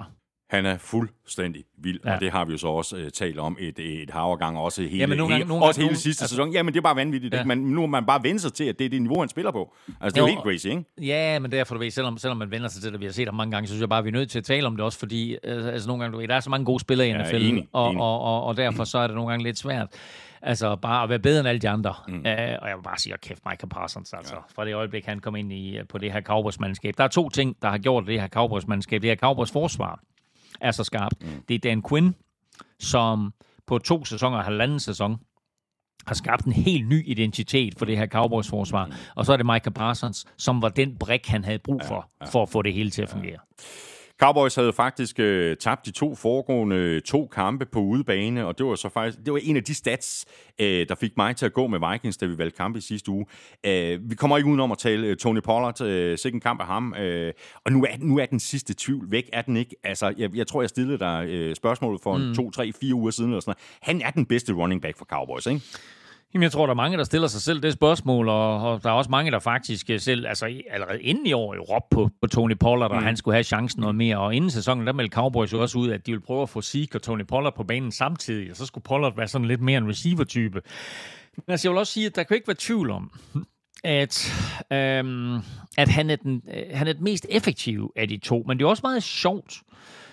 [SPEAKER 1] Han er fuldstændig vild, ja.
[SPEAKER 2] Ja.
[SPEAKER 1] og det har vi jo så også uh, talt om et, et hav af gange, også hele,
[SPEAKER 2] Jamen, nogle
[SPEAKER 1] hele,
[SPEAKER 2] gange- nogle
[SPEAKER 1] også
[SPEAKER 2] gange-
[SPEAKER 1] hele sidste
[SPEAKER 2] altså-
[SPEAKER 1] sæson. Jamen, det er bare vanvittigt.
[SPEAKER 2] Ja.
[SPEAKER 1] Ja. Man, nu må man bare vende sig til, at det er det niveau, han spiller på. Altså, det er jo
[SPEAKER 2] Jo,
[SPEAKER 1] helt crazy, ikke?
[SPEAKER 2] Ja, men derfor, du ved, selvom, selvom man vender sig til det, vi har set ham mange gange, så synes jeg bare, vi er nødt til at tale om det også, fordi øh, altså, nogle gange, du ved, der er så mange gode spillere i
[SPEAKER 1] Ja,
[SPEAKER 2] NFL,
[SPEAKER 1] enig,
[SPEAKER 2] og,
[SPEAKER 1] enig.
[SPEAKER 2] og, og, og derfor så er det nogle gange lidt svært. Altså bare at være bedre end alle de andre. Mm. Uh, og jeg vil bare sige, at kæft, Micah Parsons, altså. Ja. Fra det øjeblik, han kom ind i, øh, på det her Cowboys-mandskab. Der er to ting, der har gjort det her Cowboys-mandskab. Det her Cowboys-forsvar er så skarpt. Mm. Det er Dan Quinn, som på to sæsoner og halvanden sæson har skabt en helt ny identitet for det her Cowboys-forsvar. Mm. Og så er det Micah Parsons, som var den brik, han havde brug for, ja, ja. for at få det hele til at fungere.
[SPEAKER 1] Cowboys havde faktisk øh, tabt de to foregående øh, to kampe på udebane, og det var så faktisk det var en af de stats, øh, der fik mig til at gå med Vikings, da vi valgte kampe i sidste uge. Øh, vi kommer ikke udenom at tale øh, Tony Pollard, øh, sikken kamp af ham, øh, og nu er, nu er den sidste tvivl væk, er den ikke? Altså, jeg, jeg tror, jeg stillede dig øh, spørgsmålet for mm. to, tre, fire uger siden, eller sådan noget. Han er den bedste running back for Cowboys, ikke?
[SPEAKER 2] Jamen, jeg tror, der er mange, der stiller sig selv det spørgsmål, og, og der er også mange, der faktisk øh, selv, altså allerede inden i år, jo råbte på, på Tony Pollard, og
[SPEAKER 1] Mm.
[SPEAKER 2] han skulle have chancen noget mere. Og inden sæsonen, der meldte Cowboys jo også ud, at de ville prøve at få Zeke og Tony Pollard på banen samtidig, og så skulle Pollard være sådan lidt mere en receiver-type. Men altså, jeg vil også sige, at der kan ikke være tvivl om, at, øhm, at han, er den, øh, han er den mest effektive af de to. Men det er også meget sjovt,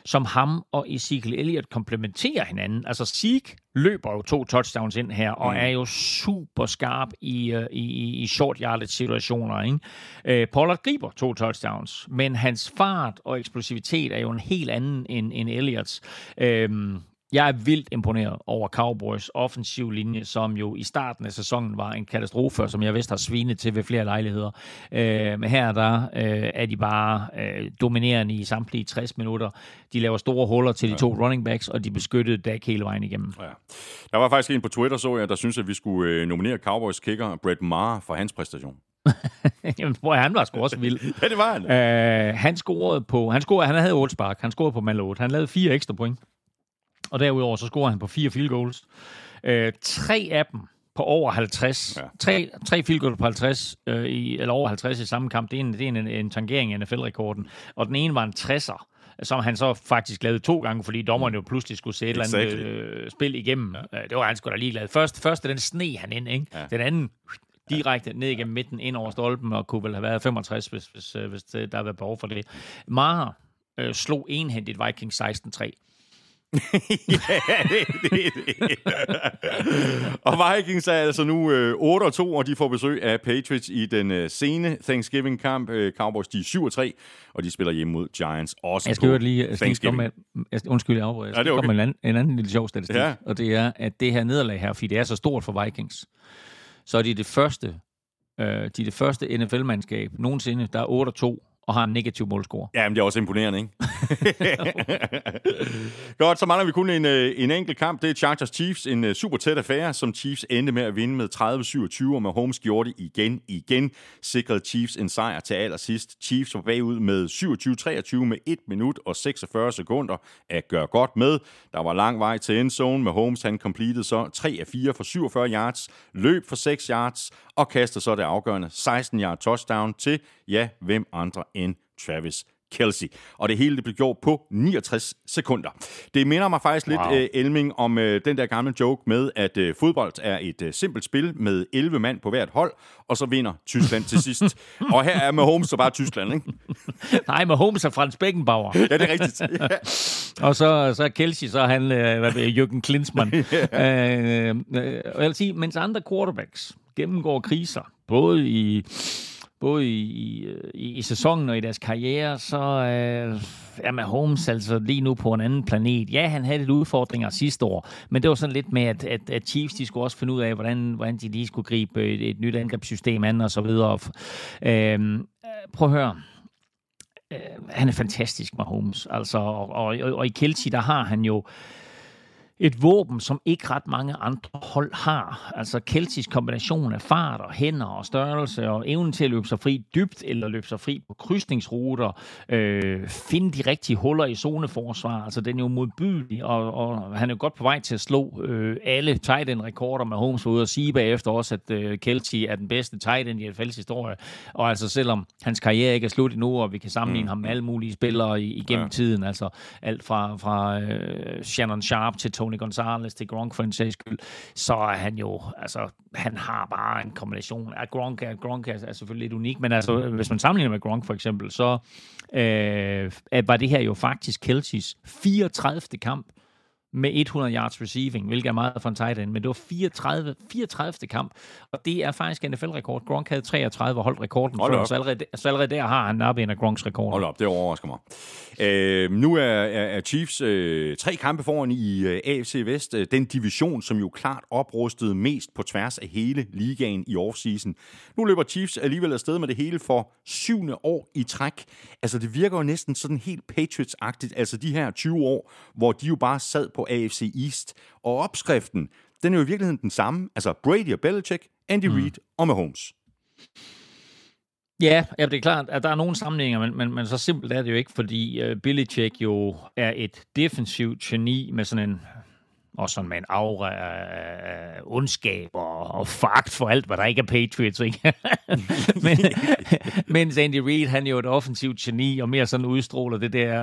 [SPEAKER 2] som ham og Ezekiel Elliott komplementerer hinanden. Altså Zeke løber jo to touchdowns ind her, og
[SPEAKER 1] Mm.
[SPEAKER 2] er jo super skarp i, øh, i, i short yardage situationer. Ikke? Øh, Pollard griber to touchdowns, men hans fart og eksplosivitet er jo en helt anden end, end Elliots. Øhm, jeg er vildt imponeret over Cowboys offensiv linje, som jo i starten af sæsonen var en katastrofe, som jeg vist har svinet til ved flere lejligheder. Øh, men her der øh, er de bare øh, dominerende i samtlige 60 minutter. De laver store huller til de to running backs, og de beskyttede Dak hele vejen igennem.
[SPEAKER 1] Ja. Der var faktisk en på Twitter, så jeg, der synes, at vi skulle øh, nominere Cowboys kicker Brett Maher for hans præstation.
[SPEAKER 2] Jamen, hvor han var sgu også vild.
[SPEAKER 1] Ja, det var han.
[SPEAKER 2] Øh, han scorede på, han, scorede, han havde 8 spark, han scorede på mandel 8. Han lavede fire ekstra point. Og derudover så scorede han på fire field goals. Øh, tre af dem på over 50.
[SPEAKER 1] Ja.
[SPEAKER 2] Tre, tre field goals på 50, øh, i, eller over 50 i samme kamp. Det er en, det er en, en tangering af NFL-rekorden. Og den ene var en 60'er som han så faktisk lavede to gange, fordi dommeren jo pludselig skulle se et eller andet
[SPEAKER 1] Exactly.
[SPEAKER 2] øh, spil igennem. Ja. Det var han sgu da ligeglad. Først, første, den sne han ind, ikke?
[SPEAKER 1] Ja.
[SPEAKER 2] Ja. Den anden direkte ned igennem midten, ind over stolpen, og kunne vel have været 65, hvis, hvis, øh, hvis øh, der havde været behov for det. Maher øh, slog enhændigt Vikings 16-3.
[SPEAKER 1] ja, det, det, det. og Vikings er altså nu øh, 8 og 2, og de får besøg af Patriots i den øh, sene Thanksgiving-kamp. Øh, Cowboys, de er 7 og 3, og de spiller hjemme mod Giants også
[SPEAKER 2] Jeg skal jo lige,
[SPEAKER 1] Thanksgiving.
[SPEAKER 2] med, jeg undskyld, jeg afbryder. Jeg
[SPEAKER 1] Ja, det er okay.
[SPEAKER 2] med en anden, en anden lille sjov statistik,
[SPEAKER 1] Ja.
[SPEAKER 2] og det er, at det her nederlag her, fordi det er så stort for Vikings, så er de det første, øh, de er det første NFL-mandskab nogensinde, der er 8 og 2 og har en negativ målscore.
[SPEAKER 1] Ja, men det er også imponerende, ikke? Godt, så mangler vi kun en, øh, en enkelt kamp. Det er Chargers Chiefs. En øh, super tæt affære, som Chiefs endte med at vinde med 30-27, og med Holmes gjorde det igen, igen. Sikrede Chiefs en sejr til allersidst. Chiefs var bagud med 27-23 med 1 minut og 46 sekunder at gøre godt med. Der var lang vej til endzone med Holmes. Han completed så 3 af 4 for 47 yards, løb for 6 yards og kastede så det afgørende 16 yard touchdown til, ja, hvem andre end Travis Kelsey. Og det hele det blev gjort på 69 sekunder. Det minder mig faktisk lidt,
[SPEAKER 2] Wow.
[SPEAKER 1] wow. Elming, om øh, den der gamle joke med, at øh, fodbold er et øh, simpelt spil med 11 mand på hvert hold, og så vinder Tyskland til sidst. og her er med Holmes så bare Tyskland, ikke?
[SPEAKER 2] Nej, med Holmes og Frans Beckenbauer.
[SPEAKER 1] Ja, det er rigtigt. Ja.
[SPEAKER 2] Og så, så er Kelsey, så er han øh, jeg, Jürgen Klinsmann. øh, øh, og jeg vil sige, mens andre quarterbacks gennemgår kriser, både i både i, i, øh, i, sæsonen og i deres karriere, så øh, er Mahomes altså lige nu på en anden planet. Ja, han havde lidt udfordringer sidste år, men det var sådan lidt med, at, at, at Chiefs de skulle også finde ud af, hvordan, hvordan de lige skulle gribe et, et nyt angrebssystem an og så videre. Øh, prøv at høre øh, han er fantastisk, Mahomes. Altså, og, og, og i Kelsey, der har han jo et våben, som ikke ret mange andre hold har. Altså Kelseys kombination af fart og hænder og størrelse og evnen til at løbe sig fri dybt eller løbe sig fri på krydsningsruter, øh, finde de rigtige huller i zoneforsvar. Altså den er jo modbydelig, og, og han er jo godt på vej til at slå øh, alle tight end rekorder med Holmes ude og sige bagefter også, at øh, Kelsey er den bedste tight end i NFL's historie. Og altså selvom hans karriere ikke er slut endnu, og vi kan sammenligne mm. ham med alle mulige spillere i- igennem
[SPEAKER 1] ja.
[SPEAKER 2] tiden, altså alt fra, fra øh, Shannon Sharp til Tony Gonzalez til Gronk for en sags skyld, så er han jo, altså han har bare en kombination. At Gronk at Gronk er, er selvfølgelig lidt unik, men altså hvis man sammenligner med Gronk for eksempel, så øh, var det her jo faktisk Kelseys 34. kamp med 100 yards receiving, hvilket er meget for en tight end, men det var 34, 34. kamp, og det er faktisk NFL-rekord. Gronk havde 33 og holdt rekorden
[SPEAKER 1] Hold
[SPEAKER 2] før, så allerede, så allerede der har han nappet en af Gronks rekorder.
[SPEAKER 1] Hold op, det overrasker mig. Øh, nu er, er, er Chiefs øh, tre kampe foran i øh, AFC Vest. Øh, den division, som jo klart oprustede mest på tværs af hele ligaen i offseason. Nu løber Chiefs alligevel afsted med det hele for syvende år i træk. Altså, det virker jo næsten sådan helt Patriots-agtigt. Altså, de her 20 år, hvor de jo bare sad på AFC East. Og opskriften, den er jo i virkeligheden den samme. Altså, Brady og Belichick, Andy mm. Reid og Mahomes.
[SPEAKER 2] Ja, ja, det er klart, at der er nogle sammenhænge, men, men, men så simpelt er det jo ikke, fordi uh, Belichick jo er et defensivt geni med sådan en og sådan med en aura af ondskab og, og fagt for alt, hvad der ikke er Patriots, ikke? Men, mens Andy Reid, han er jo et offensivt geni, og mere sådan udstråler det der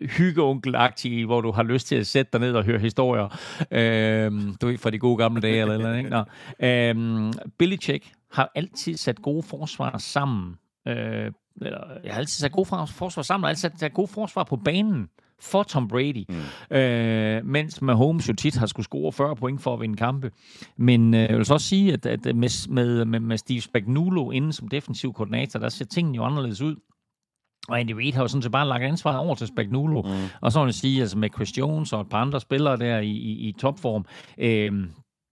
[SPEAKER 2] øh, hyggeonkelagtige, hvor du har lyst til at sætte dig ned og høre historier. Øhm, du ved, fra de gode gamle dage, eller, eller andet, ikke? Nå. Øhm, Belichick har altid sat gode forsvar sammen. Øh, eller, jeg har altid sat gode for- forsvar sammen, og altid sat, gode forsvar på banen for Tom Brady. Mm. Øh, mens Mahomes jo tit har skulle score 40 point for at vinde kampe. Men øh, jeg vil så også sige, at, at med, med, med, Steve Spagnuolo inden som defensiv koordinator, der ser tingene jo anderledes ud. Og Andy Reid har jo sådan set bare lagt ansvaret over til Spagnuolo. Mm. Og så vil jeg sige, altså med Chris Jones og et par andre spillere der i, i, i topform, øh,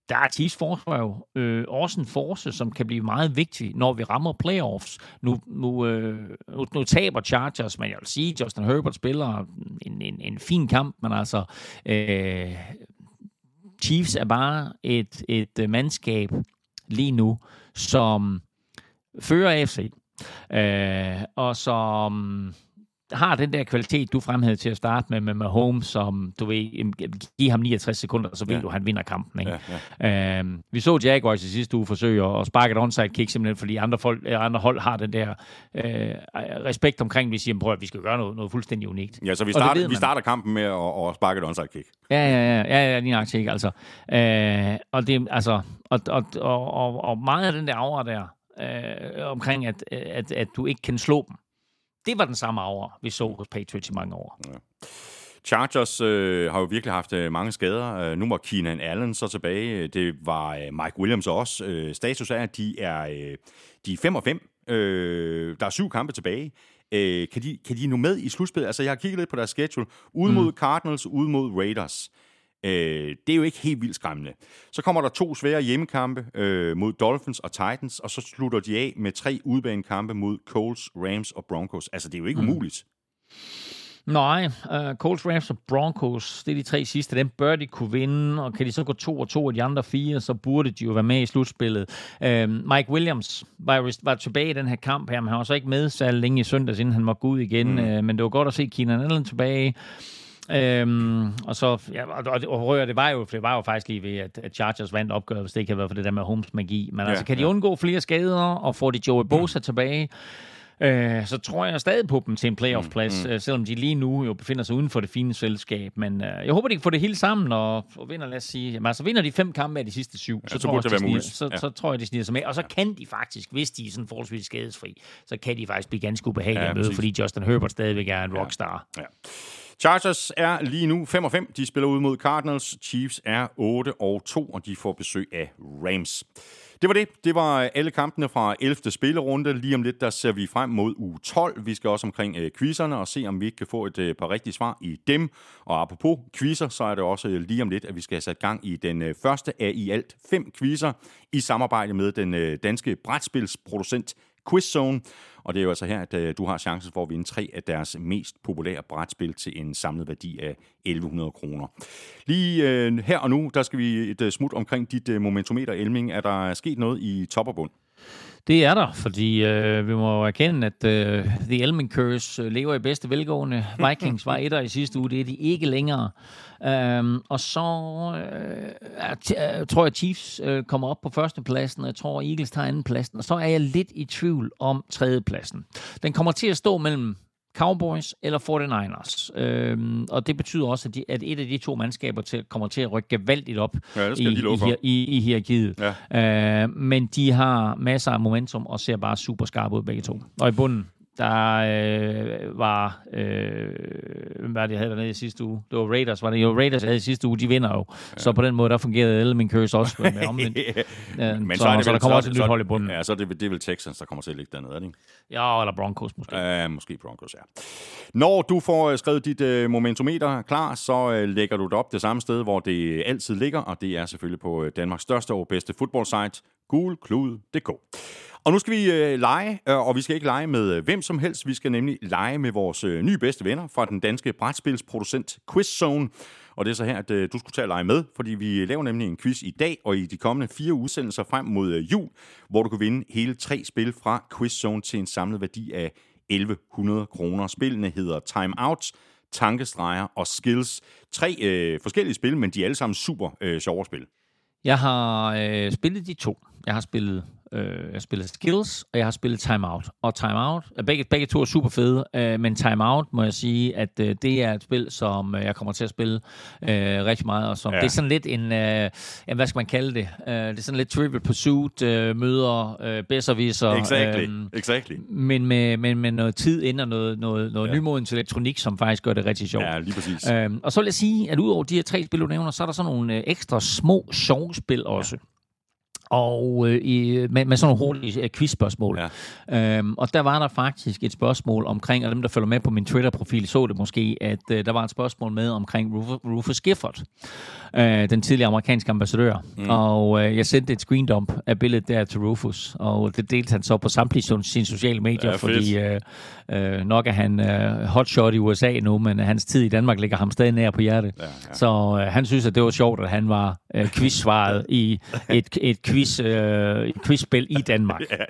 [SPEAKER 2] der er Chiefs forsvar jo øh, også en force, som kan blive meget vigtig, når vi rammer playoffs. Nu, nu, øh, nu, nu taber Chargers, men jeg vil sige, Justin Herbert spiller en, en, en fin kamp, men altså øh, Chiefs er bare et, et øh, mandskab lige nu, som fører AFC, øh, og som har den der kvalitet, du fremhævede til at starte med, med Mahomes, som du ved, em, giv ham 69 sekunder, så ved
[SPEAKER 1] Ja.
[SPEAKER 2] du, han vinder kampen. Ikke?
[SPEAKER 1] Ja,
[SPEAKER 2] Ja. Øhm, vi så Jaguars i sidste uge forsøge at, at sparke et onside kick, simpelthen fordi andre, folk, øh, andre hold har den der øh, respekt omkring, vi siger, prøv at vi skal gøre noget, noget fuldstændig unikt.
[SPEAKER 1] Ja, så vi starter, vi starter kampen med at, at sparke et onside kick.
[SPEAKER 2] Ja, ja, ja, ja, ja lige nok ikke, altså. Øh, og det, altså, og, og, og, og, og meget af den der aura der, øh, omkring, at, at, at du ikke kan slå dem, det var den samme aura, vi så hos Patriots i mange år.
[SPEAKER 1] Chargers øh, har jo virkelig haft øh, mange skader. Øh, nu var Keenan Allen så tilbage. Det var øh, Mike Williams også. Øh, status er, at de er, øh, de er 5 og 5. Øh, der er syv kampe tilbage. Øh, kan, de, kan de nu med i slutspillet? Altså, jeg har kigget lidt på deres schedule. Ude mm. mod Cardinals, ude mod Raiders. Øh, det er jo ikke helt vildt skræmmende. Så kommer der to svære hjemmekampe øh, mod Dolphins og Titans, og så slutter de af med tre udbanekampe mod Colts, Rams og Broncos. Altså, det er jo ikke mm. umuligt.
[SPEAKER 2] Nej, uh, Colts, Rams og Broncos, det er de tre sidste. Dem bør de kunne vinde, og kan de så gå to og to af de andre fire, så burde de jo være med i slutspillet. Uh, Mike Williams var, var tilbage i den her kamp her, men han var så ikke med så længe i søndags, inden han var ud igen. Mm. Uh, men det var godt at se Keenan Allen tilbage. Øhm, og så, ja, og, og, og rør, det var jo, det var jo faktisk lige ved, at, at Chargers vandt opgøret, hvis det ikke havde været for det der med Holmes magi. Men ja, altså, kan de ja. undgå flere skader, og får de Joey Bosa mm. tilbage, øh, så tror jeg stadig på dem til en playoff-plads, mm, mm. Øh, selvom de lige nu jo befinder sig uden for det fine selskab. Men øh, jeg håber, de kan få det hele sammen, og, og vinder, lad os sige, jamen, altså vinder de fem kampe af de sidste syv, ja, så, så, tror jeg, det sniger, så, ja. så, så, tror jeg, de sniger sig med. Og så ja. kan de faktisk, hvis de er sådan forholdsvis skadesfri, så kan de faktisk blive ganske ubehagelige ja, at møde, fordi Justin Herbert stadigvæk er en rockstar. Ja. Ja.
[SPEAKER 1] Chargers er lige nu 5 og 5. De spiller ud mod Cardinals. Chiefs er 8 og 2, og de får besøg af Rams. Det var det. Det var øh, alle kampene fra 11. spillerunde. Lige om lidt, der ser vi frem mod uge 12. Vi skal også omkring øh, quizzerne og se, om vi ikke kan få et øh, par rigtige svar i dem. Og apropos quizzer, så er det også øh, lige om lidt, at vi skal have sat gang i den øh, første af i alt fem quizzer i samarbejde med den øh, danske brætspilsproducent Quizzone. Og det er jo altså her, at øh, du har chancen for at vinde tre af deres mest populære brætspil til en samlet værdi af 1100 kroner. Lige øh, her og nu, der skal vi et øh, smut omkring dit øh, momentometer, Elming. Er der sket noget i top og bund?
[SPEAKER 2] Det er der, fordi øh, vi må erkende, at øh, The Elming Curse øh, lever i bedste velgående. Vikings var etter i sidste uge, det er de ikke længere. Um, og så øh, t- tror jeg, Chiefs øh, kommer op på førstepladsen, og jeg tror, Eagles tager andenpladsen. Og så er jeg lidt i tvivl om tredjepladsen. Den kommer til at stå mellem Cowboys eller 49ers. Øhm, og det betyder også, at, de, at et af de to mandskaber til, kommer til at rykke gevaldigt op
[SPEAKER 1] ja, i,
[SPEAKER 2] i, i, i hierarkiet. Ja. Øh, men de har masser af momentum og ser bare super skarpe ud begge to. Og i bunden, der øh, var, øh, hvem var det, jeg havde dernede i sidste uge? Det var Raiders, var det jo Raiders, jeg havde i sidste uge, de vinder jo. Ja. Så på den måde, der fungerede Elmin Curse også med omvendt. ja, Men så, så, så, så der kommer også et nyt hold i bunden.
[SPEAKER 1] Ja, så er det, det er vel Texans, der kommer til at ligge dernede, er det ikke?
[SPEAKER 2] Ja, eller Broncos måske.
[SPEAKER 1] Ja, måske Broncos, ja. Når du får øh, skrevet dit uh, momentometer klar, så uh, lægger du det op det samme sted, hvor det altid ligger, og det er selvfølgelig på Danmarks største og bedste fodboldsite, gulklud.dk. Og nu skal vi øh, lege, øh, og vi skal ikke lege med øh, hvem som helst. Vi skal nemlig lege med vores øh, nye bedste venner fra den danske brætspilsproducent Quizzone. Og det er så her, at øh, du skulle tage at lege med, fordi vi øh, laver nemlig en quiz i dag og i de kommende fire udsendelser frem mod øh, jul, hvor du kan vinde hele tre spil fra Quizzone til en samlet værdi af 1100 kroner. Spillene hedder Time Out, Tankestreger og Skills. Tre øh, forskellige spil, men de er alle sammen super øh, sjove spil.
[SPEAKER 2] Jeg har øh, spillet de to. Jeg har spillet Øh, jeg har spillet Skills, og jeg har spillet Timeout. Og Timeout, begge, begge to er super fede, øh, men Timeout må jeg sige, at øh, det er et spil, som øh, jeg kommer til at spille øh, rigtig meget. Og som, ja. Det er sådan lidt en, øh, hvad skal man kalde det? Øh, det er sådan lidt Trivial Pursuit, øh, møder, øh, Besserwisser.
[SPEAKER 1] Exactly, øh, exactly.
[SPEAKER 2] Men med, med, med noget tid ind og noget, noget, noget ja. nymodens elektronik, som faktisk gør det rigtig sjovt.
[SPEAKER 1] Ja, lige præcis.
[SPEAKER 2] Øh, og så vil jeg sige, at udover de her tre spil, du nævner, så er der sådan nogle øh, ekstra små, sjove spil også. Ja og øh, i, med, med sådan nogle hurtige øh, quizspørgsmål. Ja. Øhm, og der var der faktisk et spørgsmål omkring, og dem, der følger med på min Twitter-profil, så det måske, at øh, der var et spørgsmål med omkring Rufus, Rufus Gifford, øh, den tidligere amerikanske ambassadør. Mm. Og øh, jeg sendte et screen dump af billedet der til Rufus, og det delte han så på samtlige sine sociale medier, ja, fordi øh, øh, nok er han øh, hotshot i USA nu, men hans tid i Danmark ligger ham stadig nær på hjertet. Ja, ja. Så øh, han synes, at det var sjovt, at han var øh, quizsvaret i et, et quiz quiz, øh, quizspil i Danmark. ja.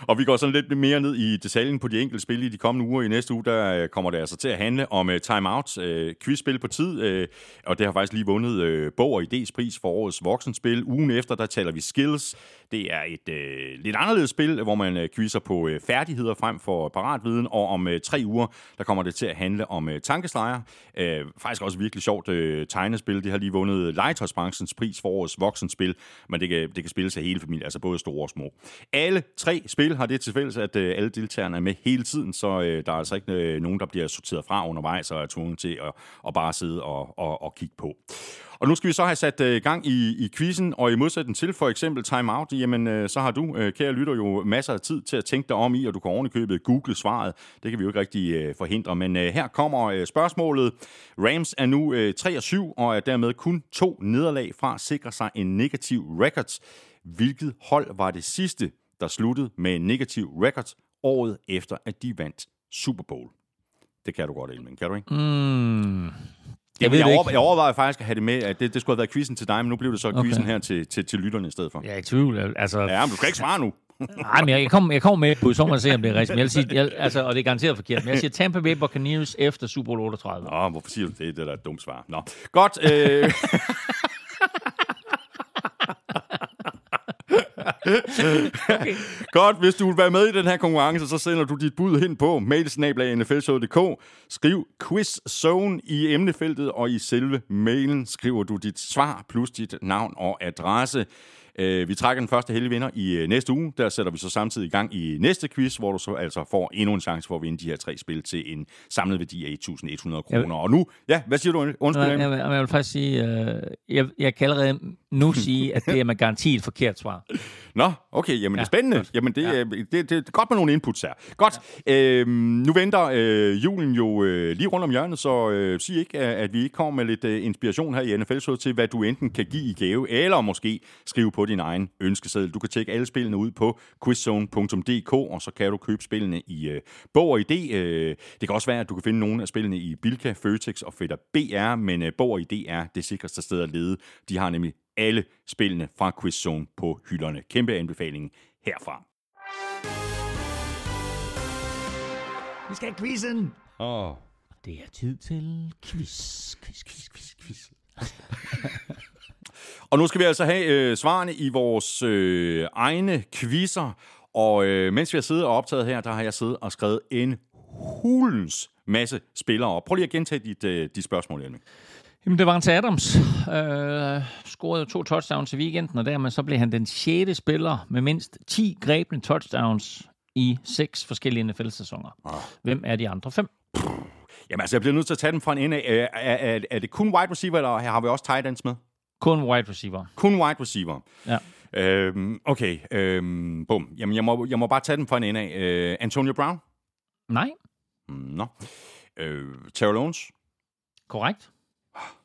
[SPEAKER 1] Og vi går sådan lidt mere ned i detaljen på de enkelte spil i de kommende uger. I næste uge, der øh, kommer det altså til at handle om øh, uh, timeout, uh, øh, quizspil på tid, uh, og det har faktisk lige vundet uh, Bog og Idés pris for årets voksenspil. Ugen efter, der taler vi skills. Det er et øh, lidt anderledes spil, hvor man øh, quizzer på øh, færdigheder frem for paratviden, og om øh, tre uger, der kommer det til at handle om øh, tankestreger. Øh, faktisk også virkelig sjovt øh, tegnespil. Det har lige vundet legetøjsbranchens pris for årets voksenspil, men det kan, det kan spilles af hele familien, altså både store og små. Alle tre spil har det til fælles, at øh, alle deltagerne er med hele tiden, så øh, der er altså ikke øh, nogen, der bliver sorteret fra undervejs og er tvunget til at, at bare sidde og, og, og kigge på. Og nu skal vi så have sat øh, gang i, i quizzen, og i modsætning til for eksempel Time Out, jamen øh, så har du, øh, kære lytter, jo masser af tid til at tænke dig om i, og du kan ovenikøbet google svaret. Det kan vi jo ikke rigtig øh, forhindre, men øh, her kommer øh, spørgsmålet. Rams er nu øh, 3 og 7, og er dermed kun to nederlag fra at sikre sig en negativ record. Hvilket hold var det sidste, der sluttede med en negativ record året efter, at de vandt Super Bowl? Det kan du godt, Elming. Kan du ikke?
[SPEAKER 2] Mm.
[SPEAKER 1] Jeg,
[SPEAKER 2] ved
[SPEAKER 1] jeg, over,
[SPEAKER 2] ikke.
[SPEAKER 1] jeg overvejede faktisk at have det med, at det, det skulle have været quizzen til dig, men nu blev det så
[SPEAKER 2] Okay.
[SPEAKER 1] quizzen her til, til, til lytterne i stedet for.
[SPEAKER 2] Jeg er i tvivl. Altså,
[SPEAKER 1] Ja, men du skal ikke svare nu.
[SPEAKER 2] Nej, men jeg, kommer jeg kommer med på, så må se, om det er rigtigt. Men Jeg sige, jeg, altså, og det er garanteret forkert. Men jeg siger Tampa Bay Buccaneers efter Super Bowl 38.
[SPEAKER 1] Nå, hvorfor siger du det? Det er da et dumt svar. Nå, godt. Øh... okay. Godt, hvis du vil være med i den her konkurrence, så sender du dit bud hen på mailsnablag.nflshow.dk. Skriv quiz zone i emnefeltet, og i selve mailen skriver du dit svar plus dit navn og adresse. Øh, Vi trækker den første heldige vinder i øh, næste uge. Der sætter vi så samtidig i gang i næste quiz, hvor du så altså får endnu en chance for at vinde de her tre spil til en samlet værdi af 1.100 kroner. Og nu, ja, hvad siger du? Undskyld,
[SPEAKER 2] Jeg, jeg, vil- jeg vil faktisk sige, øh, jeg, jeg kan allerede nu sige, at det er med garanti et forkert svar.
[SPEAKER 1] Nå, okay, jamen ja, det er spændende.
[SPEAKER 2] godt.
[SPEAKER 1] Jamen det,
[SPEAKER 2] Ja.
[SPEAKER 1] det, det, det er godt med nogle inputs her. Godt, ja. øhm, nu venter øh, julen jo øh, lige rundt om hjørnet, så øh, sig ikke, at, at vi ikke kommer med lidt øh, inspiration her i nfl til, hvad du enten kan give i gave, eller måske skrive på din egen ønskeseddel. Du kan tjekke alle spillene ud på quizzone.dk, og så kan du købe spillene i øh, Bog og ID. Øh, det kan også være, at du kan finde nogle af spillene i Bilka, Føtex og Fætter BR, men øh, Bog og ID er det sikreste sted at lede. De har nemlig alle spillene fra Quizzone på hylderne. Kæmpe anbefaling herfra.
[SPEAKER 4] Vi skal have quizzen.
[SPEAKER 1] Åh. Oh.
[SPEAKER 2] Det er tid til quiz, quiz, quiz, quiz, quiz.
[SPEAKER 1] Og nu skal vi altså have øh, svarene i vores øh, egne quizzer. Og øh, mens vi har siddet og optaget her, der har jeg siddet og skrevet en hulens masse spillere op. Prøv lige at gentage dit, øh, dit spørgsmål.
[SPEAKER 2] Jamen, det var Vance Adams. Øh, scorede to touchdowns i weekenden, og dermed så blev han den sjette spiller med mindst 10 grebne touchdowns i seks forskellige NFL-sæsoner.
[SPEAKER 1] Ah.
[SPEAKER 2] Hvem er de andre fem?
[SPEAKER 1] Jamen altså, jeg bliver nødt til at tage den fra en ende af. Er, er, er, er det kun wide receiver, eller har vi også tight ends med?
[SPEAKER 2] Kun wide receiver.
[SPEAKER 1] Kun wide receiver.
[SPEAKER 2] Ja.
[SPEAKER 1] Øhm, okay, øhm, bum. Jamen, jeg må, jeg må bare tage den fra en ende af. Øh, Antonio Brown?
[SPEAKER 2] Nej,
[SPEAKER 1] Mm, Nå. Øh, Terrell Owens?
[SPEAKER 2] korrekt.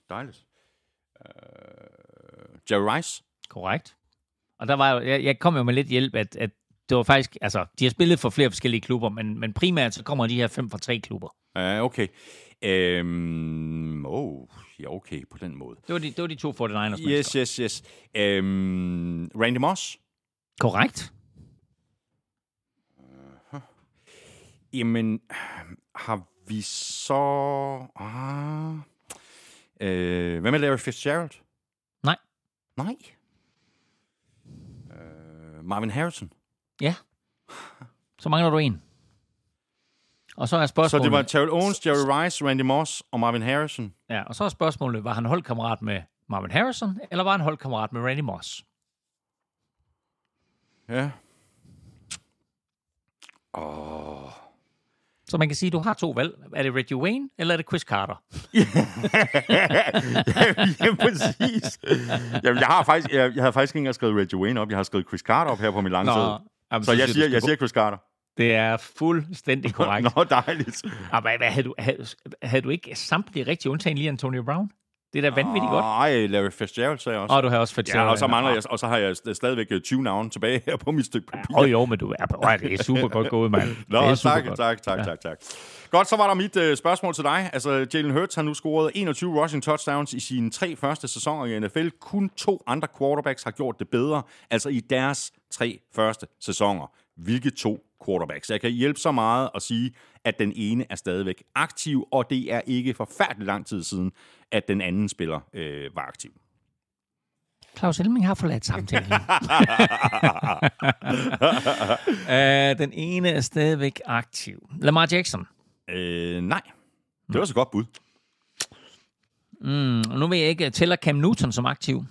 [SPEAKER 1] Dejligt. Øh, Jerry Rice?
[SPEAKER 2] Korrekt. Og der var jo, jeg, jeg kom jo med lidt hjælp, at, at det var faktisk, altså, de har spillet for flere forskellige klubber, men, men primært så kommer de her fem fra tre klubber.
[SPEAKER 1] Ja, okay. Øhm, oh, ja, okay, på den måde.
[SPEAKER 2] Det var de, det var de to 49ers
[SPEAKER 1] Yes, yes, yes. Øhm, Randy Moss?
[SPEAKER 2] Korrekt.
[SPEAKER 1] Jamen, har vi så... Ah, øh, hvad med Larry Fitzgerald?
[SPEAKER 2] Nej.
[SPEAKER 1] Nej. Øh, Marvin Harrison?
[SPEAKER 2] Ja. Så mangler du en. Og så er
[SPEAKER 1] Så
[SPEAKER 2] spørgsmålet...
[SPEAKER 1] det var Terrell Owens, Jerry Rice, Randy Moss og Marvin Harrison?
[SPEAKER 2] Ja, og så er spørgsmålet, var han holdkammerat med Marvin Harrison, eller var han holdkammerat med Randy Moss?
[SPEAKER 1] Ja. Åh...
[SPEAKER 2] Så man kan sige, at du har to valg. Er det Reggie Wayne, eller er det Chris Carter?
[SPEAKER 1] ja, præcis. Jamen, jeg har faktisk, jeg, jeg har faktisk ikke engang skrevet Reggie Wayne op. Jeg har skrevet Chris Carter op her på min lange side.
[SPEAKER 2] jamen,
[SPEAKER 1] Så jeg siger, jeg siger Chris Carter.
[SPEAKER 2] Det er fuldstændig korrekt.
[SPEAKER 1] Nå, dejligt.
[SPEAKER 2] Ah, hvad, hvad, havde, du, havde, havde du ikke samtlige rigtig undtagen lige Antonio Brown? Det er da vanvittigt godt.
[SPEAKER 1] Nej, Larry Fitzgerald sagde jeg også.
[SPEAKER 2] Og du har også fået
[SPEAKER 1] Ja, og så mangler jeg, og så har jeg st- stadigvæk øh, 20 navne tilbage her på mit stykke papir.
[SPEAKER 2] Åh oh, jo, men du er, oh, det er super godt gået, mand.
[SPEAKER 1] Nå,
[SPEAKER 2] det er
[SPEAKER 1] tak,
[SPEAKER 2] godt.
[SPEAKER 1] tak, tak, tak, tak. Godt, så var der mit øh, spørgsmål til dig. Altså, Jalen Hurts har nu scoret 21 rushing touchdowns i sine tre første sæsoner i NFL. Kun to andre quarterbacks har gjort det bedre, altså i deres tre første sæsoner. Hvilke to quarterbacks? Jeg kan hjælpe så meget at sige, at den ene er stadigvæk aktiv, og det er ikke forfærdelig lang tid siden, at den anden spiller øh, var aktiv.
[SPEAKER 2] Claus Elming har forladt samtalen. uh, den ene er stadigvæk aktiv. Lamar Jackson.
[SPEAKER 1] Øh, nej. Det var så godt bud.
[SPEAKER 2] Mm, og nu vil jeg ikke tæller Cam Newton som aktiv.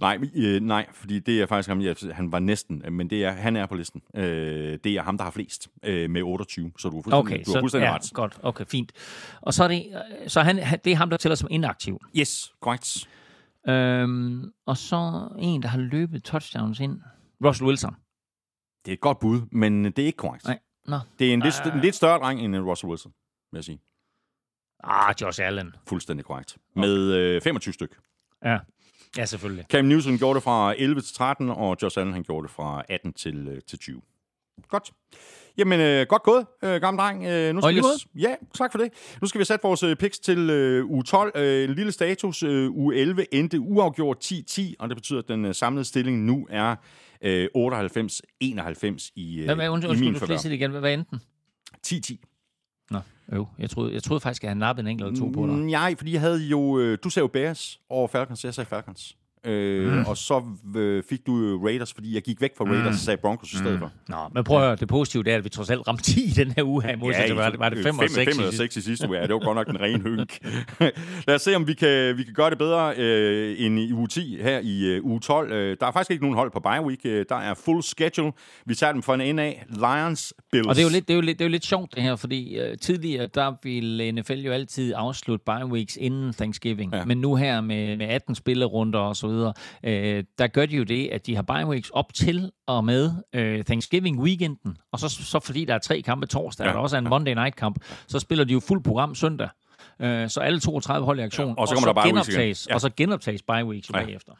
[SPEAKER 1] Nej, øh, nej, fordi det er faktisk ham, jeg, han var næsten, øh, men det er, han er på listen. Øh, det er ham, der har flest øh, med 28, så du har fuldstændig,
[SPEAKER 2] Okay,
[SPEAKER 1] du har
[SPEAKER 2] så
[SPEAKER 1] fuldstændig
[SPEAKER 2] ja,
[SPEAKER 1] ret.
[SPEAKER 2] godt. Okay, fint. Og så er det, så han, det er ham, der tæller som inaktiv.
[SPEAKER 1] Yes, korrekt.
[SPEAKER 2] Øhm, og så en, der har løbet touchdowns ind. Russell Wilson.
[SPEAKER 1] Det er et godt bud, men det er ikke korrekt.
[SPEAKER 2] Nej. Nå.
[SPEAKER 1] Det er en lidt, en lidt større dreng end en Russell Wilson, vil jeg sige.
[SPEAKER 2] Ah, Josh Allen.
[SPEAKER 1] Fuldstændig korrekt. Med øh, 25 styk.
[SPEAKER 2] Ja. Ja, selvfølgelig.
[SPEAKER 1] Cam Newton gjorde det fra 11 til 13, og Josh Allen han gjorde det fra 18 til, øh, til 20. Godt. Jamen, øh, godt gået, øh, gammel dreng. Øh, nu
[SPEAKER 2] i
[SPEAKER 1] skal vi, ja, tak for det. Nu skal vi sætte vores øh, picks til øh, uge 12. Øh, en lille status. Øh, uge 11 endte uafgjort 10-10, og det betyder, at den øh, samlede stilling nu er øh, 98-91 i, øh,
[SPEAKER 2] Hvad, hvad,
[SPEAKER 1] i
[SPEAKER 2] undskyld,
[SPEAKER 1] min
[SPEAKER 2] undskyld, du igen. Hvad, hvad endte den?
[SPEAKER 1] 10-10.
[SPEAKER 2] Jo. Jeg troede, jeg troede faktisk, at han nappede en enkelt eller to på dig.
[SPEAKER 1] Mm, nej, fordi jeg havde jo... Øh, du sagde jo Bears over Falcons, jeg sagde Falcons. Øh, mm. Og så øh, fik du Raiders, fordi jeg gik væk fra Raiders og sagde Broncos i stedet for.
[SPEAKER 2] Nå, men prøv at høre, det positive det er, at vi trods alt ramte 10 i den her uge her, i modsætning til, var det, var det 5 og 6
[SPEAKER 1] 5 eller 6 i sidste uge. Ja, det var godt nok en ren hønk. Lad os se, om vi kan, vi kan gøre det bedre øh, end i uge 10 her i øh, uge 12. Øh, der er faktisk ikke nogen hold på bye week. Øh, der er full schedule. Vi tager dem fra en ende af. Lions, Bills.
[SPEAKER 2] Og det er, jo lidt, det, er jo lidt, det er jo lidt sjovt det her, fordi øh, tidligere, der ville NFL jo altid afslutte bye weeks inden Thanksgiving.
[SPEAKER 1] Ja.
[SPEAKER 2] Ja. Men nu her med, med 18 spillerunder og så videre, øh, der gør de jo det, at de har bye weeks op til og med øh, Thanksgiving weekenden. Og så, så fordi der er tre kampe torsdag,
[SPEAKER 1] Ja.
[SPEAKER 2] og der også er en Monday night kamp, så spiller de jo fuld program søndag. Øh, så alle 32 hold i aktion.
[SPEAKER 1] Ja, og så kommer der bye weeks igen.
[SPEAKER 2] genoptages,
[SPEAKER 1] Ja.
[SPEAKER 2] Og så genoptages bye weeks
[SPEAKER 1] Ja.
[SPEAKER 2] bagefter.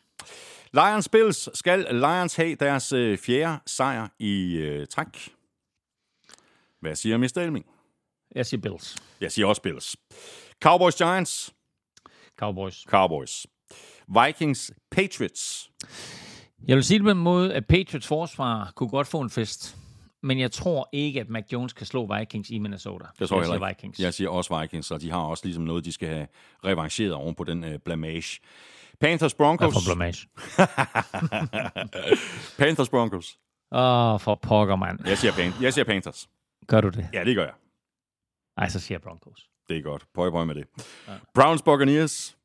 [SPEAKER 1] Lions, Bills. Skal Lions have deres øh, fjerde sejr i øh, træk? Hvad siger Mr. Elming?
[SPEAKER 2] Jeg siger Bills.
[SPEAKER 1] Jeg siger også Bills. Cowboys, Giants.
[SPEAKER 2] Cowboys.
[SPEAKER 1] Cowboys. Vikings, Patriots.
[SPEAKER 2] Jeg vil sige det på en måde, at Patriots forsvar kunne godt få en fest. Men jeg tror ikke, at Mac Jones kan slå Vikings i Minnesota.
[SPEAKER 1] Det tror jeg,
[SPEAKER 2] siger
[SPEAKER 1] heller ikke.
[SPEAKER 2] Vikings.
[SPEAKER 1] Jeg siger også Vikings, og de har også ligesom noget, de skal have revancheret oven på den uh, blamage. Panthers, Broncos.
[SPEAKER 2] Hvad for blamage?
[SPEAKER 1] Panthers, Broncos.
[SPEAKER 2] Åh, oh, for pokker, mand.
[SPEAKER 1] Jeg siger, Pan- jeg siger Panthers.
[SPEAKER 2] Gør du det?
[SPEAKER 1] Ja, det gør jeg.
[SPEAKER 2] Ej, så siger jeg Broncos.
[SPEAKER 1] Det er godt. Pøj, pøj med det. Browns, Buccaneers.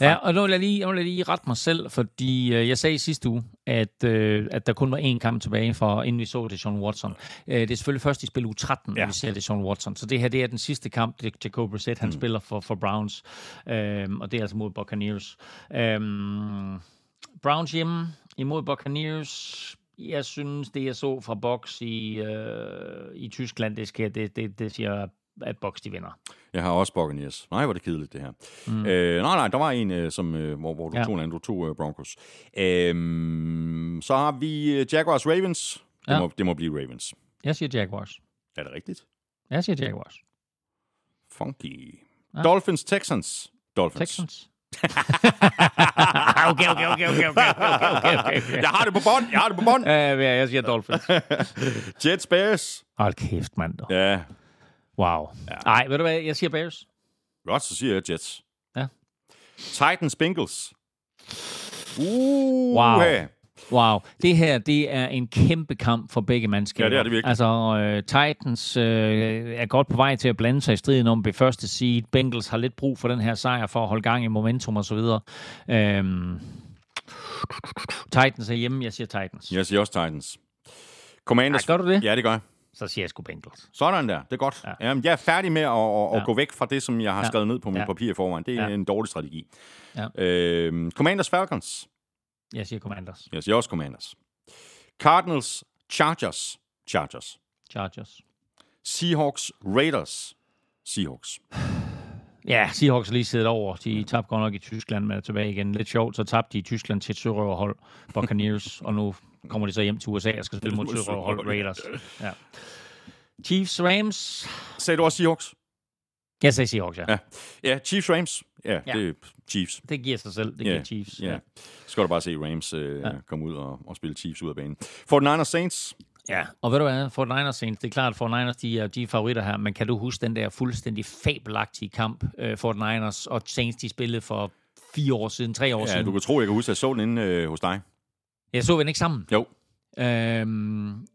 [SPEAKER 2] Ja, og nu vil jeg lige, nu vil jeg lige rette mig selv, fordi øh, jeg sagde i sidste uge, at, øh, at der kun var én kamp tilbage, for inden vi så det Sean Watson. Øh, det er selvfølgelig først i spil uge 13,
[SPEAKER 1] Ja.
[SPEAKER 2] vi ser det Sean Watson. Så det her, det er den sidste kamp, det Jacob Brissett, han mm. spiller for, for Browns. Øhm, og det er altså mod Buccaneers. Øhm, Browns hjemme imod Buccaneers. Jeg synes, det jeg så fra Box i, øh, i Tyskland, det, skal, det, det, det siger, at Box de vinder.
[SPEAKER 1] Jeg har også Buccaneers. Nej, hvor er det kedeligt, det her. Mm. Øh, nej, nej, der var en, øh, som, øh, hvor, hvor du ja. Tog en anden. Du tog øh, Broncos. Øhm, så har vi øh, Jaguars, Ravens. Det,
[SPEAKER 2] Ja.
[SPEAKER 1] må, det må blive Ravens.
[SPEAKER 2] Jeg siger Jaguars.
[SPEAKER 1] Er det rigtigt?
[SPEAKER 2] Jeg siger Jaguars.
[SPEAKER 1] Funky. Ja. Dolphins, Texans. Dolphins.
[SPEAKER 2] Texans. okay, okay, okay, okay, okay, okay, okay, okay, okay.
[SPEAKER 1] Jeg har det på bånd. Jeg har det på bånd.
[SPEAKER 2] Ja, ja, jeg siger Dolphins.
[SPEAKER 1] Jets, Bears.
[SPEAKER 2] Hold kæft, mand.
[SPEAKER 1] Ja,
[SPEAKER 2] Wow. Nej, ved du hvad? Jeg siger Bears.
[SPEAKER 1] godt, så siger jeg Jets.
[SPEAKER 2] Ja.
[SPEAKER 1] Titans, Bengals. Uh,
[SPEAKER 2] Wow.
[SPEAKER 1] Hey.
[SPEAKER 2] Wow. Det her, det er en kæmpe kamp for begge mandskaber.
[SPEAKER 1] Ja, det er det virkelig.
[SPEAKER 2] Altså, øh, Titans øh, er godt på vej til at blande sig i striden om det første seed. Bengals har lidt brug for den her sejr for at holde gang i momentum og så videre. Øhm, Titans er hjemme. Jeg siger Titans.
[SPEAKER 1] Jeg siger også Titans. Commanders.
[SPEAKER 2] Ej, gør du det?
[SPEAKER 1] Ja, det gør jeg.
[SPEAKER 2] Så siger jeg sgu Bengals.
[SPEAKER 1] Sådan der, det er godt. Ja.
[SPEAKER 2] Ja.
[SPEAKER 1] Jamen, jeg er færdig med at, at, at
[SPEAKER 2] Ja.
[SPEAKER 1] gå væk fra det, som jeg har
[SPEAKER 2] Ja.
[SPEAKER 1] skrevet ned på mit
[SPEAKER 2] Ja.
[SPEAKER 1] papir i forvejen. Det er
[SPEAKER 2] Ja.
[SPEAKER 1] en dårlig strategi.
[SPEAKER 2] Ja.
[SPEAKER 1] Øhm, Commanders, Falcons.
[SPEAKER 2] Jeg siger Commanders.
[SPEAKER 1] Jeg siger også Commanders. Cardinals, Chargers. Chargers.
[SPEAKER 2] Chargers.
[SPEAKER 1] Seahawks, Raiders. Seahawks.
[SPEAKER 2] Ja, Seahawks lige siddet over. De tabte godt nok i Tyskland, men er tilbage igen. Lidt sjovt, så tabte de i Tyskland til et sørøverhold, Buccaneers, og nu kommer de så hjem til USA og skal spille mod et sørøverhold, Raiders. Ja. Chiefs, Rams.
[SPEAKER 1] Sagde du også Seahawks?
[SPEAKER 2] Jeg sagde Seahawks, ja.
[SPEAKER 1] Ja. Ja, Chiefs, Rams. Ja,
[SPEAKER 2] Ja.
[SPEAKER 1] det er Chiefs.
[SPEAKER 2] Det giver sig selv. Det
[SPEAKER 1] Ja,
[SPEAKER 2] giver Chiefs.
[SPEAKER 1] Ja. Så skal du bare se Rams øh, ja.
[SPEAKER 2] Ja.
[SPEAKER 1] komme ud og, og spille Chiefs ud af banen. 49ers, Saints.
[SPEAKER 2] ja. Og ved du hvad, Fort Niners Saints, det er klart, at Fort Niners, de er, de er favoritter her, men kan du huske den der fuldstændig fabelagtige kamp, Fort Niners og Saints, de spillede for fire år siden, tre år
[SPEAKER 1] Ja,
[SPEAKER 2] siden?
[SPEAKER 1] du kan tro, jeg kan huske, at jeg så den inde øh, hos dig.
[SPEAKER 2] Jeg så den ikke sammen.
[SPEAKER 1] Jo,
[SPEAKER 2] Øhm,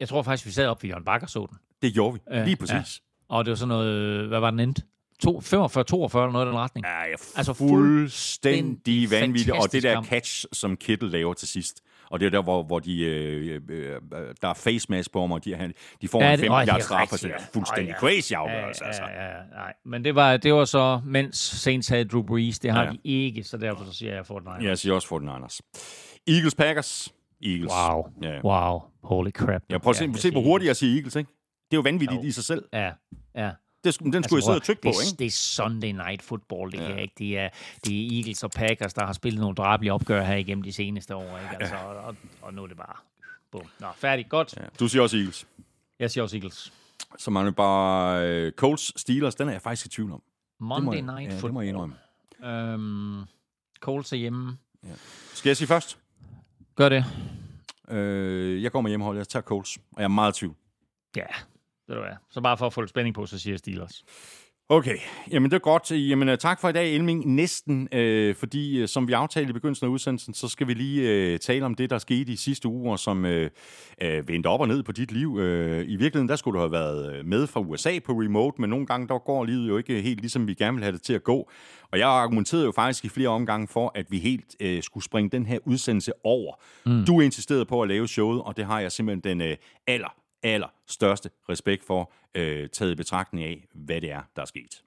[SPEAKER 2] jeg tror faktisk, vi sad op ved Jørgen Bakker så den.
[SPEAKER 1] det gjorde vi.
[SPEAKER 2] Ja,
[SPEAKER 1] Lige præcis.
[SPEAKER 2] Og det var sådan noget, hvad var den endte? to, 45, 42 eller noget i den retning.
[SPEAKER 1] Ja, ja
[SPEAKER 2] Altså,
[SPEAKER 1] altså fuldstændig vanvittigt. Og det der catch, som Kittle laver til sidst. Og det er der, hvor, hvor de, øh, øh, der er face mask på ham, og de, de får
[SPEAKER 2] Ja,
[SPEAKER 1] ja, en 5
[SPEAKER 2] åh, det er
[SPEAKER 1] yards straf, og det er
[SPEAKER 2] ja.
[SPEAKER 1] fuldstændig
[SPEAKER 2] Åh, ja.
[SPEAKER 1] crazy afgørelse. Altså.
[SPEAKER 2] Ja, ja, ja, nej. Men det var, det var så, mens Saints havde Drew Brees. Det har
[SPEAKER 1] Ja.
[SPEAKER 2] de ikke, så derfor så siger jeg Fortnite.
[SPEAKER 1] Jeg siger også 49ers. Eagles Packers. Eagles.
[SPEAKER 2] Wow.
[SPEAKER 1] Ja.
[SPEAKER 2] Wow. Holy crap.
[SPEAKER 1] Ja, prøv at se,
[SPEAKER 2] jeg
[SPEAKER 1] se hvor hurtigt jeg siger Eagles, ikke? Det er jo vanvittigt
[SPEAKER 2] Jo.
[SPEAKER 1] i sig selv.
[SPEAKER 2] Ja, ja.
[SPEAKER 1] Det, den skulle jeg sidde og trykke på,
[SPEAKER 2] det, er-
[SPEAKER 1] ikke?
[SPEAKER 2] Det er Sunday Night Football, det ja. her, ikke? Det er, det er Eagles og Packers, der har spillet nogle drabelige opgør her igennem de seneste år, ikke? Altså, og, og, og nu er det bare... Bum. Nå, færdig. Godt. Ja.
[SPEAKER 1] Ja. Du siger også Eagles.
[SPEAKER 2] Jeg siger også Eagles.
[SPEAKER 1] Så mangler vi bare øh, Colts, Steelers. Den er jeg faktisk i tvivl om. Det må
[SPEAKER 2] Monday
[SPEAKER 1] jeg-
[SPEAKER 2] Night
[SPEAKER 1] ja, det
[SPEAKER 2] Football.
[SPEAKER 1] må jeg indrømme.
[SPEAKER 2] Øhm, Colts er hjemme.
[SPEAKER 1] Skal jeg sige først?
[SPEAKER 2] Gør det.
[SPEAKER 1] Øh, jeg går med hjemmehold. Jeg tager Colts. Og jeg er meget i tvivl.
[SPEAKER 2] Ja, ved du hvad. Så bare for at få lidt spænding på, så siger jeg Steelers.
[SPEAKER 1] Okay, jamen det er godt. Jamen øh, tak for i dag, Elming. Næsten, øh, fordi øh, som vi aftalte i begyndelsen af udsendelsen, så skal vi lige øh, tale om det, der skete i sidste uger, som øh, øh, vendte op og ned på dit liv. Øh, I virkeligheden, der skulle du have været med fra USA på remote, men nogle gange, der går livet jo ikke helt ligesom vi gerne vil have det til at gå. Og jeg argumenterede jo faktisk i flere omgange for, at vi helt øh, skulle springe den her udsendelse over. Mm. Du insisterede på at lave showet, og det har jeg simpelthen den øh, aller, allerstørste respekt for, øh, taget i betragtning af, hvad det er, der er sket.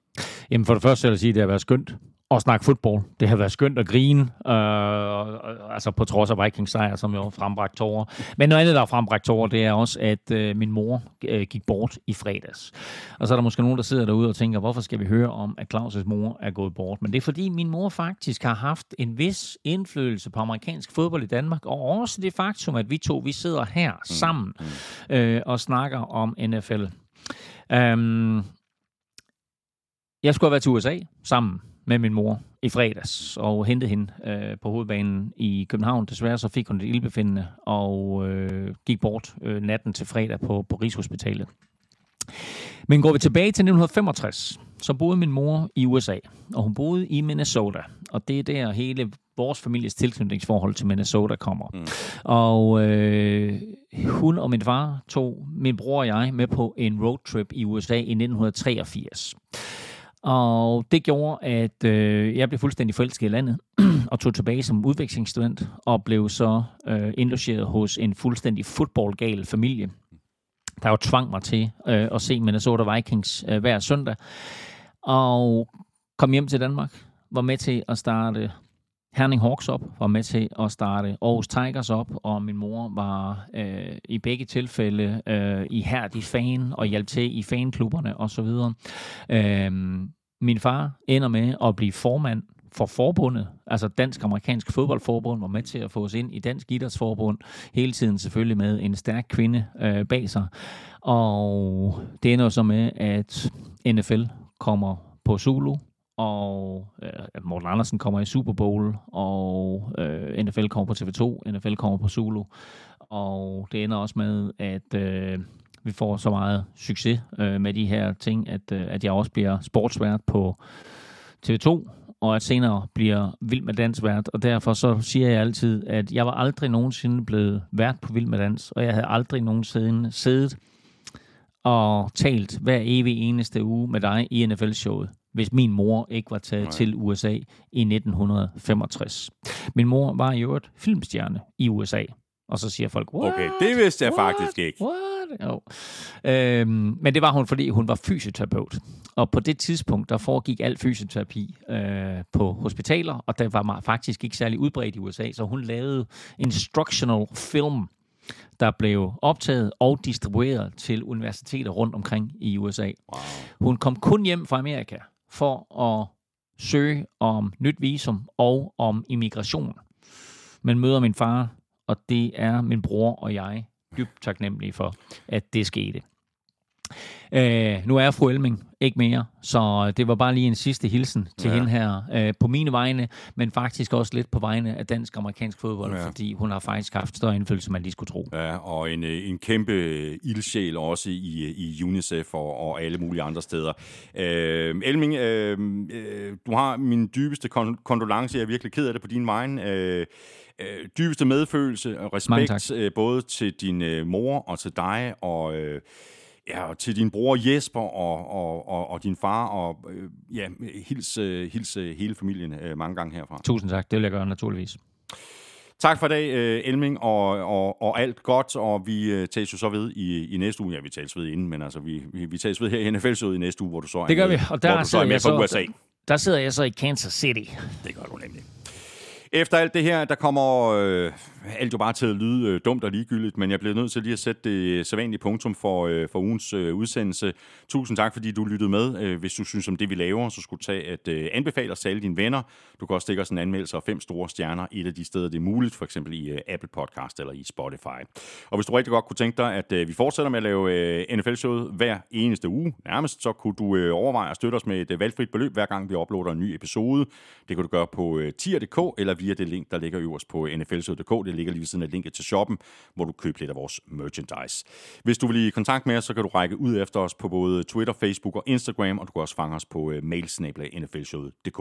[SPEAKER 2] Jamen for det første vil jeg sige, at det har været skønt at snakke fodbold. Det har været skønt at grine, øh, altså på trods af Vikings sejr, som jo frembragt tårer. Men noget andet, der har frembragt tårer, det er også, at øh, min mor øh, gik bort i fredags. Og så er der måske nogen, der sidder derude og tænker, hvorfor skal vi høre om, at Claus' mor er gået bort? Men det er fordi, min mor faktisk har haft en vis indflydelse på amerikansk fodbold i Danmark, og også det faktum, at vi to vi sidder her sammen øh, og snakker om NFL. Um, jeg skulle have været til USA sammen med min mor i fredags og hente hende øh, på hovedbanen i København. Desværre så fik hun et ildbefindende og øh, gik bort øh, natten til fredag på, på Rigshospitalet. Men går vi tilbage til 1965, så boede min mor i USA, og hun boede i Minnesota. Og det er der hele vores families tilknytningsforhold til Minnesota kommer. Mm. Og øh, hun og min far tog min bror og jeg med på en roadtrip i USA i 1983. Og det gjorde, at øh, jeg blev fuldstændig forelsket i landet, og tog tilbage som udvekslingsstudent, og blev så øh, indlogeret hos en fuldstændig fodboldgal familie, der jo tvang mig til øh, at se Minnesota Vikings øh, hver søndag. Og kom hjem til Danmark, var med til at starte Herning Hawks op, var med til at starte Aarhus Tigers op, og min mor var øh, i begge tilfælde øh, ihærdig fan og hjalp til i fanklubberne osv. Øh, min far ender med at blive formand for forbundet, altså Dansk-Amerikansk Fodboldforbund, var med til at få os ind i Dansk Idrætsforbund, hele tiden selvfølgelig med en stærk kvinde øh, bag sig. Og det ender så med, at NFL kommer på Zulu, og øh, Morten Andersen kommer i Super Bowl, og øh, NFL kommer på TV2, NFL kommer på Zulu, og det ender også med, at øh, vi får så meget succes øh, med de her ting, at, øh, at jeg også bliver sportsvært på TV2, og at senere bliver Vild med Dans vært, og derfor så siger jeg altid, at jeg var aldrig nogensinde blevet vært på Vild med Dans, og jeg havde aldrig nogensinde siddet og talt hver evig eneste uge med dig i NFL-showet, hvis min mor ikke var taget Nej. til USA i 1965. Min mor var i øvrigt filmstjerne i USA. Og så siger folk, What?
[SPEAKER 1] Okay, det vidste jeg
[SPEAKER 2] What?
[SPEAKER 1] faktisk ikke.
[SPEAKER 2] What? Jo. Øhm, men det var hun, fordi hun var fysioterapeut. Og på det tidspunkt, der foregik al fysioterapi øh, på hospitaler, og det var faktisk ikke særlig udbredt i USA, så hun lavede instructional film, der blev optaget og distribueret til universiteter rundt omkring i USA.
[SPEAKER 1] Wow.
[SPEAKER 2] Hun kom kun hjem fra Amerika for at søge om nyt visum og om immigration. Men møder min far, og det er min bror og jeg dybt taknemmelige for, at det skete. Øh, nu er fru Elming ikke mere, så det var bare lige en sidste hilsen til
[SPEAKER 1] Ja.
[SPEAKER 2] hende her øh, på mine vegne, men faktisk også lidt på vegne af dansk-amerikansk fodbold,
[SPEAKER 1] Ja.
[SPEAKER 2] fordi hun har faktisk haft større indflydelse, man lige skulle tro.
[SPEAKER 1] Ja, og en, øh, en kæmpe ildsjæl også i, i UNICEF og, og alle mulige andre steder. Øh, Elming, øh, øh, du har min dybeste kon- kondolence. Jeg er virkelig ked af det på din vegne. Øh, øh, dybeste medfølelse og respekt øh, både til din øh, mor og til dig, og... Øh, Ja, og til din bror Jesper og, og, og, og din far, og øh, ja, hils, øh, hils øh, hele familien øh, mange gange herfra.
[SPEAKER 2] Tusind tak, det vil jeg gøre naturligvis.
[SPEAKER 1] Tak for i dag, Elming, og, og, og alt godt, og vi tages jo så ved i, i næste uge. Ja, vi tages ved inden, men altså, vi, vi, vi tages ved her i nfl i næste uge, hvor du så er
[SPEAKER 2] Det gør
[SPEAKER 1] med,
[SPEAKER 2] vi, og der
[SPEAKER 1] hvor du så er med
[SPEAKER 2] jeg
[SPEAKER 1] fra
[SPEAKER 2] så-
[SPEAKER 1] USA.
[SPEAKER 2] Der sidder jeg så i Kansas City.
[SPEAKER 1] Det gør du nemlig. Efter alt det her, der kommer øh, alt jo bare til at lyde øh, dumt og ligegyldigt, men jeg bliver nødt til lige at sætte det sædvanlige punktum for, øh, for ugens øh, udsendelse. Tusind tak, fordi du lyttede med. Øh, hvis du synes om det, vi laver, så skulle du tage at øh, anbefale os til alle dine venner. Du kan også stikke os en anmeldelse og fem store stjerner et af de steder, det er muligt, for eksempel i øh, Apple Podcast eller i Spotify. Og hvis du rigtig godt kunne tænke dig, at øh, vi fortsætter med at lave øh, NFL-showet hver eneste uge, nærmest, så kunne du øh, overveje at støtte os med et øh, valgfrit beløb, hver gang vi uploader en ny episode. Det kan du gøre på øh, tier.dk eller via det link, der ligger øverst på nflshowet.dk. Det ligger lige ved siden af linket til shoppen, hvor du køber lidt af vores merchandise. Hvis du vil i kontakt med os, så kan du række ud efter os på både Twitter, Facebook og Instagram, og du kan også fange os på øh, nflshowet.dk.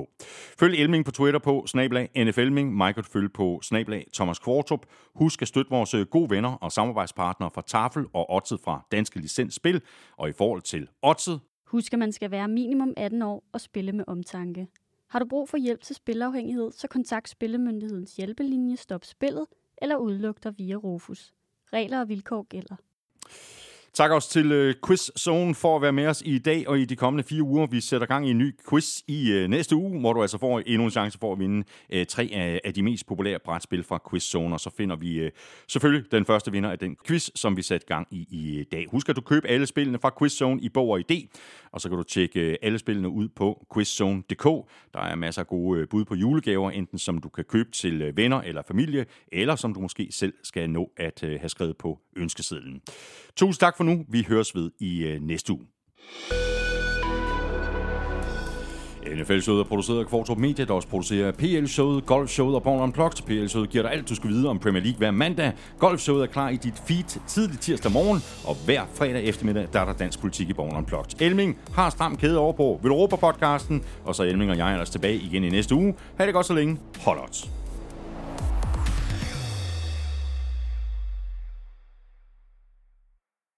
[SPEAKER 1] Følg Elming på Twitter på snablag nflming. Mig kan du følge på snablag Thomas Kvartrup. Husk at støtte vores øh, gode venner og samarbejdspartnere fra Tafel og Odset fra Danske Licensspil. Og i forhold til Odset,
[SPEAKER 3] Husk, at man skal være minimum 18 år og spille med omtanke. Har du brug for hjælp til spilafhængighed, så kontakt Spillemyndighedens hjælpelinje Stop Spillet eller udluk dig via Rufus. Regler og vilkår gælder.
[SPEAKER 1] Tak også til øh, Quiz Zone for at være med os i dag og i de kommende fire uger. Vi sætter gang i en ny quiz i øh, næste uge, hvor du altså får endnu en chance for at vinde øh, tre af, af de mest populære brætspil fra Quiz Zone. Og så finder vi øh, selvfølgelig den første vinder af den quiz, som vi satte gang i i øh, dag. Husk at du køber alle spillene fra Quiz Zone i bog og ID, og så kan du tjekke øh, alle spillene ud på quizzone.dk. Der er masser af gode øh, bud på julegaver, enten som du kan købe til venner eller familie, eller som du måske selv skal nå at øh, have skrevet på ønskesedlen. Tusind tak for nu. Vi høres ved i øh, næste uge. NFL-showet er produceret af Kvartrup Media, der også producerer PL-showet, Golf-showet og Born Unplugged. PL-showet giver dig alt, du skal vide om Premier League hver mandag. Golf-showet er klar i dit feed tidlig tirsdag morgen, og hver fredag eftermiddag, der er der dansk politik i Born Unplugged. Elming har stram kæde over på Vil podcasten og så Elming og jeg er ellers tilbage igen i næste uge. Ha' det godt så længe. Hold odds.